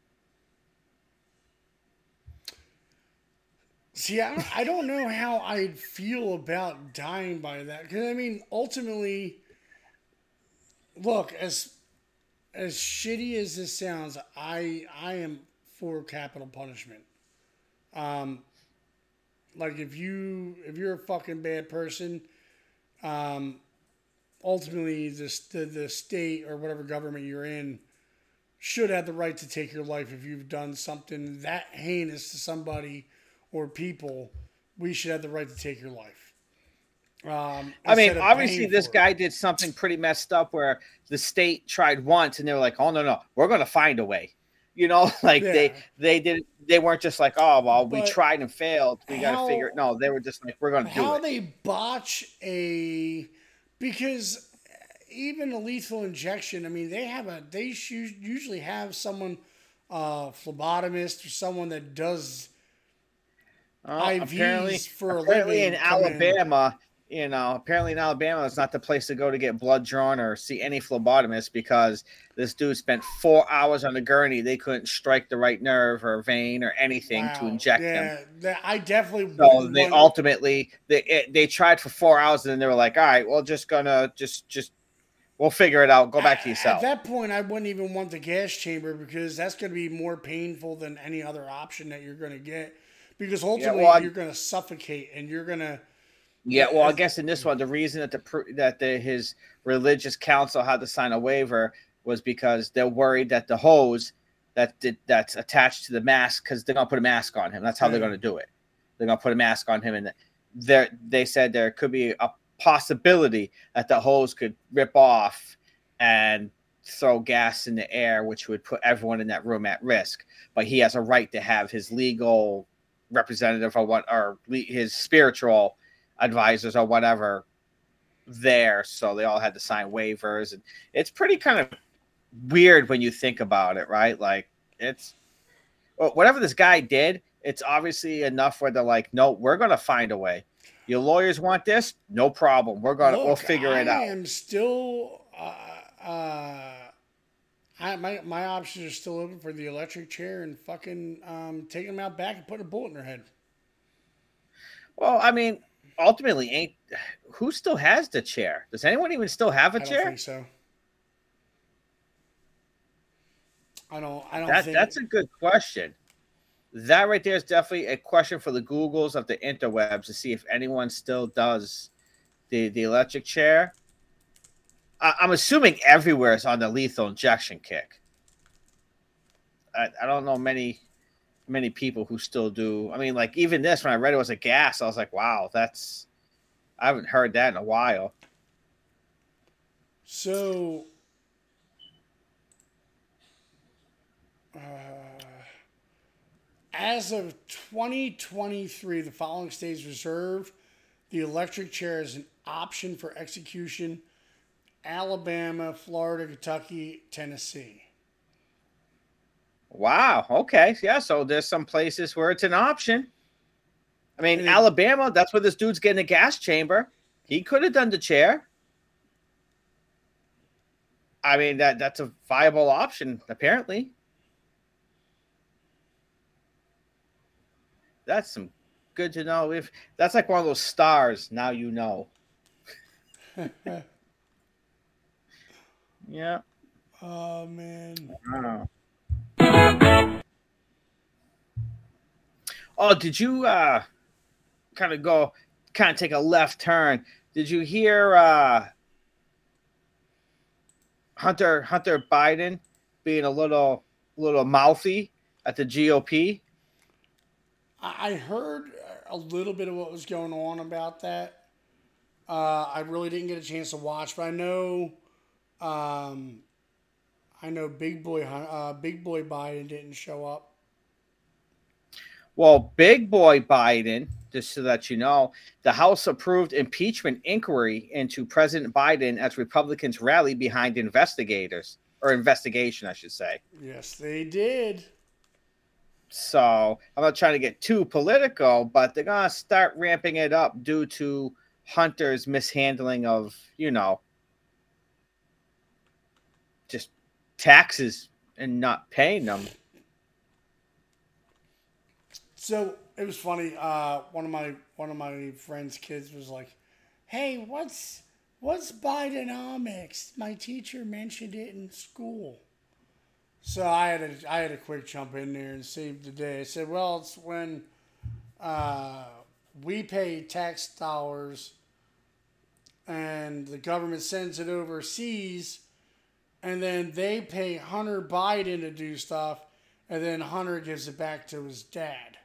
See, I don't, I don't know how I'd feel about dying by that. Because, I mean, ultimately, look, as as shitty as this sounds, I I am for capital punishment. Um, like if you if you're a fucking bad person, um, ultimately the, the the state or whatever government you're in should have the right to take your life if you've done something that heinous to somebody or people. We should have the right to take your life. Um, I mean, obviously, this for it. guy did something pretty messed up where the state tried once and they were like, "Oh no, no, we're going to find a way." You know, like they Yeah. they did they weren't just like, "Oh well, we tried and failed. We got to figure it." No, they were just like, "We're going to do it." how it." they botch a because even a lethal injection i mean they have a they usually have someone uh phlebotomist or someone that does Oh, IVs apparently, for apparently in come in. Alabama, you know, apparently in Alabama, it's not the place to go to get blood drawn or see any phlebotomist because this dude spent four hours on the gurney. They couldn't strike the right nerve or vein or anything to Wow. inject him. yeah that, i definitely So they want- ultimately they it, they tried for four hours and then they were like, all right, well, just gonna just just we'll figure it out. Go back to yourself. At that point, I wouldn't even want the gas chamber because that's going to be more painful than any other option that you're going to get. Because ultimately, well, you're going to suffocate and you're going to. Yeah, well, I guess in this one, the reason that the that the, his religious council had to sign a waiver was because they're worried that the hose that did, that's attached to the mask because they're gonna put a mask on him. That's how they're gonna do it. They're gonna put a mask on him, and there they said there could be a possibility that the hose could rip off and throw gas in the air, which would put everyone in that room at risk. But he has a right to have his legal representative or what or his spiritual advisors or whatever there. So they all had to sign waivers. And it's pretty kind of weird when you think about it right? Like it's well, whatever this guy did it's obviously enough where they're like no we're gonna find a way. Your lawyers want this? No problem. We're gonna we'll Look, figure it out. I am still. Uh, uh, I, my my options are still open for the electric chair and fucking um, taking them out back and putting a bullet in their head. well i mean ultimately ain't who still has the chair does anyone even still have a I don't chair think so. I don't. I don't that, think that's a good question. That right there is definitely a question for the Googles of the interwebs to see if anyone still does the the electric chair. I, I'm assuming everywhere is on the lethal injection kick. I, I don't know many many people who still do. I mean, like even this when I read it was a gas, I was like, wow, that's I haven't heard that in a while. So, uh, as of 2023, the following stays reserved. The electric chair is an option for execution Alabama, Florida, Kentucky, Tennessee. Wow. Okay. Yeah. So there's some places where it's an option. I mean, Alabama, that's where this dude's getting a gas chamber. He could have done the chair. I mean, that that's a viable option, apparently. That's some good to know. If that's like one of those stars, now you know. Yeah. Oh, man. Oh. Oh, did you uh kind of go kind of take a left turn? Did you hear uh Hunter Hunter Biden being a little little mouthy at the GOP. I I heard a little bit of what was going on about that. Uh, I really didn't get a chance to watch, but I know, um, I know Big Boy uh, Big Boy Biden didn't show up. Well, big boy Biden, just so that you know, the House approved impeachment inquiry into President Biden as Republicans rally behind investigators or investigation, I should say. Yes, they did. So I'm not trying to get too political, but they're gonna start ramping it up due to Hunter's mishandling of, you know, just taxes and not paying them. So it was funny. Uh, one of my one of my friends' kids was like, "Hey, what's what's Bidenomics? My teacher mentioned it in school." So I had to I had to quick jump in there and save the day. I said, "Well, it's when uh, we pay tax dollars, and the government sends it overseas." And then they pay Hunter Biden to do stuff, and then Hunter gives it back to his dad.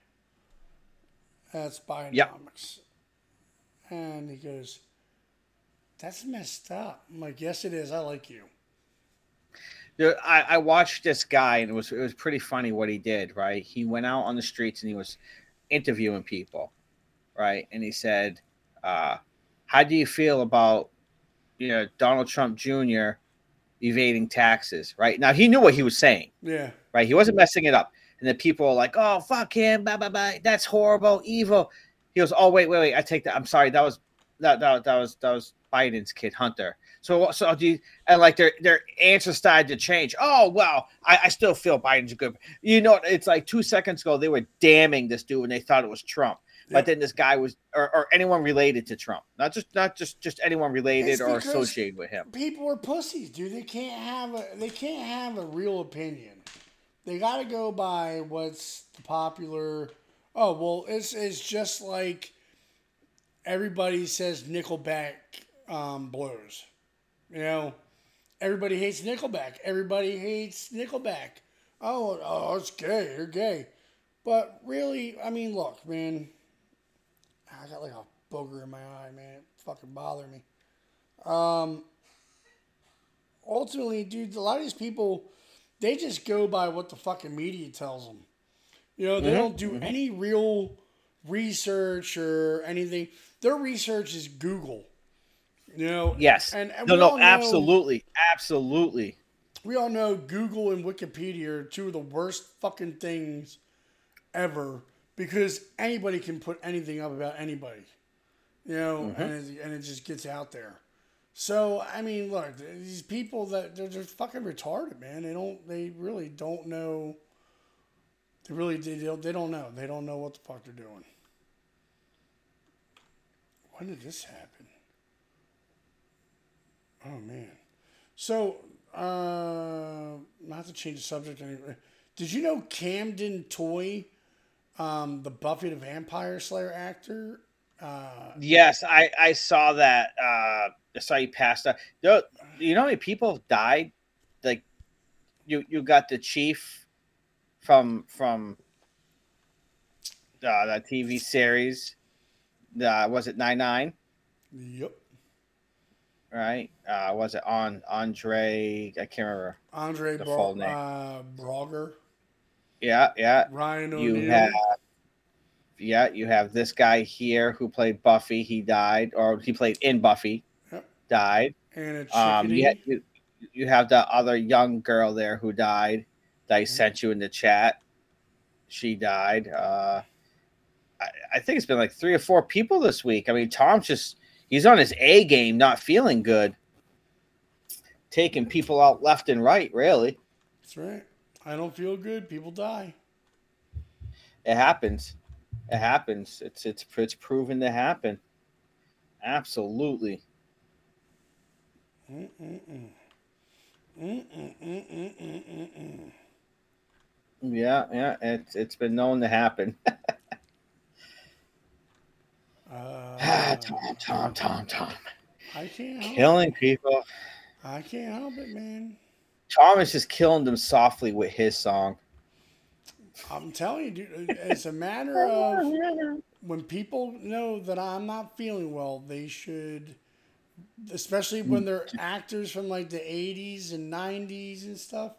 That's Bidenomics. And he goes, That's messed up. I'm like, Yes, it is. I like you. I, I watched this guy and it was it was pretty funny what he did, right? He went out on the streets and he was interviewing people, right? And he said, uh, how do you feel about you know Donald Trump Jr. evading taxes? Right now, he knew what he was saying, Yeah. right? He wasn't messing it up. And then people are like, "Oh, fuck him! Blah blah blah. That's horrible, evil." He goes, "Oh wait, wait, wait. I take that. I'm sorry. That was that that, that was that was Biden's kid, Hunter." So so do you, and like their their answers started to change. Oh well, I, I still feel Biden's a good. You know, it's like two seconds ago they were damning this dude and they thought it was Trump. But then this guy was, or, or anyone related to Trump, not just not just just anyone related or associated with him. People are pussies, dude. They can't have a they can't have a real opinion. They got to go by what's the popular. Oh well, it's it's just like everybody says Nickelback um, blows. You know, everybody hates Nickelback. Everybody hates Nickelback. Oh, oh, it's gay. You're gay. But really, I mean, look, man. I got like a booger in my eye, man. It fucking bother me. Um, ultimately, dude, a lot of these people, they just go by what the fucking media tells them. You know, they Mhm, don't do any real research or anything. Their research is Google. You know, Yes. and, and no, no, all know- absolutely, absolutely. we all know Google and Wikipedia are two of the worst fucking things ever because anybody can put anything up about anybody, you know, and, it, and it just gets out there. So I mean, look, these people that they're just fucking retarded, man. They don't, they really don't know. They really, they don't, they don't know. They don't know what the fuck they're doing. When did this happen? Oh man. So, uh, not to change the subject anyway. Did you know Camden Toy, um, the Buffy the Vampire Slayer actor? Uh, Yes, I I saw that. Uh, I saw you passed out. You know how many people have died? Like, you you got the chief from from uh, that TV series. Uh, was it nine nine? yep. Right? Uh, was it on Andre? I can't remember. Andre The Bra- full name. uh. Yeah, yeah. Ryan You have, yeah, you have this guy here who played Buffy. He died, or he played in Buffy. Yep. Died. Anna Um, you, ha- you, you have the other young girl there who died that I sent you in the chat. She died. Uh, I, I think it's been like three or four people this week. I mean, Tom's just he's on his A game, not feeling good, taking people out left and right. Really, That's right. I don't feel good. People die. it happens. It happens. It's it's it's proven to happen. Absolutely. Mm-mm-mm. Yeah, yeah. It's it's been known to happen. Uh, Tom, Tom, Tom, Tom. I can't Killing people. I can't help it, man. Thomas just killing them softly with his song. I'm telling you, dude, it's a matter oh, of when people know that I'm not feeling well, they should, especially when they're mm. actors from like the 80s and 90s and stuff,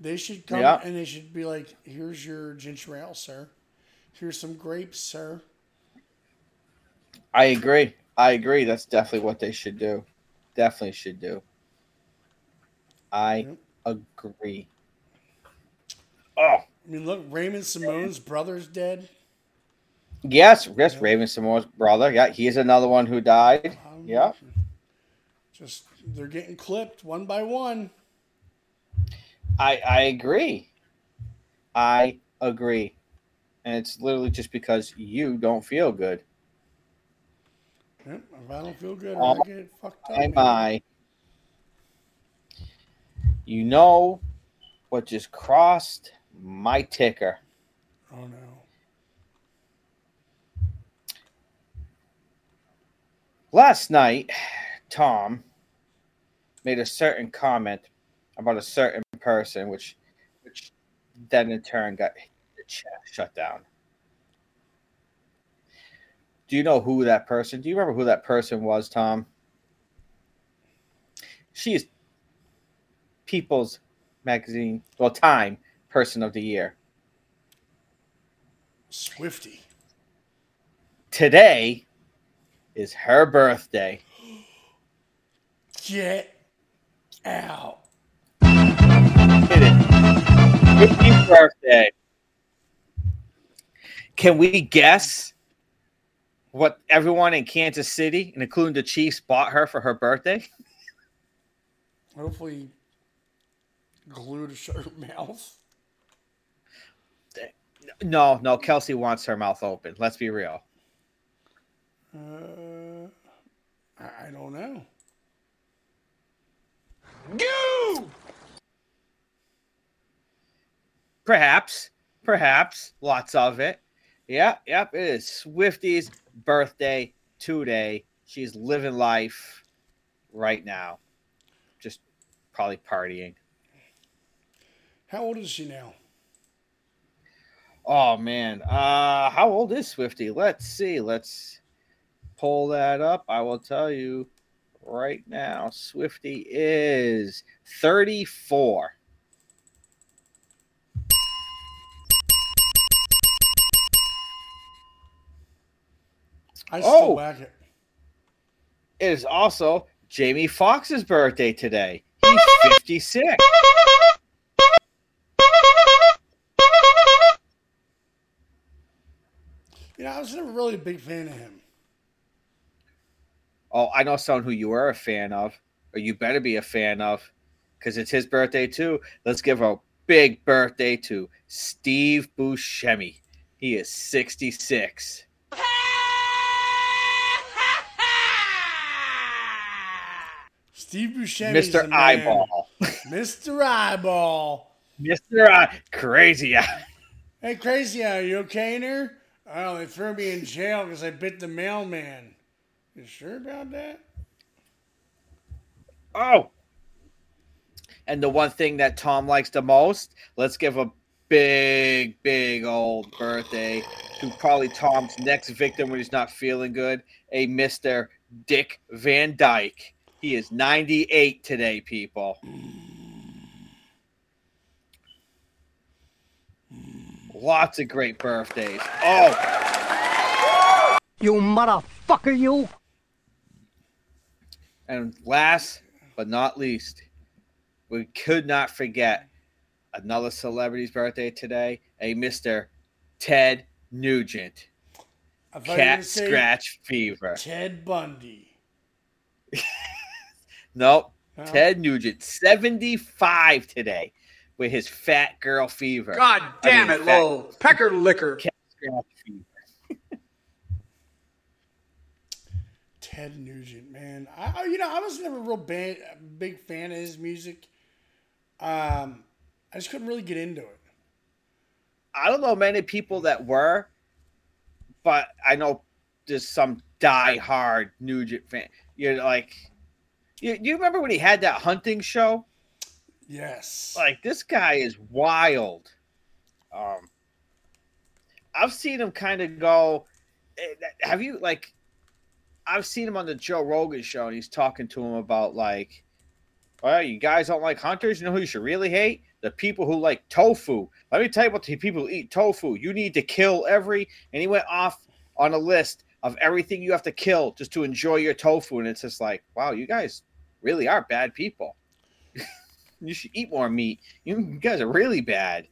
they should come Yeah. and they should be like, here's your ginger ale, sir. Here's some grapes, sir. I agree. I agree. That's definitely what they should do. Definitely should do. I agree. Oh, I mean, look, Raymond Simone's brother's dead. yes, yes, Raven-Symoné's brother. Yeah, he's another one who died. Yeah. Just, they're getting clipped one by one. I I agree. I agree. And it's literally just because you don't feel good. Yep, if I don't feel good, I um, get fucked up. Am man. I? You know what just crossed my ticker? Oh no. Last night, Tom made a certain comment about a certain person, which, which then in turn got the chat shut down. Do you know who that person? Do you remember who that person was, Tom? She is People's Magazine, well, Time Person of the Year. Swifty. Today is her birthday. Get out. It. Happy birthday. Can we guess what everyone in Kansas City, and including the Chiefs, bought her for her birthday? Hopefully, glue to shut her mouth. No, no, Kelce wants her mouth open. Let's be real. Uh, I don't know. Perhaps, perhaps, lots of it. Yeah, yep, it is Swifty's birthday today. She's living life right now. Just probably partying. How old is she now? Oh man, uh, how old is Swifty? Let's see. Let's pull that up. I will tell you right now. Swifty is 34. I still Oh. whack it. It is also Jamie Foxx's birthday today. He's 56. You know, I was never really a big fan of him. Oh, I know someone who you are a fan of, or you better be a fan of, because it's his birthday too. Let's give a big birthday to Steve Buscemi. He is 66. Steve Buscemi, Mr. Eyeball. Mr. Eyeball. Mr. Eye. Crazy Eye. Hey, crazy, are you okay in? Oh, they threw me in jail because I bit the mailman. You sure about that? Oh. And the one thing that Tom likes the most, let's give a big, big old birthday to probably Tom's next victim when he's not feeling good, a Mr. Dick Van Dyke. He is 98 today, people. Lots of great birthdays. Oh, You motherfucker, you! and last but not least, we could not forget another celebrity's birthday today, a Mr. Ted Nugent. I thought you were Cat scratch fever. Ted Bundy. Nope. No? Ted Nugent, 75 today with his fat girl fever. God I damn mean, it, Lowell. Pecker liquor. Cat scratch fever. Ted Nugent, man. I, I- you know, I was never a real band, big fan of his music. Um, I just couldn't really get into it. I don't know many people that were, but I know there's some die-hard Nugent fan. You're like, you, you remember when he had that hunting show? Yes. Like this guy is wild. Um, I've seen him kind of go. eh, Have you like? I've seen him on the Joe Rogan show, and he's talking to him about like, well, you guys don't like hunters. You know who you should really hate? The people who like tofu. Let me tell you about the people who eat tofu. You need to kill every. And he went off on a list of everything you have to kill just to enjoy your tofu, and it's just like, wow, you guys really are bad people. You should eat more meat. You guys are really bad.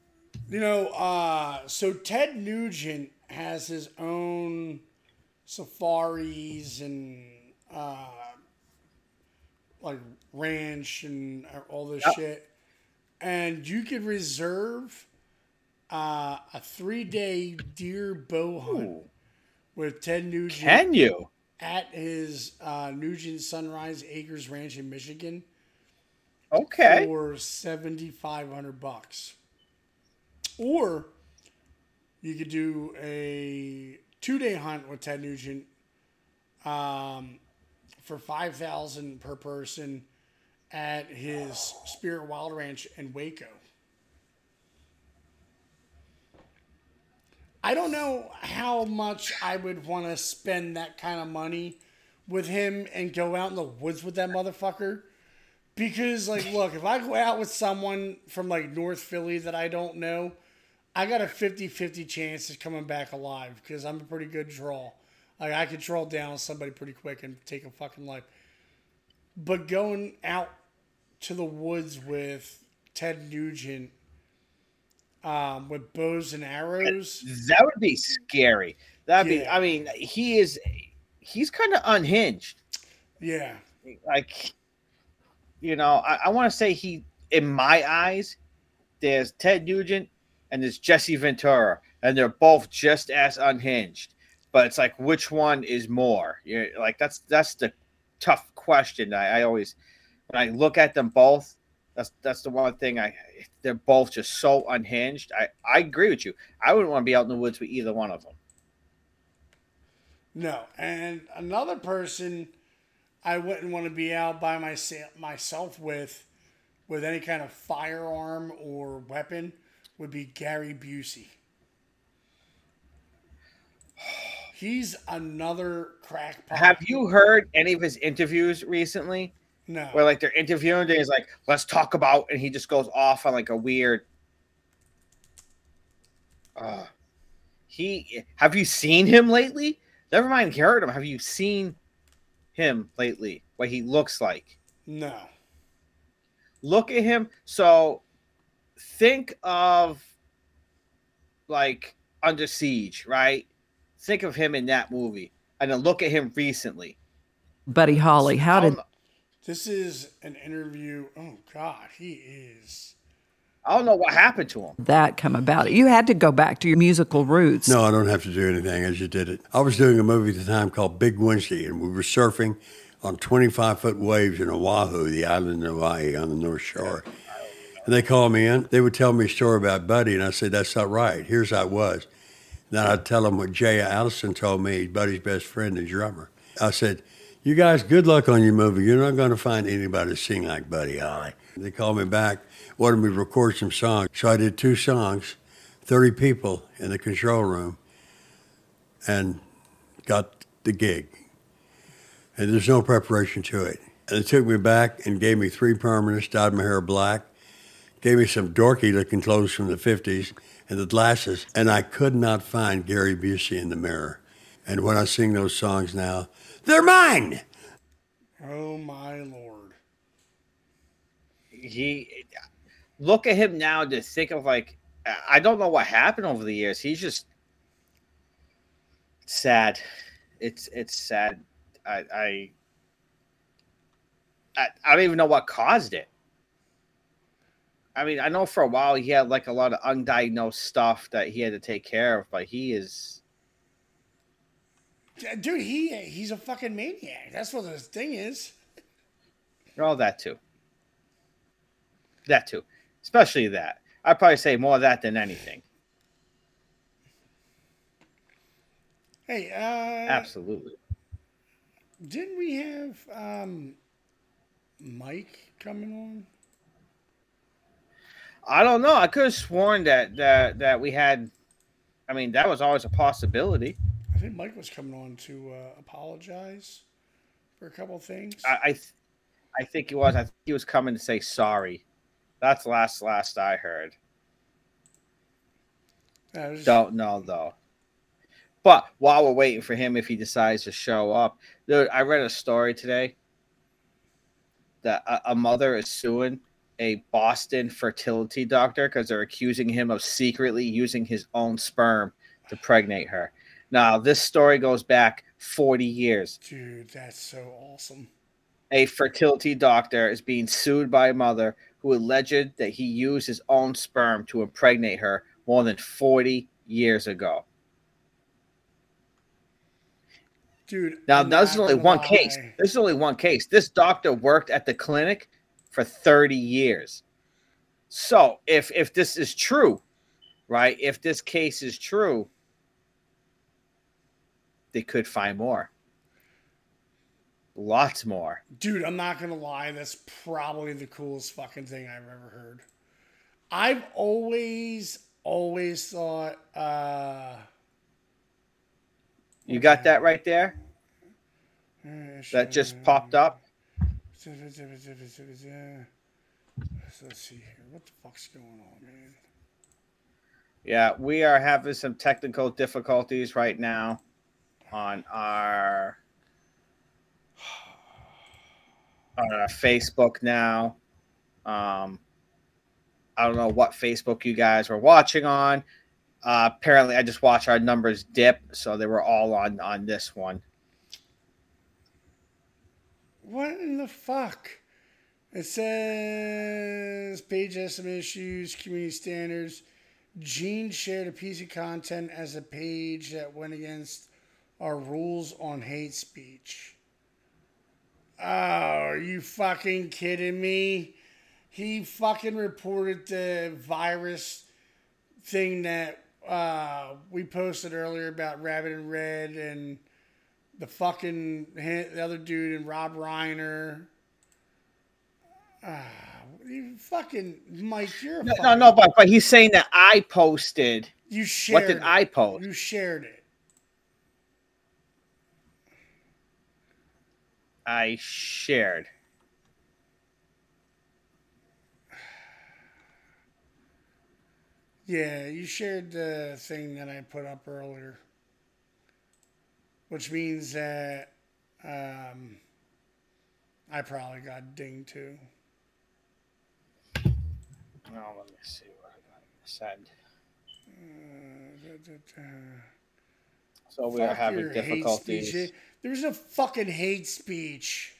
You know, uh, so Ted Nugent has his own safaris and uh, like ranch and all this Yep. shit, and you could reserve uh, a three day deer bow hunt with Ted Nugent. Can you? At his uh, Nugent Sunrise Acres Ranch in Michigan. Okay. For seventy five hundred bucks. Or you could do a two day hunt with Ted Nugent um, for five thousand per person at his Spirit Wild Ranch in Waco. I don't know how much I would want to spend that kind of money with him and go out in the woods with that motherfucker. Because, like, look, if I go out with someone from, like, North Philly that I don't know, I got a 50 50 chance of coming back alive because I'm a pretty good draw. Like, I could draw down somebody pretty quick and take a fucking life. But going out to the woods with Ted Nugent um, with bows and arrows. That would be scary. That'd be. I mean, he is. He's kind of unhinged. Yeah. Like, you know, I, I want to say he, in my eyes, there's Ted Nugent and there's Jesse Ventura, and they're both just as unhinged. But it's like, which one is more? You're like, that's that's the tough question. I, I always, when I look at them both, that's that's the one thing I. They're both just so unhinged. I I agree with you. I wouldn't want to be out in the woods with either one of them. No, and another person I wouldn't want to be out by myself myself with, with any kind of firearm or weapon, would be Gary Busey. He's another crackpot. Have you heard any of his interviews recently? No. Where like they're interviewing and he's like, let's talk about and he just goes off on like a weird uh he have you seen him lately? Never mind heard him. Have you seen him lately? What he looks like? No. Look at him. So think of like under siege, right? Think of him in that movie. And then look at him recently. Buddy Holly, how did um, This is an interview. Oh God, he is. I don't know what happened to him. that come about? You had to go back to your musical roots. No, I don't have to do anything. I just did it. I was doing a movie at the time called Big Wednesday, and we were surfing on 25 foot waves in Oahu, the island of Hawaii on the North Shore. And they called me in. They would tell me a story about Buddy, and I said, That's not right. Here's how it was. Then I'd tell them what Jay Allison told me, Buddy's best friend and drummer. I said, You guys, good luck on your movie. You're not going to find anybody to sing like Buddy Holly. They called me back, wanted me to record some songs. So I did two songs, 30 people in the control room, and got the gig. And there's no preparation to it. And they took me back and gave me three permanents, dyed my hair black, gave me some dorky looking clothes from the 50s and the glasses. And I could not find Gary Busey in the mirror. And when I sing those songs now, they're mine. Oh my lord. he look at him now to think of like I don't know what happened over the years. He's just sad. It's it's sad. I I I, I don't even know what caused it. I mean, I know for a while he had like a lot of undiagnosed stuff that he had to take care of, but he is Dude, he he's a fucking maniac. That's what the thing is. all that too. That too. Especially that. I'd probably say more of that than anything. Hey, uh Absolutely. Didn't we have um Mike coming on? I don't know. I could have sworn that that that we had. I mean, that was always a possibility. I think Mike was coming on to uh, apologize for a couple things. I, I, th- I think he was. I think he was coming to say sorry. That's last last I heard. I was- Don't know though. But while we're waiting for him, if he decides to show up, dude, I read a story today that a, a mother is suing a Boston fertility doctor because they're accusing him of secretly using his own sperm to pregnate her. Now, this story goes back 40 years. Dude, that's so awesome. A fertility doctor is being sued by a mother who alleged that he used his own sperm to impregnate her more than 40 years ago. Dude, Now, I'm that's only one lie. case. This is only one case. This doctor worked at the clinic for 30 years. So, if if this is true, right? If this case is true, they could find more. Lots more. Dude, I'm not gonna lie, that's probably the coolest fucking thing I've ever heard. I've always, always thought, uh You got that right there? That just popped up. So let's see here. What the fuck's going on, man? Yeah, we are having some technical difficulties right now on our on our Facebook now. Um, I don't know what Facebook you guys were watching on. Uh, apparently, I just watched our numbers dip, so they were all on on this one. What in the fuck? It says page estimate issues, community standards. Gene shared a piece of content as a page that went against our rules on hate speech. Oh, are you fucking kidding me? He fucking reported the virus thing that uh, we posted earlier about Rabbit and Red and the fucking the other dude and Rob Reiner. Ah, you fucking Mike, you're a No, no, fucking, no, but but he's saying that I posted. You shared. What did. I post? You shared it. I shared. Yeah, you shared the thing that I put up earlier, which means that um, I probably got dinged too. Oh, let me see what I got send. So we are having difficulties. There's no fucking hate speech.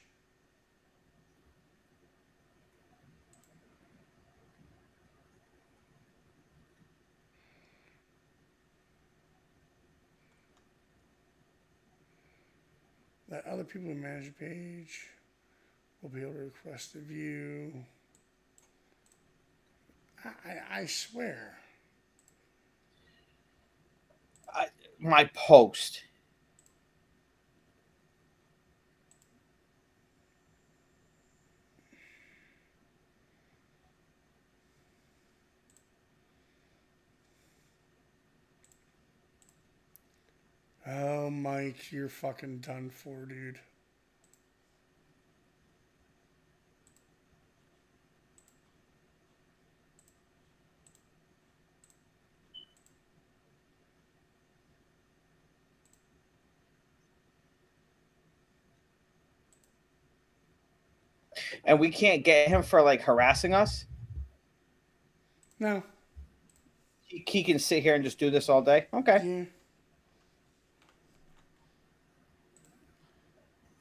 Let other people who manage a page. will be able to request a view. I, I, swear. I. My post. Oh, Mike, you're fucking done for, dude. And we can't get him for like harassing us. No. He, he can sit here and just do this all day. Okay.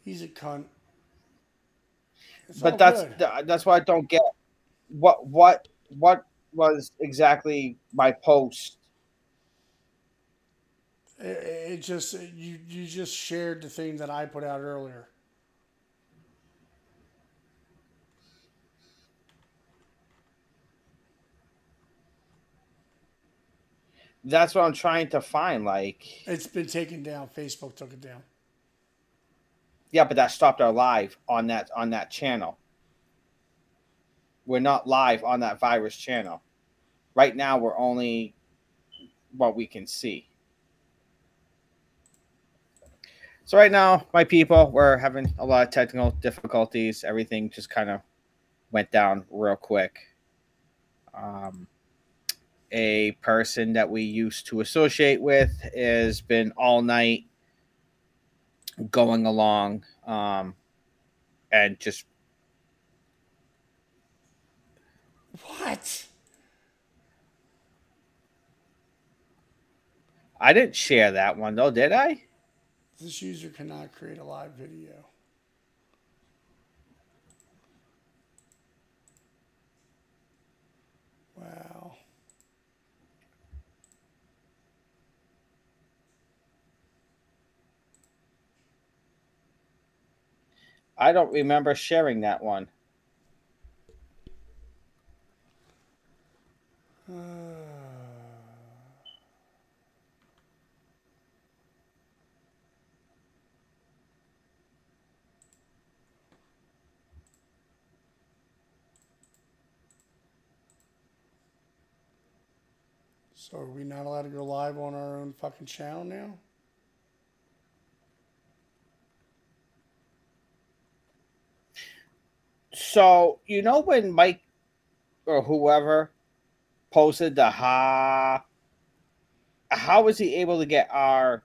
He's a cunt. It's but that's good. th- that's why I don't get what what what was exactly my post. It, it just you you just shared the thing that I put out earlier. That's what I'm trying to find. Like, It's been taken down. Facebook took it down. Yeah, but that stopped our live on that on that channel. We're not live on that virus channel. right now we're only what we can see. So right now, my people, we're having a lot of technical difficulties. Everything just kind of went down real quick. Um, a person that we used to associate with has been all night going along um, and just What? I didn't share that one though, did I? This user cannot create a live video. Wow. I don't remember sharing that one. So are we not allowed to go live on our own fucking channel now? So you know when Mike or whoever posted the ha, how was he able to get our?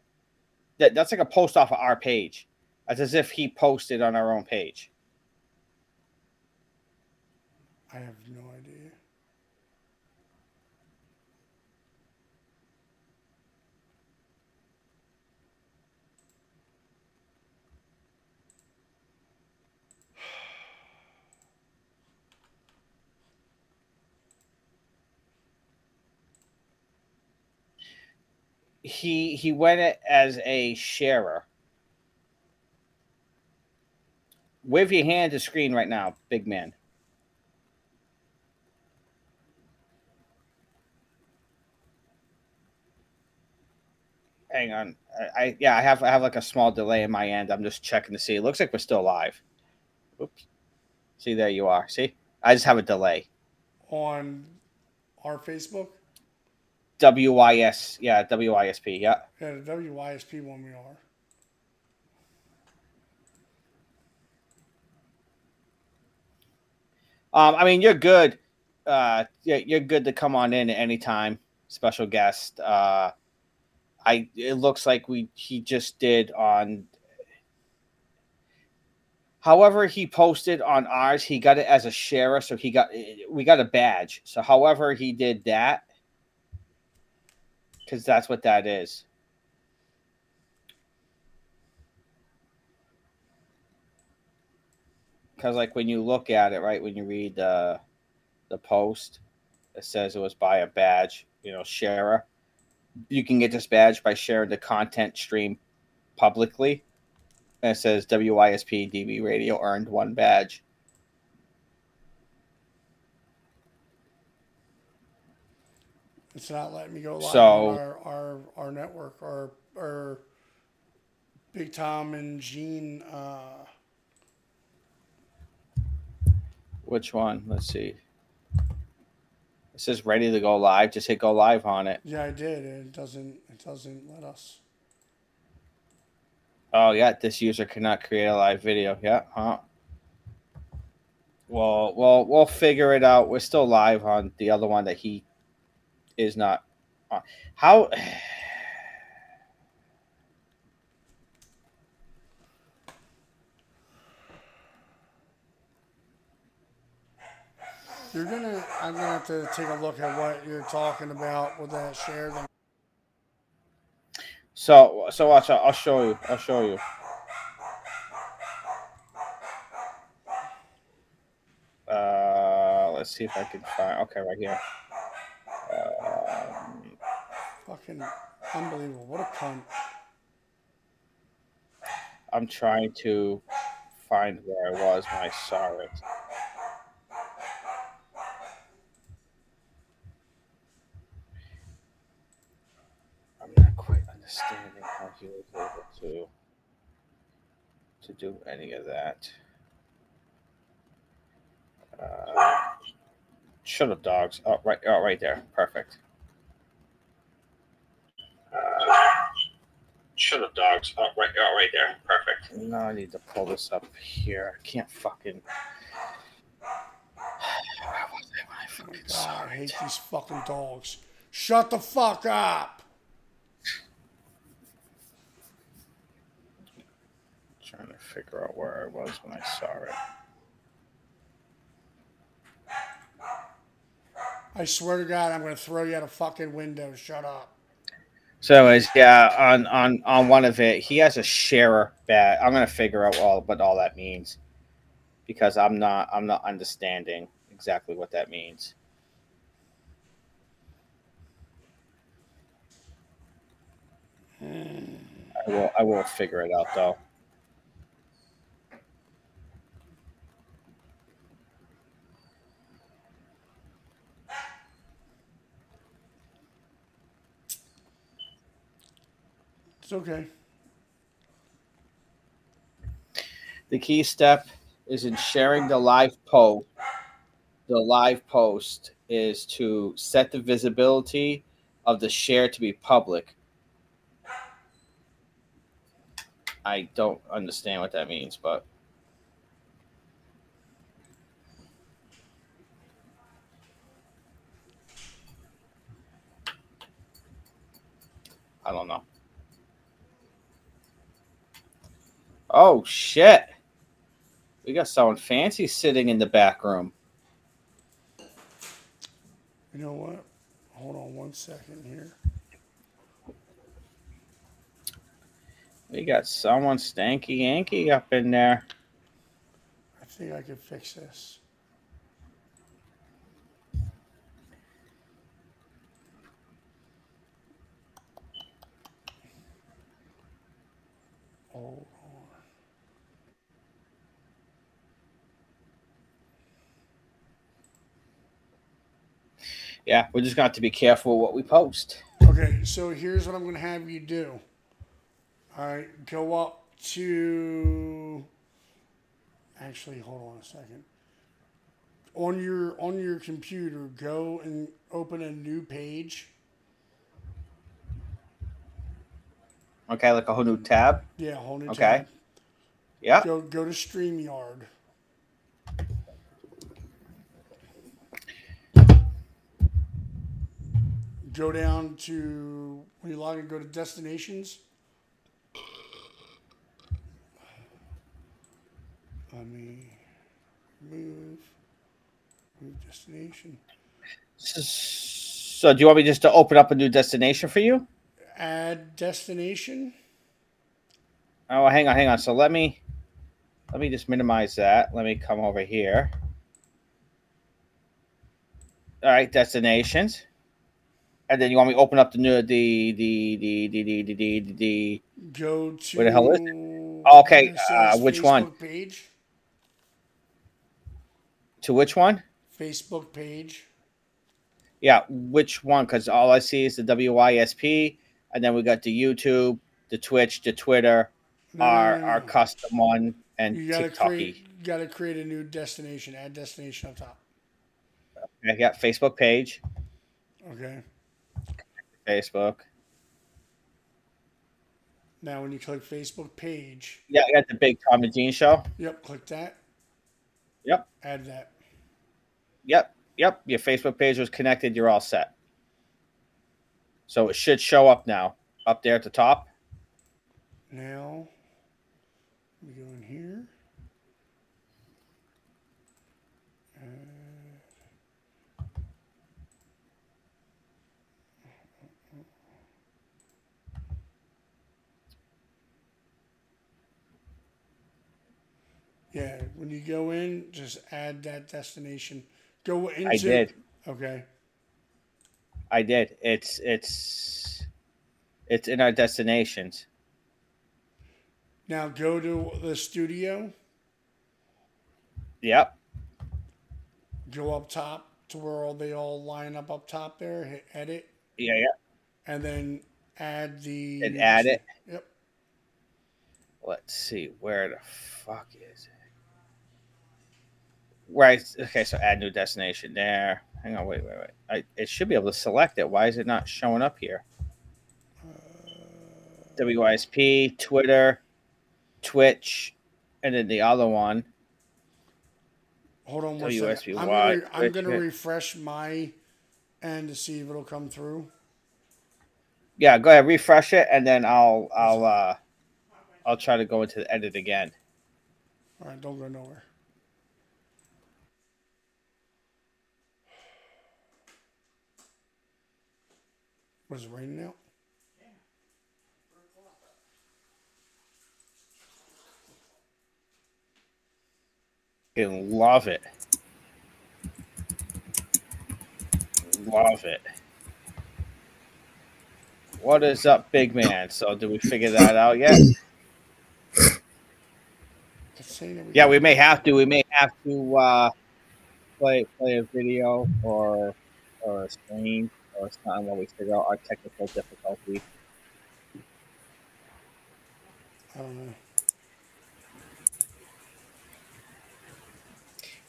That that's like a post off of our page. It's as if he posted on our own page. I have no idea. He he went as a sharer. Wave your hand to screen right now, big man. Hang on. I, I yeah, I have I have like a small delay in my end. I'm just checking to see. It looks like we're still live. Oops. See there you are. See? I just have a delay. On our Facebook? WYS, yeah, WYSP, yeah. Yeah, the WYSP one we are. Um, I mean, you're good. Uh, you're good to come on in at any time. Special guest. Uh, I. It looks like we he just did on. However, he posted on ours. He got it as a sharer, so he got we got a badge. So, however, he did that, because that's what that is. because like when you look at it right when you read the the post it says it was by a badge you know sharer you can get this badge by sharing the content stream publicly and it says wisp db radio earned one badge It's not letting me go live So- on our, our, our network. Our, our Big Tom and Gene. Uh, which one let's see it says ready to go live just hit go live on it yeah, I did. It doesn't. It doesn't let us. Oh yeah, this user cannot create a live video. Yeah, huh? Well, well, we'll figure it out. We're still live on the other one that he is not on. How? You're gonna. I'm gonna have to take a look at what you're talking about with that share thing. So, so watch out. I'll show you. I'll show you. Uh, let's see if I can find. Okay, right here. Fucking unbelievable. What a cunt. I'm trying to find where I was when I saw it. I'm not quite understanding how he was able to to do any of that. Uh, Shut up, dogs. Oh, right, oh, right there. Perfect. Shut up, dogs. Oh, right, oh, right there. Perfect. No, I need to pull this up here. I can't fucking. God, I hate these fucking dogs. Shut the fuck up. Trying to figure out where I was when I saw it. I swear to God, I'm going to throw you out a fucking window. Shut up. So is yeah on on on one of it, he has a sharer badge. I'm gonna figure out all what all that means because I'm not I'm not understanding exactly what that means. I will I will figure it out though. It's okay. The key step is in sharing the live post. The live post is to set the visibility of the share to be public. I don't understand what that means, but I don't know. Oh shit. We got someone fancy sitting in the back room. You know what? Hold on one second here. We got someone stanky Yankee up in there. I think I can fix this. Hold on. Yeah, we just got to be careful what we post. Okay, so here's what I'm going to have you do. All right, go up to. Actually, hold on a second. On your on your computer, go and open a new page. Okay, like a whole new tab. Yeah, a whole new Okay. tab. Yeah. Go go to StreamYard. Go down to when you log in, go to destinations. Let me move move destination. So, do you want me just to open up a new destination for you? Add destination. Oh, hang on, hang on. So let me let me just minimize that. Let me come over here. All right, destinations. And then you want me to open up the new the the the the the the the, the Go to where the hell is it? Okay, uh, which one? Page. To which one? Facebook page. Yeah, which one? Because all I see is the WYSP, and then we got the YouTube, the Twitch, the Twitter, No, our no, no, our custom one, and You gotta TikTok. create. You gotta create a new destination. Add destination up top. I got Facebook page, Okay. Facebook. Now, when you click Facebook page, Yeah, I got the Big Tom and Dean show. yep, click that. Yep. Add that. Yep, yep. Your Facebook page was connected. You're all set. So it should show up now, up there at the top. Now, we go in here. Yeah, when you go in, just add that destination. Go into. I did. Okay. I did. It's it's it's in our destinations. Now go to the studio. Yep. Go up top to where all they all line up up top there. Hit edit, Yeah, yeah. and then add the. And add it. Yep. Let's see. Where the fuck is it? Right. Okay. So add new destination there. Hang on. Wait. Wait. Wait. I, it should be able to select it. Why is it not showing up here? WYSP, Twitter, Twitch, and then the other one. Hold on one WSB second. I'm gonna Twitch. refresh my end to see if it'll come through. Yeah. Go ahead. Refresh it, and then I'll I'll uh I'll try to go into the edit again. All right, don't go nowhere. Was it raining out? Fucking love it. Love it. What is up, big man? So, did we figure that out yet? It's saying that Yeah, we may have to. We may have to uh, play play a video or or a screen or something while we figure out our technical difficulty. I don't know.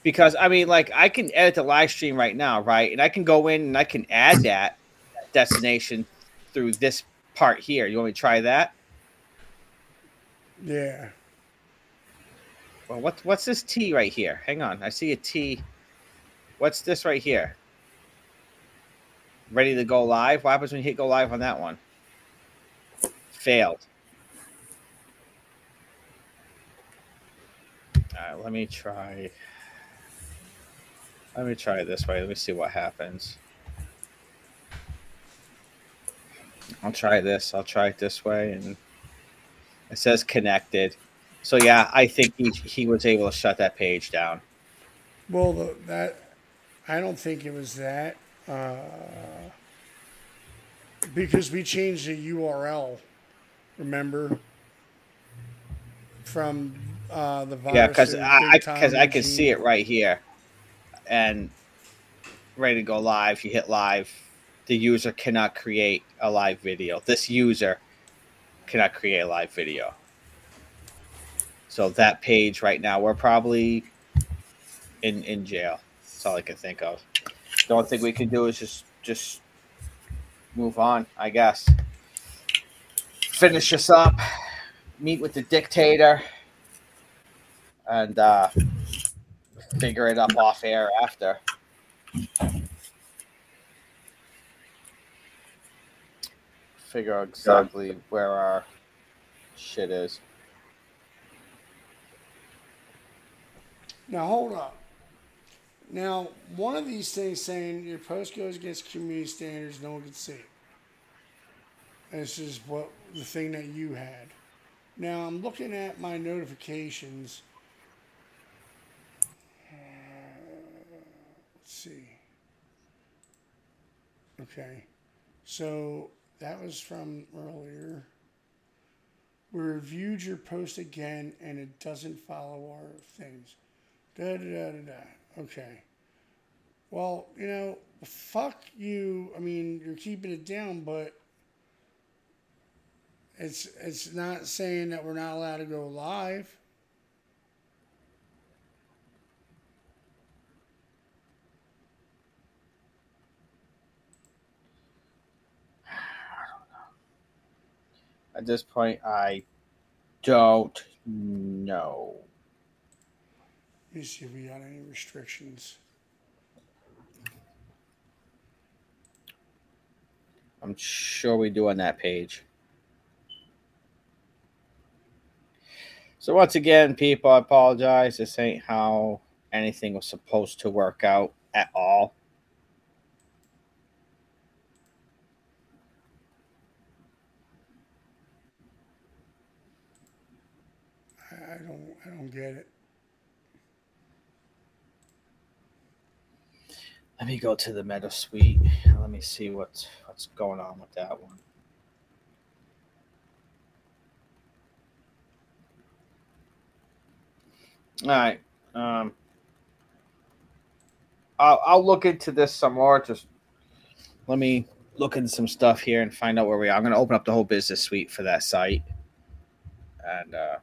Because I mean, like, I can edit the live stream right now, right? And I can go in and I can add that destination through this part here. You want me to try that? Yeah. Well, what what's this T right here? Hang on, I see a T. What's this right here? Ready to go live? What happens when you hit go live on that one? Failed. All right, let me try. Let me try it this way. Let me see what happens. I'll try this. I'll try it this way, and it says connected. So yeah, I think he, he was able to shut that page down. Well, that I don't think it was that uh, because we changed the URL. Remember from uh, the virus. Yeah, because I because I can see it right here, and ready to go live. You hit live. The user cannot create a live video. This user cannot create a live video. So that page right now, we're probably in in jail. That's all I can think of. The only thing we can do is just just move on, I guess. Finish this up. Meet with the dictator, and uh, figure it up off air after. Figure out exactly where our shit is. Now hold up. Now one of these things saying your post goes against community standards, no one can see. it. This is what the thing that you had. Now I'm looking at my notifications. Uh, let's see. Okay, so that was from earlier. We reviewed your post again, and it doesn't follow our things. Da da da da da. Okay. Well, you know, fuck you. I mean, you're keeping it down, but it's it's not saying that we're not allowed to go live. At this point, I don't know. Let me see if we got any restrictions. I'm sure we do on that page. So once again, people, I apologize. This ain't how anything was supposed to work out at all. I, I don't I don't get it. Let me go to the Meta Suite. Let me see what's what's going on with that one. All right. Um, I'll, I'll look into this some more. Just let me look into some stuff here and find out where we are. I'm going to open up the whole business suite for that site. And uh,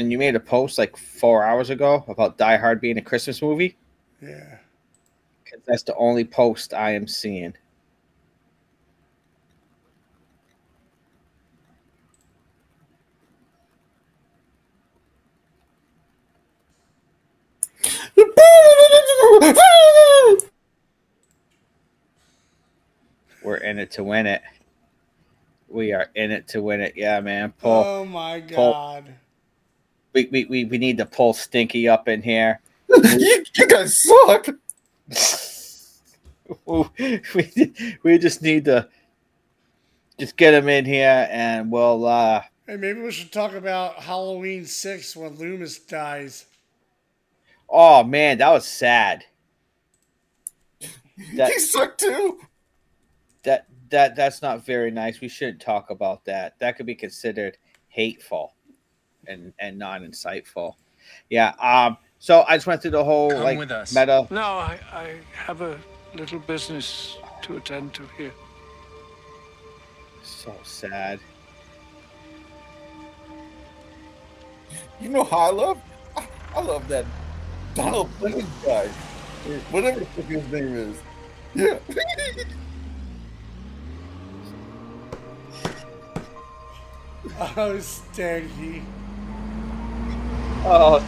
And you made a post like four hours ago about Die Hard being a Christmas movie. Yeah. That's the only post I am seeing. We're in it to win it. We are in it to win it. Yeah, man. Pull. oh my pull- god. We, we, we, we need to pull Stinky up in here. you, you guys suck. we, we just need to just get him in here and we'll uh Hey, maybe we should talk about Halloween six when Loomis dies. oh man that was sad that, he sucked too that that that's not very nice we shouldn't talk about that that could be considered hateful and and non-insightful yeah um so i just went through the whole Come like with us. meta No, I, I have a little business to attend to here. so sad You know how I love? I, I love that Donald Pleasant guy. Whatever the fuck his name is. Yeah. Oh, stanky. Oh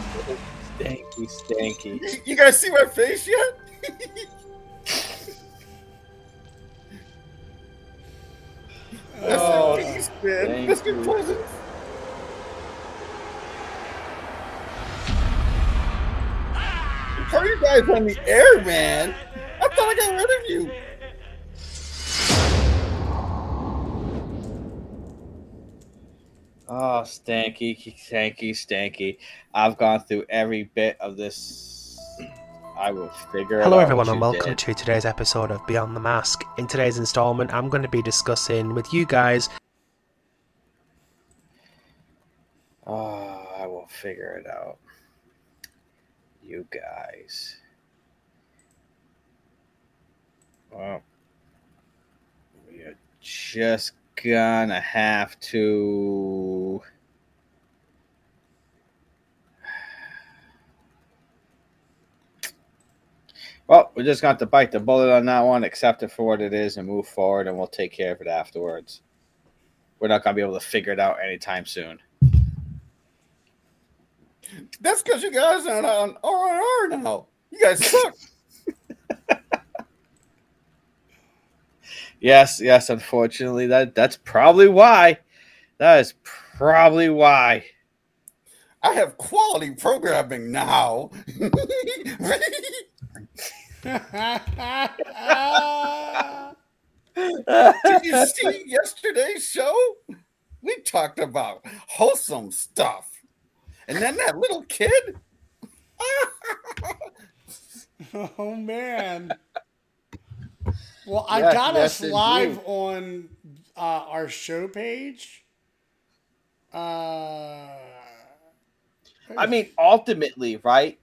stanky stanky you, you guys see my face yet? That's Oh, peace, man. thank Mr. you. Pleasant. How are you guys on the air, man? I thought I got rid of you. Oh, stanky, stanky, stanky. I've gone through every bit of this. I will figure it out. Hello, everyone, and welcome did. to today's episode of Beyond the Mask. In today's installment, I'm going to be discussing with you guys Oh, I will figure it out. You guys. Well, we are just gonna have to. Well, we're just got to bite the bullet on that one, accept it for what it is, and move forward, and we'll take care of it afterwards. We're not to be able to figure it out anytime soon. That's because you guys aren't on R&R now. You guys suck. Yes, yes, unfortunately, that that's probably why. That is probably why. I have quality programming now. Did you see yesterday's show? We talked about wholesome stuff. And then that little kid. Oh man. Well, I Yes, got yes, us live indeed. on uh, our show page. Uh, I mean, ultimately, right?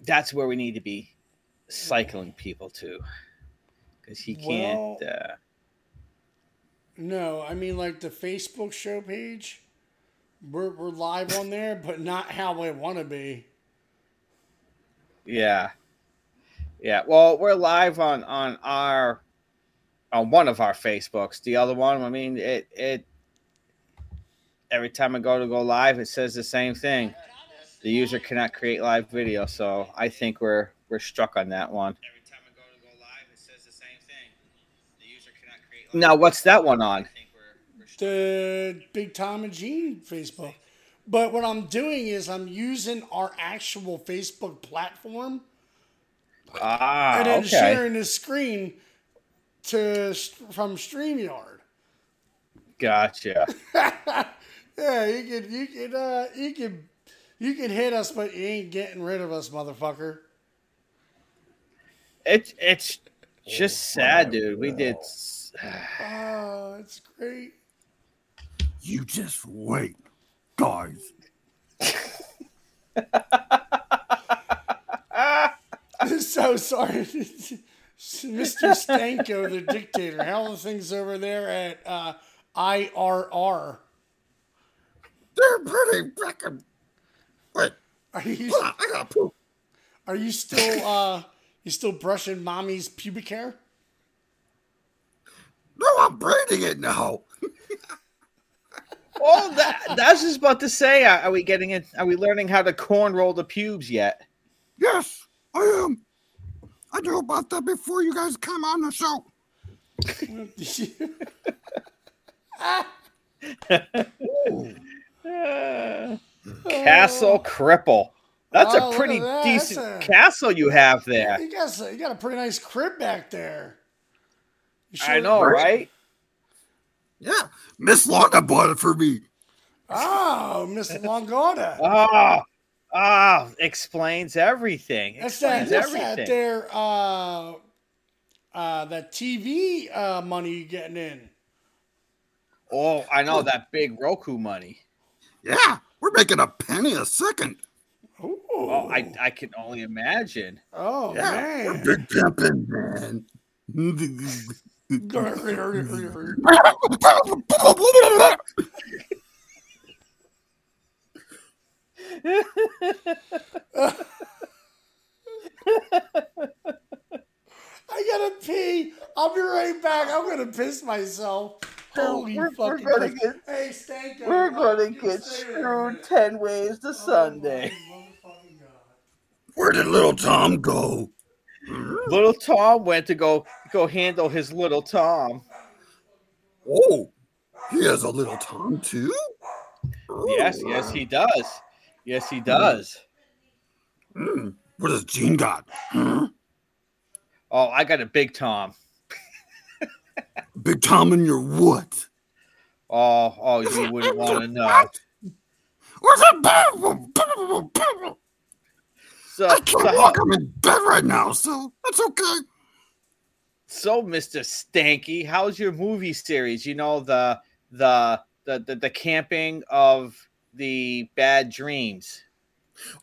That's where we need to be cycling people to, because he can't. uh, no, I mean like the Facebook show page. We're we're live on there, but not how I want to be. Yeah. Yeah. Well, we're live on on our on one of our Facebooks. The other one, I mean, it it every time I go to go live, it says the same thing. The user cannot create live video, so I think we're we're struck on that one. Every time I go to go live, it says the same thing. The user cannot create. now, what's that one on? the Big Tom and Gene Facebook. But what I'm doing is I'm using our actual Facebook platform Ah, and then okay. sharing the screen to from StreamYard. Gotcha. yeah, you can you can uh you can you can hit us, but you ain't getting rid of us, motherfucker. It it's just sad, dude. We did. Oh, it's great. You just wait, guys. so sorry, Mr. Stanko, the dictator. How are things over there at uh, IRR? They're pretty freaking. Wait, Are you? hold on, I got poop. Are you still uh you still brushing mommy's pubic hair? No, I'm braiding it now. Oh, that that's just about to say. Are, are we getting it? Are we learning how to corn roll the pubes yet? Yes, I am. I knew about that before you guys come on the show. Castle Cripple. That's Oh, a pretty that. decent a- castle you have there. You got a, you got a pretty nice crib back there. You I sure- know, right? Yeah, Miss Londa bought it for me. Oh, Miss Longorda. Ah, ah, explains everything. That's that. Explains That's that everything. there. Uh, uh, that TV uh, money you getting in. Oh, I know that big Roku money. Yeah, we're making a penny a second. Oh, I, I can only imagine. Oh Yeah, we're man. big pimping, man. I gotta pee. I'll be right back. I'm gonna piss myself. Holy we're- we're fucking gonna get- Hey, Stanko. We're gonna you get screwed man. ten ways to oh, Sunday. Where did little Tom go? Little Tom went to go go handle his little Tom. Oh, he has a little Tom too. Yes, yes, he does. Yes, he does. Hmm, What does Gene got? Huh? Oh, I got a big Tom. Big Tom in your what? Oh, oh, you wouldn't want to know. Where's that? So, I can't so, walk. I'm in bed right now, so that's okay. so, Mister Stanky, how's your movie series? You know the the the the, the camping of the bad dreams.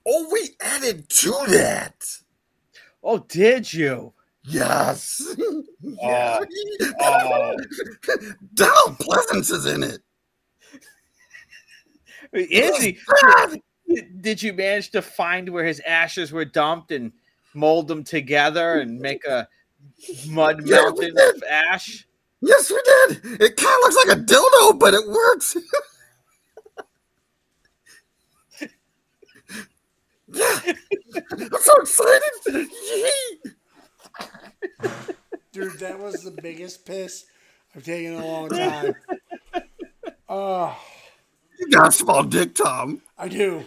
Oh, we added to that. Oh, did you? Yes. yeah. Uh, oh. Donald Pleasence is in it. Is he? Did, did you manage to find where his ashes were dumped and mold them together and make a mud mountain did. of ash? Yes, we did. It kind of looks like a dildo, but it works. yeah. I'm so excited. Dude, that was the biggest piss I've taken in a long time. Oh, You got a small dick, Tom. I do.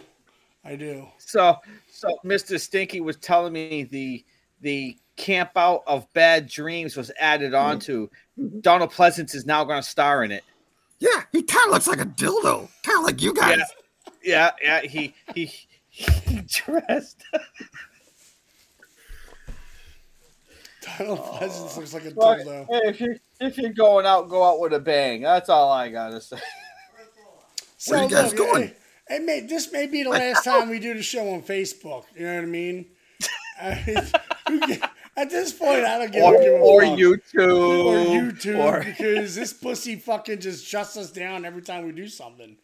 I do. So, so Mr. Stinky was telling me the the camp out of bad dreams was added on to. Donald Pleasence is now going to star in it. Yeah, he kind of looks like a dildo, kind of like you guys. Yeah, yeah, he he, he dressed. Donald Pleasence looks like a But, dildo. hey, if you if you're going out, go out with a bang. That's all I gotta say. So Where you guys look, going? It, it may, this may be the last time we do the show on Facebook. You know what I mean? I mean, who At this point, I don't give, Or, give a or fuck. YouTube, or YouTube or- because this pussy fucking just shuts us down every time we do something.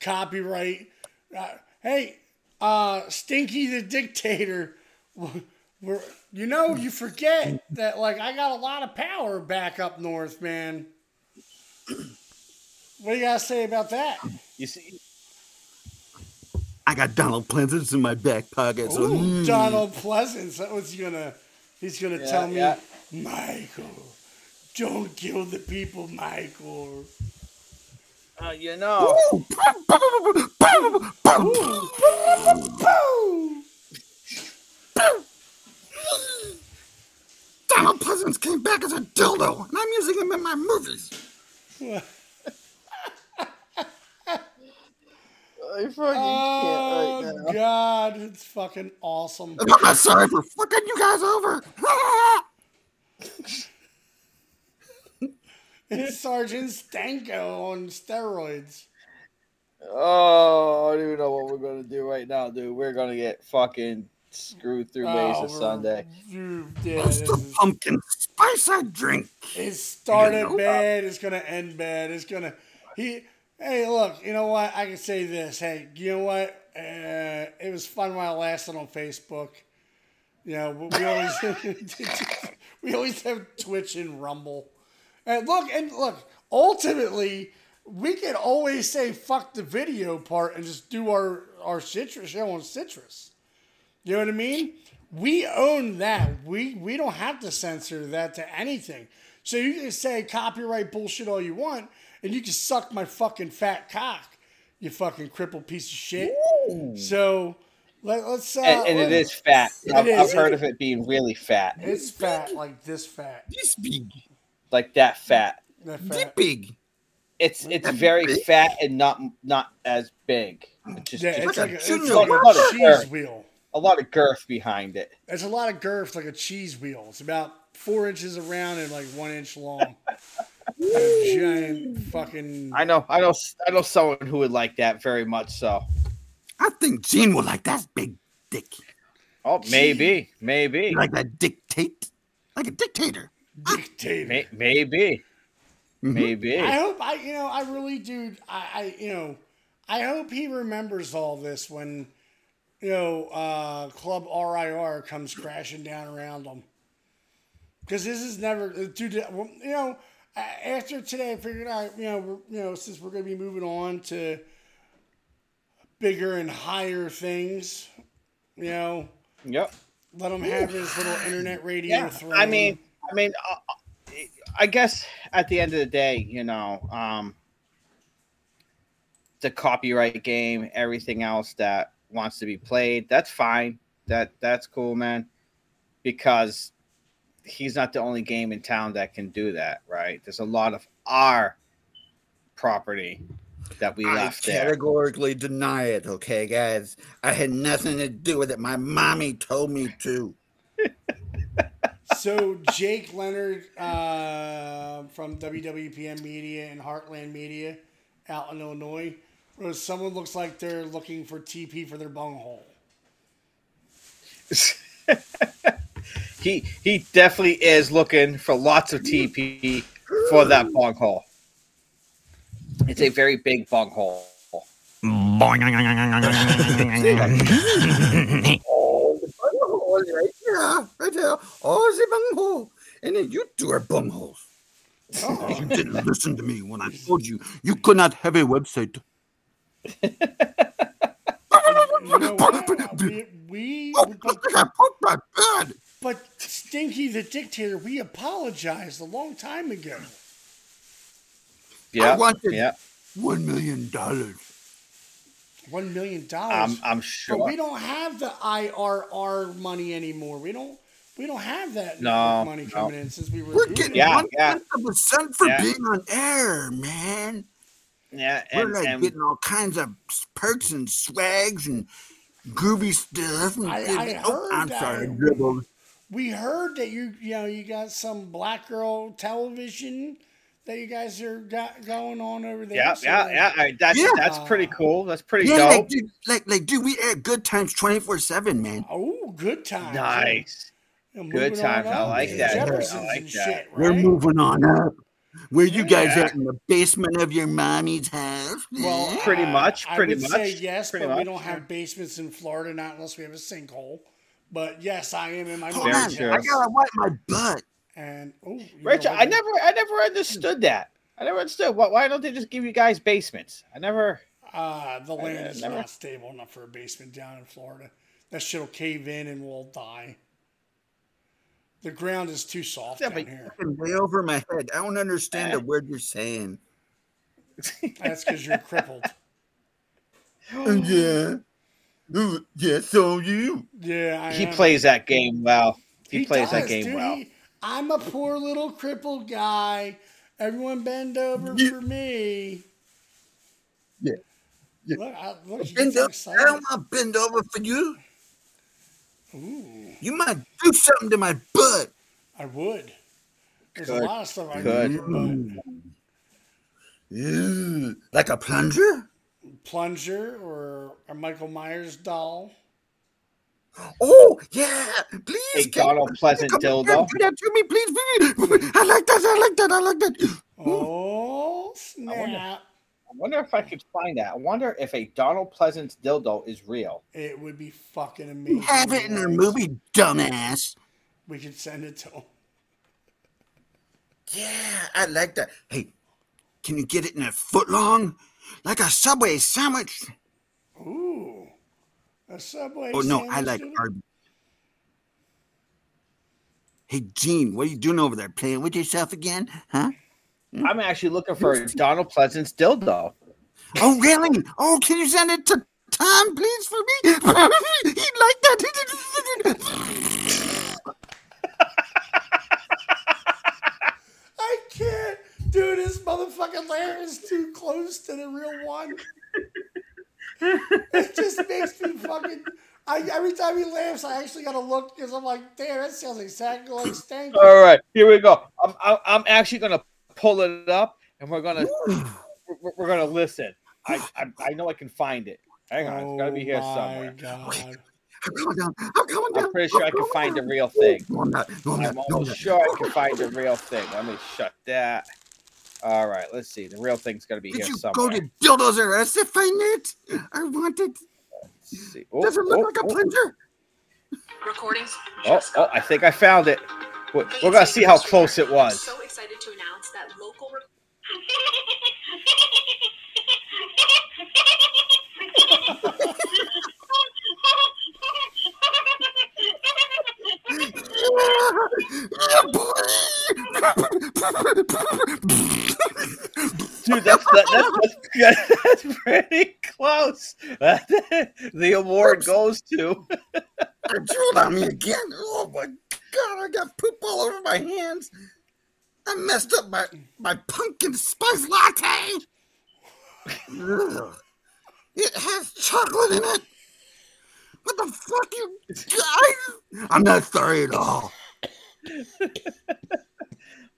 Copyright. Uh, hey, uh, Stinky the Dictator. We're, you know, you forget that like I got a lot of power back up north, man. What do you gotta say about that? You see, I got Donald Pleasence in my back pocket. So Ooh, mm. Donald Pleasence. That was gonna. He's gonna Yeah, tell me, yeah. Michael, don't kill the people, Michael. Uh, you know, Donald Pleasence came back as a dildo, and I'm using him in my movies. I fucking Oh God, it's fucking awesome. I'm sorry for fucking you guys over. It's Sergeant Stanko on steroids. Oh, I don't even know what we're gonna do right now, dude. We're gonna get fucking screwed through ways Oh, of Sunday. Dude, yeah, That's this the is- pumpkin spice I drink. it started You know? bad. It's gonna end bad. It's gonna he. Hey, look, you know what? I can say this. Hey, you know what? Uh, it was fun while it lasted on Facebook. You know, we we always we always have Twitch and Rumble. And look, and look, ultimately, we can always say fuck the video part and just do our our citrus show on citrus. You know what I mean? We own that. We we don't have to censor that to anything. So you can say copyright bullshit all you want, and you can suck my fucking fat cock, you fucking crippled piece of shit. So let, us Uh, and, and it let- is fat. It I've, I've is. heard of it being really fat, It's fat, like this fat. This big. Like that mm. fat. That fat. big. It's it's That very big? fat and not not as big. It's just, Yeah, just it's like a, it's a, like lot a of cheese girth, wheel. a lot of girth behind it. There's a lot of girth, like a cheese wheel. It's about four inches around and like one inch long. a giant fucking. I know, I know, I know someone who would like that very much. So, I think Gene would like that big dick. oh, maybe, maybe, Like a dictate, like a dictator. Dictator. May- maybe, mm-hmm. maybe. I hope I, you know, I really do. I, I, you know, I hope he remembers all this when, you know, uh, Club RIR comes crashing down around him. Because this is never, uh, dude. Uh, you know, after today, I figured out, you know, you know, since we're gonna be moving on to bigger and higher things, you know, Yep. let him have his little internet radio Yeah, throne. I mean, I mean, uh, uh, I guess at the end of the day, you know, um, the copyright game, everything else that wants to be played, that's fine. That that's cool, man. Because he's not the only game in town that can do that, right? There's a lot of our property that we I left there. categorically deny it, okay, guys? I had nothing to do with it. My mommy told me to. So Jake Leonard uh, from WWPM Media and Heartland Media out in Illinois wrote, someone looks like they're looking for TP for their bunghole. He he definitely is looking for lots of TP for that bong hole. It's a very big bong hole. oh, the bunghole right there, right there. Oh, the bunghole. And then you two are bungholes. Oh. You didn't listen to me when I told you you could not have a website. You know what? we, we oh, but, but Stinky the Dictator, we apologized a long time ago. Yeah, I wanted yeah. one million dollars. One million dollars. I'm I'm But sure. we don't have the IRR money anymore. We don't. We don't have that No, network money no. coming in since we were. We're getting it. Yeah, one yeah. percent for Yeah. being on air, man. Yeah, We're like and getting all kinds of perks and swags and groovy stuff. And I- I oh, heard I'm that. sorry, dribbled. We heard that you you know you got some black girl television that you guys are got going on over there. yeah, So, yeah, like, yeah. I- That's Yeah. that's pretty cool. That's pretty Yeah, dope. like dude, like like dude, we air good times twenty four seven, man. Oh, good times. Nice. Good times. I like that. Jeffersons I like that. shit, We're moving on up. Where you guys Yeah. at in the basement of your mommy's house? Well, Pretty much, I pretty would say yes, pretty but we don't have basements in Florida, not unless we have a sinkhole. But yes, I am in my Hold Very on. I gotta wipe my butt. And oh, Rachel, know, I never I never understood that. I never understood why why don't they just give you guys basements? I never Uh, the land is never- not stable enough for a basement down in Florida. That shit'll cave in and we'll die. The ground is too soft Yeah, down here. Way over my head. I don't understand a word you're saying. That's because you're crippled. yeah. Ooh, Yeah, so you. Yeah, I he am. plays that game well. He, plays that game dude. well. He- I'm a poor little crippled guy. Everyone bend over Yeah. for me. Yeah. Yeah. Look, I, look, Bend get over. I don't want to bend over for you. Ooh, You might do something to my butt. I would. There's a lot of stuff I Could. do, Yeah. Like a plunger? plunger or a Michael Myers doll. Oh, yeah. Please. A can- Donald Pleasant come here, dildo. Do that to me, please. please. I like that. I like that. I like that. Hmm. Oh snap! I wonder if I could find that. I wonder if a Donald Pleasence dildo is real. It would be fucking amazing. You have it in the guys. movie, dumbass. We could send it to him. Yeah, I like that. Hey, can you get it in a foot long? Like a Subway sandwich? Ooh. A Subway Oh, no, I like dude? Arby's. Hey, Gene, what are you doing over there? Playing with yourself again? Huh? Hmm? I'm actually looking for Donald Pleasant's dildo. Oh, really? Oh, can you send it to Tom, please, for me? He'd like that. I can't. Dude, this motherfucking lair is too close to the real one. It just makes me fucking. I, every time he laughs, I actually gotta look because I'm like, damn, that sounds exactly like Stank. All right, here we go. I'm I'm, I'm actually gonna pull it up, and we're gonna we're, we're gonna listen. I, I I know I can find it. Hang on, it's gotta be here Oh somewhere. God. I'm coming down. I'm coming down. I'm pretty sure I can find the real thing. No, I'm not. No, I'm I'm not. I'm almost not. sure I can find the real thing. Let me shut that. All right, let's see. The real thing's gotta be Did here you somewhere. go to Dildos R Us to find it? I want it. Let's see. Oh, Does it look oh, like a oh, plunger? Recordings. Oh, oh, I think I found it. We're, we're gonna see how close it was. So excited to announce that local. Re- Dude, that's that, that's, that's that's pretty close. the award goes to. Drooled on me again. Oh my god, I got poop all over my hands. I messed up my, my pumpkin spice latte. It has chocolate in it. What the fuck, you guys? I'm not sorry at all.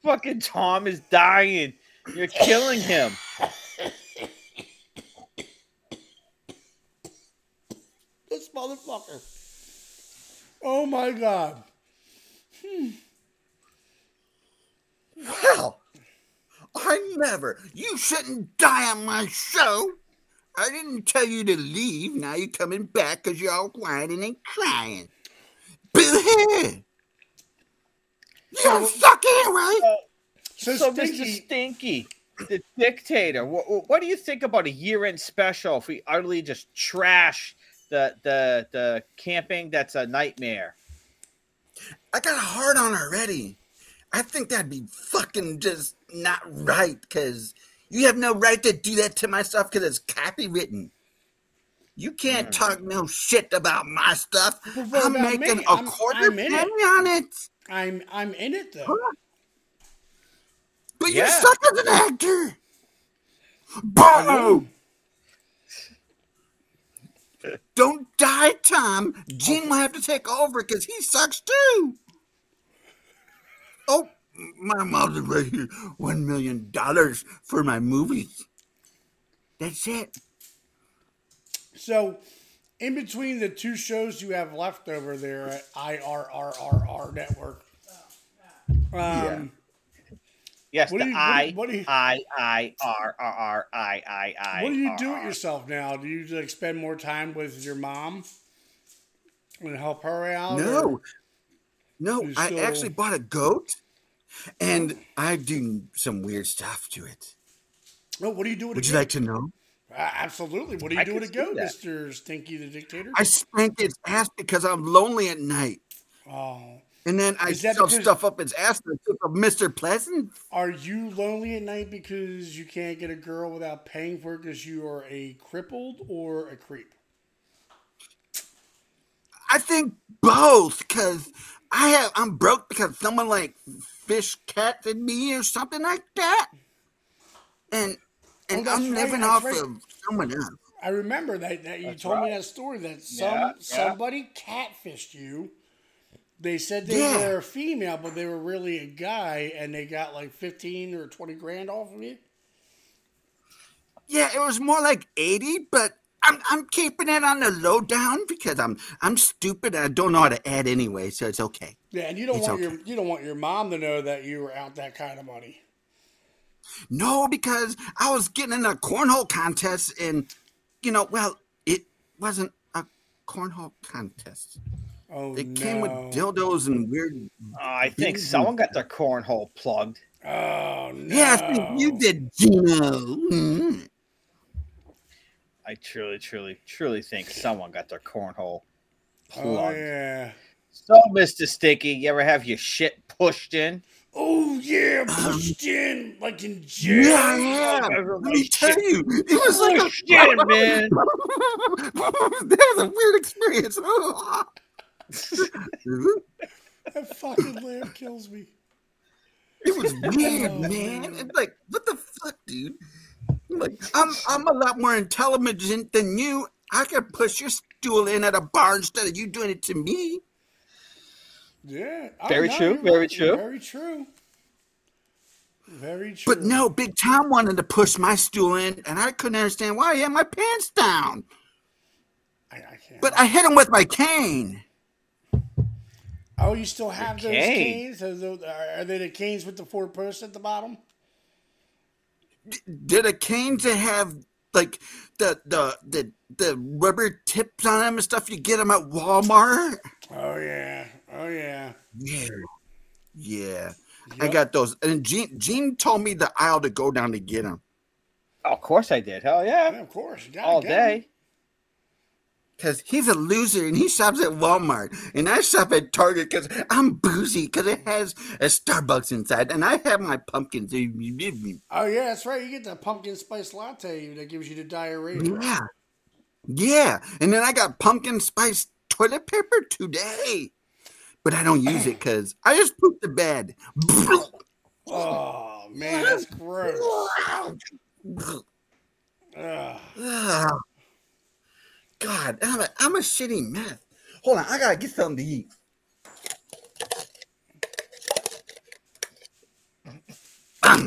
Fucking Tom is dying. You're killing him. This motherfucker. Oh my god. Hmm. Well, I never. You shouldn't die on my show. I didn't tell you to leave. Now you're coming back because you're all whining and crying. Boo-hoo! You suck anyway. So, So Mr. Stinky- Stinky, the dictator, what, what do you think about a year-end special if we utterly just trash the the the camping? That's a nightmare. I got a hard on already. I think that'd be fucking just not right because you have no right to do that to my stuff because it's copywritten. You can't hmm. talk no shit about my stuff. But what I'm making me? a I'm- quarter I'm in penny it. on it. I'm I'm in it though. But Yeah. you suck as an actor. Boo! Don't die, Tom. Gene will have to take over because he sucks too. Oh, my mom's right here. One million dollars for my movies. That's it. So, in between the two shows you have left over there at IRRRR Network, um, Yes, What the do you- what do I you- what do you- I I R R R I I I. what do you do R, with yourself now? Do you like spend more time with your mom and help her out? No, no, I still- actually bought a goat, and I do some weird stuff to it. No, what do you do with Would a you goat? like to know? Uh, absolutely. What do you I do with a can see goat, that. Mister Stinky the Dictator? I spank its ass because I'm lonely at night. Oh, And then I Is that shove because- stuff up its ass took Mr. Pleasant. are you lonely at night because you can't get a girl without paying for it because you are a crippled or a creep? I think both, because I have I'm broke because someone like fish catted me or something like that. And and Oh, I'm right, living that's off right. of someone else. I remember that, that you That's told me that story that some Yeah, yeah. somebody catfished you. They said they Yeah. were a female, but they were really a guy, and they got like fifteen or twenty grand off of you. Yeah, it was more like 80, but I'm I'm keeping it on the low down because I'm I'm stupid and I don't know how to add anyway, so it's okay. Yeah, and you don't It's want okay. your you don't want your mom to know that you were out that kind of money. No, because I was getting in a cornhole contest, and you know, well, it wasn't a cornhole contest. Oh, It came with dildos and weird. Oh, I think someone and- got their cornhole plugged. Oh no. Yeah, you did, Gino. Mm. I truly, truly, truly think someone got their cornhole Oh plugged. yeah. So, Mr. Sticky, you ever have your shit pushed in? Oh yeah, um, pushed in like in jail. Yeah, yeah. Let me tell you, it was like a shit, man. that was a weird experience. That fucking laugh kills me. It was weird, Oh, man. It's like, what the fuck, dude? Like, I'm I'm a lot more intelligent than you. I could push your stool in at a bar instead of you doing it to me. Yeah. Very oh, know, true, very right, true. Very true. Very true. But no, Big Tom wanted to push my stool in, and I couldn't understand why he had my pants down. I, I can't. But I hit him with my cane. Oh, you still have those cane. canes? Are, those, are are they the canes with the four posts at the bottom? Did a cane to have like the the the the rubber tips on them and stuff? You get them at Walmart. Oh yeah. Oh yeah. Yeah, yeah. I got those. And Gene Gene told me the aisle to go down to get them. Oh, of course I did. Hell yeah. Yeah, of course. You All day. Cause he's a loser and he shops at Walmart and I shop at Target because I'm boozy because it has a Starbucks inside and I have my pumpkins. Oh yeah, that's right. You get the pumpkin spice latte that gives you the diarrhea. Yeah, yeah. And then I got pumpkin spice toilet paper today, but I don't use it because I just poop the bed. Oh man, that's gross. Ugh. Ugh. God, I'm a, I'm a shitty mess. Hold on, I gotta get something to eat.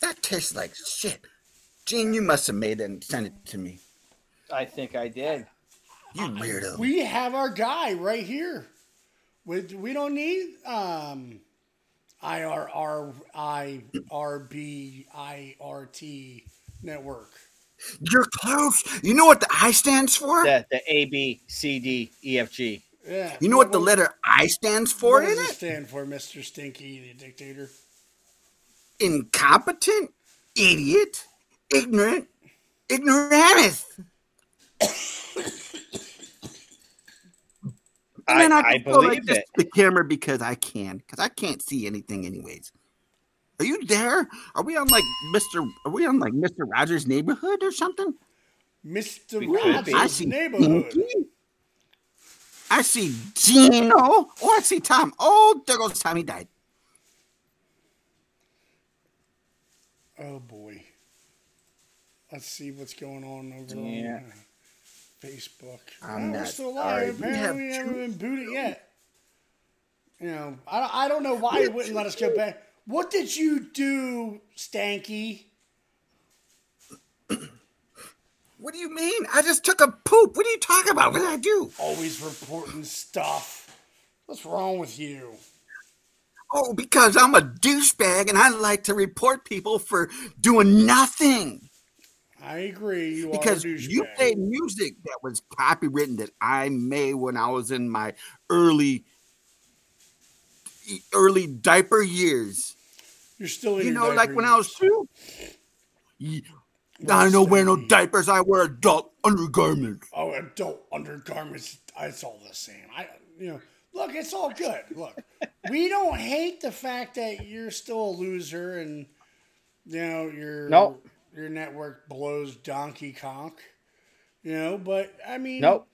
that tastes like shit. Gene, you must have made it and sent it to me. I think I did. You weirdo. We have our guy right here. We, we don't need um IRRIRBIRT network. You're close. You know what the I stands for? The, the A, B, C, D, E, F, G. Yeah. You know what the letter I stands for What does it it? stand for, Mr. Stinky, the dictator? Incompetent, idiot, ignorant, ignoramus. And then I- I, I just go like believe it. the camera because I can, because I can't see anything anyways. Are you there? Are we on like Mr. Are we on like Mr. Rogers' neighborhood or something? Mr. We. I Rogers' see neighborhood. Pinky. I see Gino. Oh, I see Tom. Oh, there goes Tommy died. Oh boy. Let's see what's going on over Yeah. on uh, Facebook. I'm No, we're still alive. Apparently, have we haven't been booted yet. You know, I, don't- I don't know why he wouldn't let us go back. What did you do, Stanky? What do you mean? I just took a poop. What are you talking about? What did I do? Always reporting stuff. What's wrong with you? Oh, because I'm a douchebag and I like to report people for doing nothing. I agree. You because are a you douchebag. played music that was copywritten that I made when I was in my early early diaper years. You're still in You your know, like diaper when I was two. Ye- I don't wear no diapers. I wear adult undergarments. Oh, adult undergarments. It's all the same. I, you know, look, it's all good. Look, we don't hate the fact that you're still a loser and you know you're Nope. Your network blows donkey conk. You know, but I mean, Nope.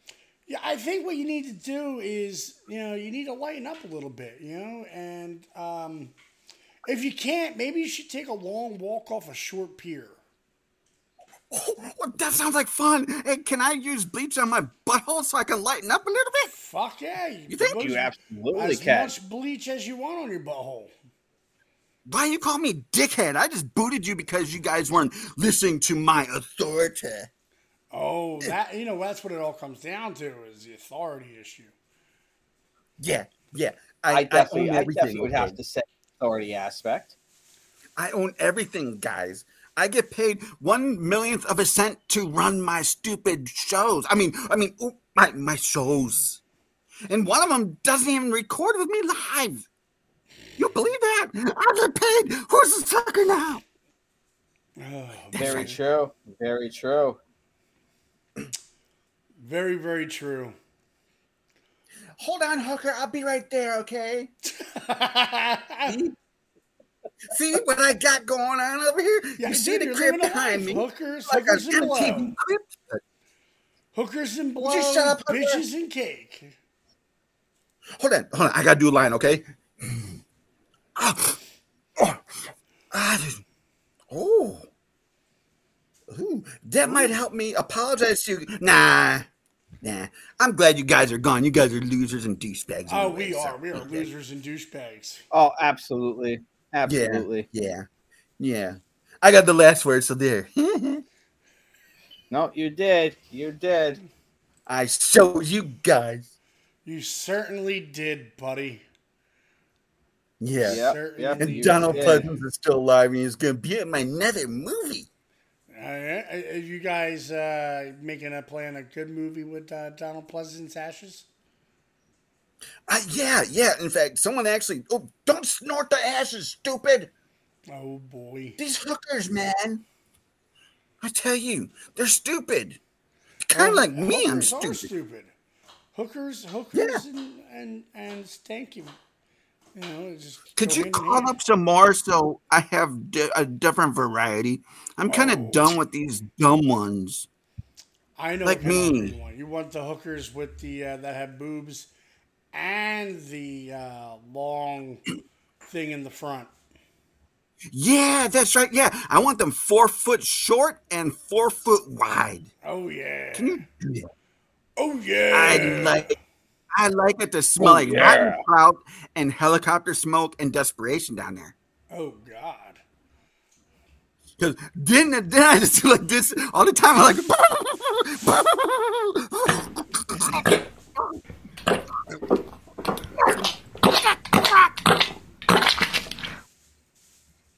Yeah, I think what you need to do is you know you need to lighten up a little bit. You know, and um, if you can't, maybe you should take a long walk off a short pier. Well, that sounds like fun. Hey, can I use bleach on my butthole so I can lighten up a little bit? Fuck yeah! You, think- You absolutely as can. much bleach as you want on your butthole. Why you call me dickhead? I just booted you because you guys weren't listening to my authority. Oh, eh. that you know that's what it all comes down to is the authority issue. Yeah, yeah. I, definitely, own I, definitely would have to say authority aspect. I own everything, guys. I get paid one millionth of a cent to run my stupid shows. I mean, I mean, ooh, my my shows, and one of them doesn't even record with me live. You believe that? I get paid. Who's the sucker now? Oh, Very true. Very true. Very, very true. Hold on, hooker. I'll be right there. Okay. See? See what I got going on over here? Yeah, you see dude, the you're crib behind me? Hookers, like hookers an and blow. MTV. Hookers and blow, Would you shut up, bitches and cake. Hold on, hold on. I gotta do a line, okay? Ah, oh, ah, dude. oh, Ooh, that might help me apologize to you. Nah, nah. I'm glad you guys are gone. You guys are losers and douchebags. Oh, anyway, we so- are. We are losers and douchebags. Oh, absolutely. Absolutely. Yeah, yeah. yeah. I got the last word, so there. No, you did. You did. I showed you guys. You certainly did, buddy. Yeah. Yep, yep, And Donald did. Pleasence is still alive, and he's gonna be in my another movie. Uh, are you guys uh, making a plan a good movie with uh, Donald Pleasence's ashes? Uh, yeah, yeah. In fact, someone actually. Oh, don't snort the ashes, stupid. Oh boy. These hookers, man. I tell you, they're stupid. Kind of like me, I'm hookers stupid. stupid. Hookers, hookers, and, and and stanky. You know, Could you call up some more so I have di- a different variety? I'm kind of Oh. done with these dumb ones. I know like what kind of hooker me. You want. you want the hookers with the uh, that have boobs and the uh, long thing in the front. Yeah, that's right. Yeah, I want them four foot short and four foot wide. Oh yeah. Can you do that? Oh yeah. I like. I like it to smell Oh, like yeah. rotten trout and helicopter smoke and desperation down there. Oh God. Because then, then I just do like this all the time. I'm like,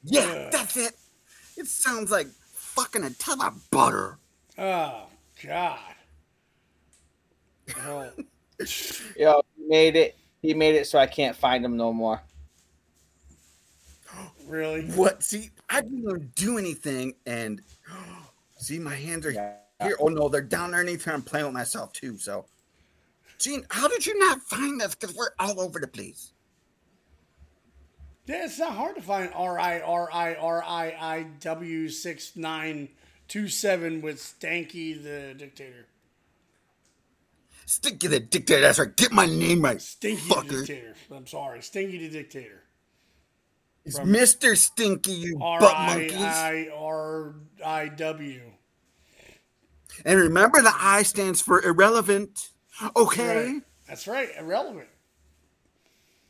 yeah, that's it. It sounds like fucking a ton of butter. Oh God. Well, Yo, he made it. He made it so I can't find him no more. really? What? See, I didn't even do anything, and see, my hands are here. Oh no, they're down underneath here. I'm playing with myself too. So, Gene, how did you not find us? Because we're all over the place. Yeah, it's not hard to find R I R I R I I W six nine two seven with Stanky the dictator. Stick to the dictator. That's right. Get my name right, Stinky the fucker. dictator. I'm sorry, Stinky the dictator. It's From Mr. Stinky, you R butt monkeys. I R I W. And remember, the I stands for irrelevant. Okay. Right. That's right. Irrelevant.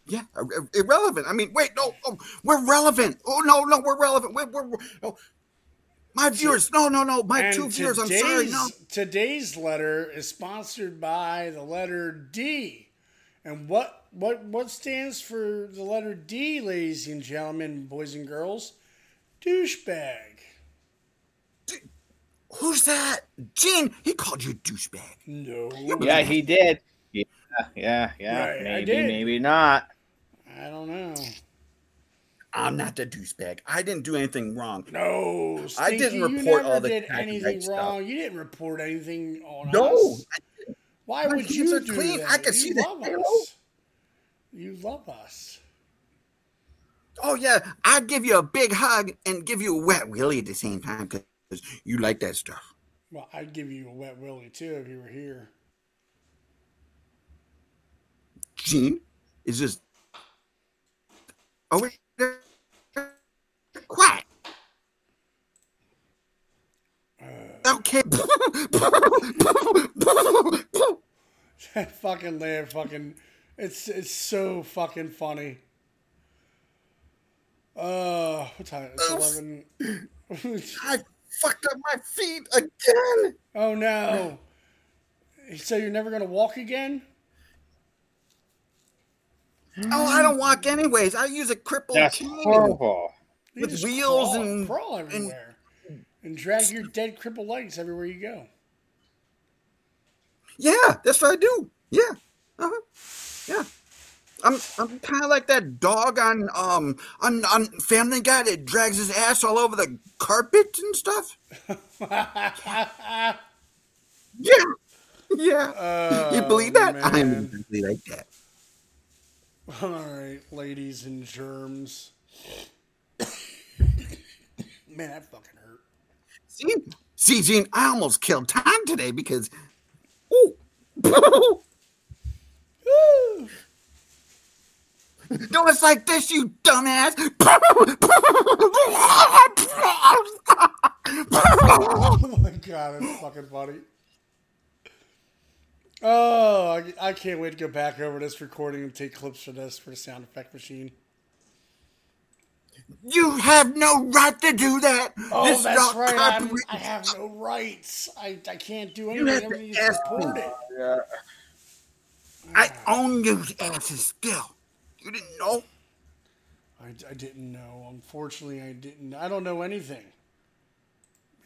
Yeah, ir- ir- irrelevant. I mean, wait, no, oh, we're relevant. Oh no, no, we're relevant. We're, we're, we're- oh. My viewers, no, no, no, my And two viewers. I'm sorry, today's- no. Today's letter is sponsored by the letter D. And what what what stands for the letter D, ladies and gentlemen, boys and girls? Douchebag. Who's that? Gene, he called you a douchebag. No. Yeah, he did. Yeah, yeah, yeah. Right, maybe, maybe not. I don't know. I'm not the douchebag. I didn't do anything wrong. No, I didn't report all the did anything stuff. wrong. You didn't report anything on No, us. Why My would you are do clean. that? I can you see love halo. us. You love us. Oh yeah, I'd give you a big hug and give you a wet willy at the same time because you like that stuff. Well, I'd give you a wet willy too if you were here. Gene is this? Oh, over there. Quiet. Okay. fucking laugh, fucking. It's it's so fucking funny. Uh, what time? It's eleven. I fucked up my feet again. Oh no! So you're never gonna walk again? Oh, I don't walk anyways. I use a crippled That's cane. horrible. They with wheels crawl, and crawl everywhere, and, drag your dead crippled legs everywhere you go. Yeah, that's what I do. Yeah. Uh-huh. Yeah. I'm I'm kind of like that dog on um on on Family Guy that drags his ass all over the carpet and stuff. Yeah. Yeah. you believe that? I'm exactly like that. All right, ladies and germs. Man, that fucking hurt. See, see, Gene, I almost killed time today because. Ooh. No, it's like this, you dumbass. oh my god, that's fucking funny. Oh, I, I can't wait to go back over this recording and take clips for this for the sound effect machine. You have no right to do that. Oh, This is that's not right. I'm. I have no rights. I, I can't do You have anything. to Everything is ask support me. it. I own those asses still. You didn't know? I, I didn't know. Unfortunately, I didn't. I don't know anything.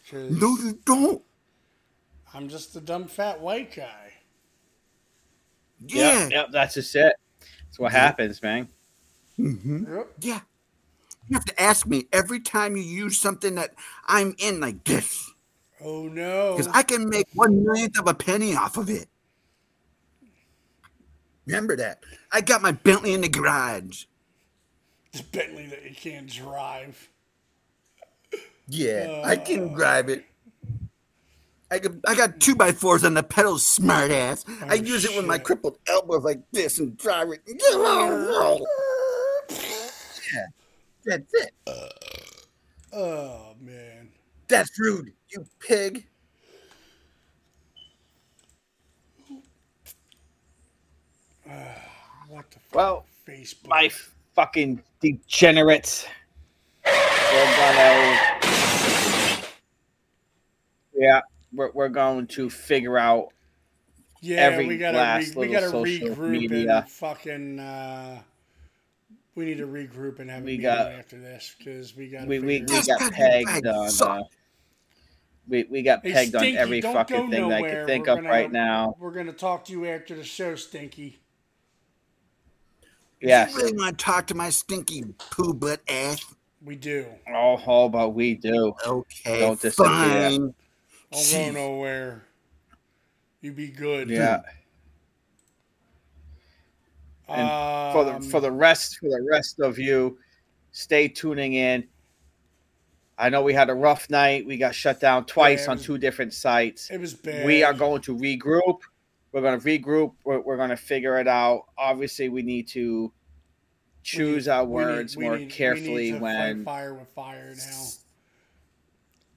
Because No, you don't. I'm just a dumb fat white guy. Yeah. Yep, yep, that's just it. That's what happens, man. Mm-hmm. Yeah. You have to ask me every time you use something that I'm in like this. Oh no. Because I can make one millionth of a penny off of it. Remember that. I got my Bentley in the garage. It's Bentley that you can't drive. Yeah, I uh. can drive it. I got, I got two by fours on the pedals, smart ass. I oh, use it with my crippled elbows like this and drive it. Yeah, that's it. Oh man. That's rude, you pig. What the fuck? Well, Facebook. my fucking degenerates. We're gonna. Yeah, we're, we're going to figure out Yeah, every we gotta last re- we little gotta social regroup media. and fucking. Uh, we need to regroup and have a We meeting got- after this because we got. we we, we got pegged on. Uh, we we got Hey, pegged on every fucking go thing that I nowhere. could think We're of gonna- right now. We're gonna talk to you after the show, Stinky. Yeah, You really want to talk to my stinky poo butt ass? We do. Oh, oh, but we do. Okay, Don't disappear. fine. Don't go nowhere. You be good. Yeah. And for the Um, for the rest for the rest of you, stay tuning in. I know we had a rough night. We got shut down twice Yeah, on was- two different sites. It was bad. We are going to regroup. We're going to regroup. We're, we're going to figure it out. Obviously, we need to choose our We need- words we more need- we carefully need to when fire with fire now.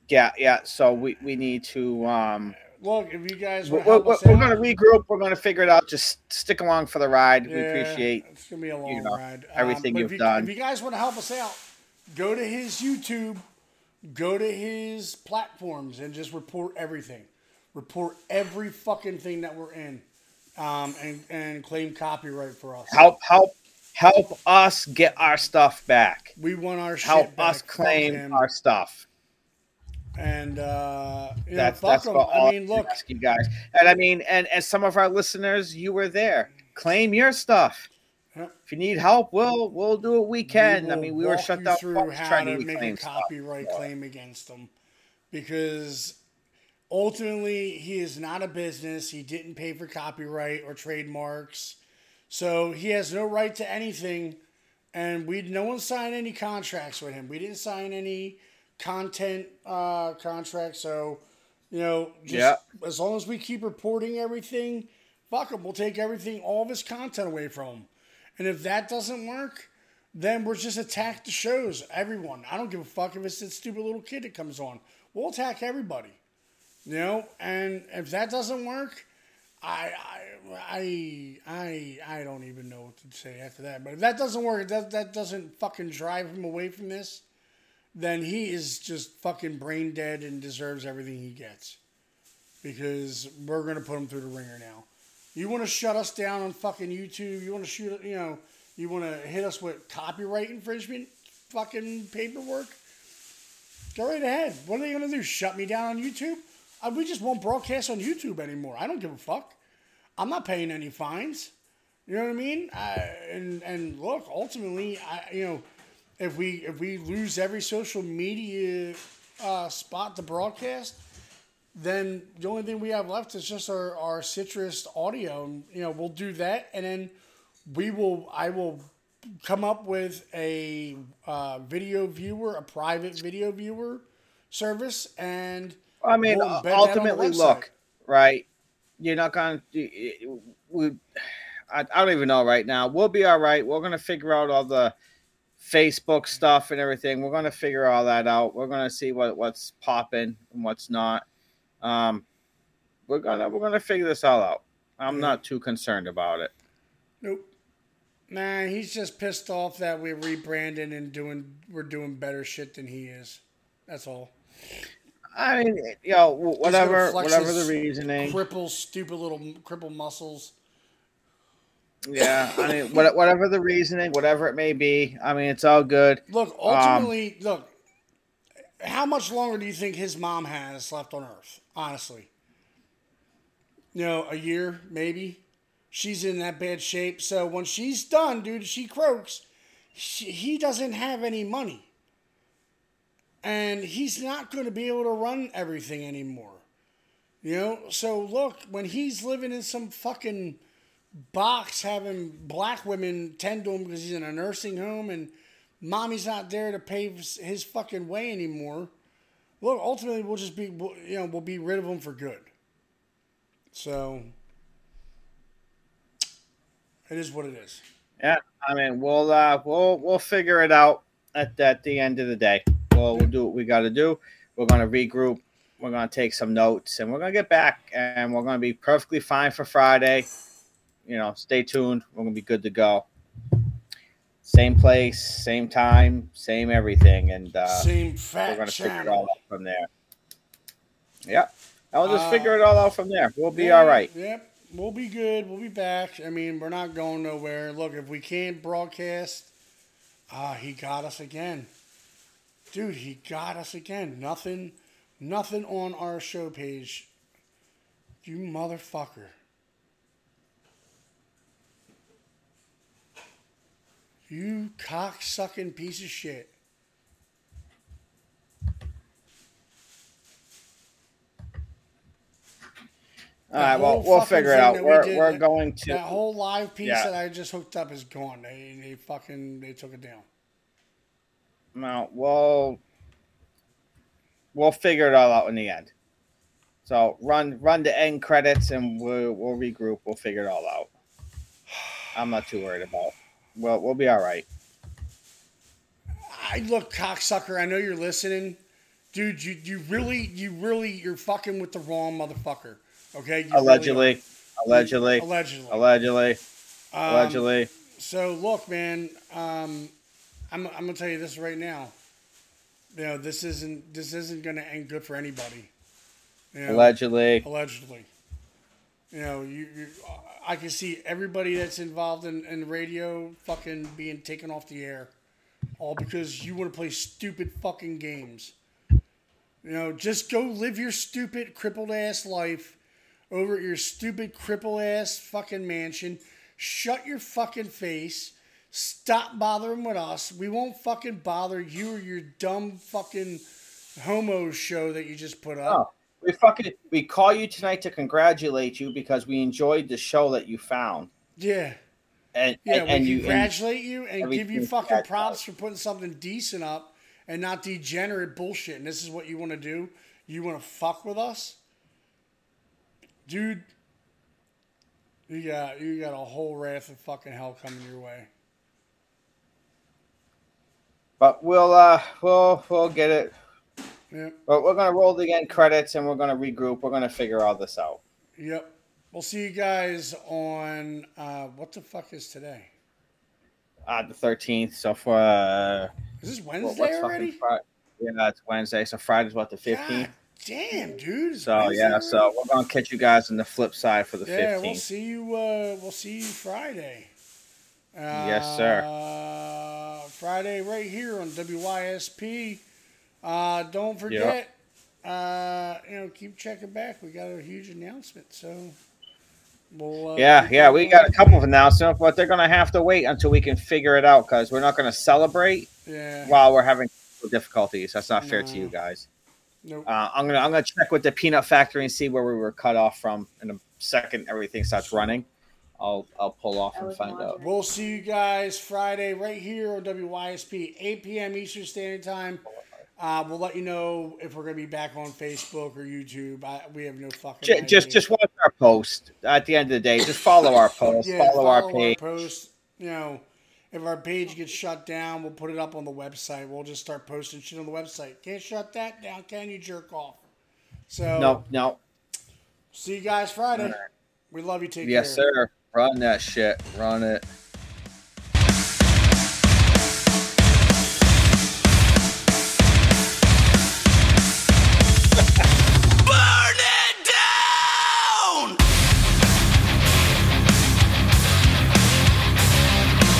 yeah yeah. So we we need to um. Look, if you guys We're, want to help we're, we're going to regroup. We're going to figure it out. Just stick along for the ride. we Yeah, appreciate it's gonna be a long know, ride. Um, everything but you've if you, done. If you guys want to help us out, go to his YouTube, go to his platforms, and just report everything. Report every fucking thing that we're in, um, and and claim copyright for us. help help help us get our stuff back. We want our shit help us claim our stuff. And uh, you That's know, fuck that's them. all I mean, look, you guys. And I mean, and and some of our listeners, you were there. Claim your stuff. If you need help, we'll we'll do what we can. I mean, we were shut down through how trying to to make a reclaim stuff. copyright claim against them, because ultimately he is not a business. He didn't pay for copyright or trademarks, so he has no right to anything. And we no one signed any contracts with him. We didn't sign any content uh, contract. So you know, just Yeah. as long as we keep reporting everything, fuck him. We'll take everything, all of his content away from him. And if that doesn't work, then we're just attack the shows. Everyone. I don't give a fuck if it's that stupid little kid that comes on. We'll attack everybody. You know, and if that doesn't work, I I I I I don't even know what to say after that. But if that doesn't work, that that doesn't fucking drive him away from this, then he is just fucking brain dead and deserves everything he gets. Because we're gonna put him through the ringer now. You want to shut us down on fucking YouTube? You want to shoot? You know, you want to hit us with copyright infringement? fucking paperwork, go right ahead. What are they gonna do? Shut me down on YouTube? Uh, we just won't broadcast on YouTube anymore. I don't give a fuck. I'm not paying any fines. You know what I mean? I, and and look, ultimately, I you know, if we if we lose every social media uh, spot to broadcast, then the only thing we have left is just our, our citrus audio. And, you know, we'll do that, and then we will. I will come up with a uh, video viewer, a private video viewer service, and I mean, we'll embed that on the ultimately, look, right? You're not going to. We, I, I don't even know right now. We'll be all right. We're going to figure out all the Facebook stuff and everything. We're going to figure all that out. We're going to see what what's popping and what's not. Um, we're gonna we're gonna figure this all out. I'm not too concerned about it. Nope. Nah, he's just pissed off that we're rebranding and doing we're doing better shit than he is. That's all. I mean, you know, wh- He's gonna whatever whatever the reasoning. Cripple, stupid little cripple muscles. Yeah, I mean, whatever the reasoning, whatever it may be. I mean, it's all good. Look, Um, ultimately, look. How much longer do you think his mom has left on Earth? Honestly, you know, a year maybe. She's in that bad shape. So when she's done, dude, she croaks. She, he doesn't have any money, and he's not going to be able to run everything anymore. You know, so look, when he's living in some fucking box having black women tend to him because he's in a nursing home and mommy's not there to pave his- fucking way anymore. Look, ultimately we'll just be, you know, we'll be rid of him for good. So it is what it is. Yeah, I mean, we'll uh, we'll we'll figure it out at, at the end of the day. We'll we'll do what we got to do. We're gonna regroup. We're gonna take some notes, and we're gonna get back, and we're gonna be perfectly fine for Friday. You know, stay tuned. We're gonna be good to go. Same place, same time, same everything, and uh, Same we're gonna figure it all out from there. Yeah, I'll just Uh, figure it all out from there. We'll be Yeah, all right. Yep. We'll be good. We'll be back. I mean, we're not going nowhere. Look, if we can't broadcast, ah, he got us again. Dude, he got us again. Nothing nothing on our show page. You motherfucker. You cocksucking piece of shit. All right, well, we'll figure it out. we We're, did, we're going to that whole live piece Yeah. that I just hooked up is gone. They they fucking they took it down. No, we'll we'll figure it all out in the end. So run run the end credits and we'll we'll regroup. We'll figure it all out. I'm not too worried about. Well, we'll be all right. I look, cocksucker. I know you're listening, dude. You you really you really you're fucking with the wrong motherfucker. Okay. You really Allegedly, are. allegedly, Allegedly. allegedly, Um, allegedly. So look, man. Um, I'm I'm gonna tell you this right now. You know this isn't this isn't gonna end good for anybody. You know, Allegedly. Allegedly. You know, you, you I can see everybody that's involved in, in radio fucking being taken off the air. All because you want to play stupid fucking games. You know, just go live your stupid crippled ass life over at your stupid crippled ass fucking mansion. Shut your fucking face. Stop bothering with us. We won't fucking bother you or your dumb fucking homo show that you just put up. Oh, we fucking we call you tonight to congratulate you because we enjoyed the show that you found. Yeah. And Yeah, and, we and you congratulate you and give you fucking props for putting something decent up and not degenerate bullshit. And this is what you want to do? You want to fuck with us? Dude, you got you got a whole wrath of fucking hell coming your way. But we'll uh we'll we'll get it. Yep. But we're gonna roll the end credits and we're gonna regroup. We're gonna figure all this out. Yep. We'll see you guys on uh, what the fuck is today? Uh the thirteenth. So for uh Is this Wednesday already? Fri- yeah, it's Wednesday. So Friday's what the fifteenth. Damn, dude. So Wednesday yeah, already? so we're gonna catch you guys on the flip side for the fifteenth. yeah, we'll see you. Uh, we'll see you Friday. Yes, sir. Uh, Friday, right here on WYSP. Uh, don't forget, uh, you know, keep checking back. We got a huge announcement, so we'll. Uh, Yeah, yeah, we got a couple of announcements, but they're gonna have to wait until we can figure it out because we're not gonna celebrate Yeah. while we're having difficulties. That's not fair to you guys. Nope. Uh, I'm gonna I'm gonna check with the peanut factory and see where we were cut off from. In a second, everything starts running. I'll I'll pull off and find out. We'll see you guys Friday right here on WYSP, 8 p.m. Eastern Standard Time. Uh, we'll let you know if we're gonna be back on Facebook or YouTube. I, we have no fucking. Just idea. just watch our post. At the end of the day, just follow our post. yeah, follow, our page. post. You know, if our page gets shut down, we'll put it up on the website. We'll just start posting shit on the website. Can't shut that down, can you? Jerk off. So No, no. see you guys Friday. We love you. Take Yes, care. Yes, sir. Run that shit. Run it.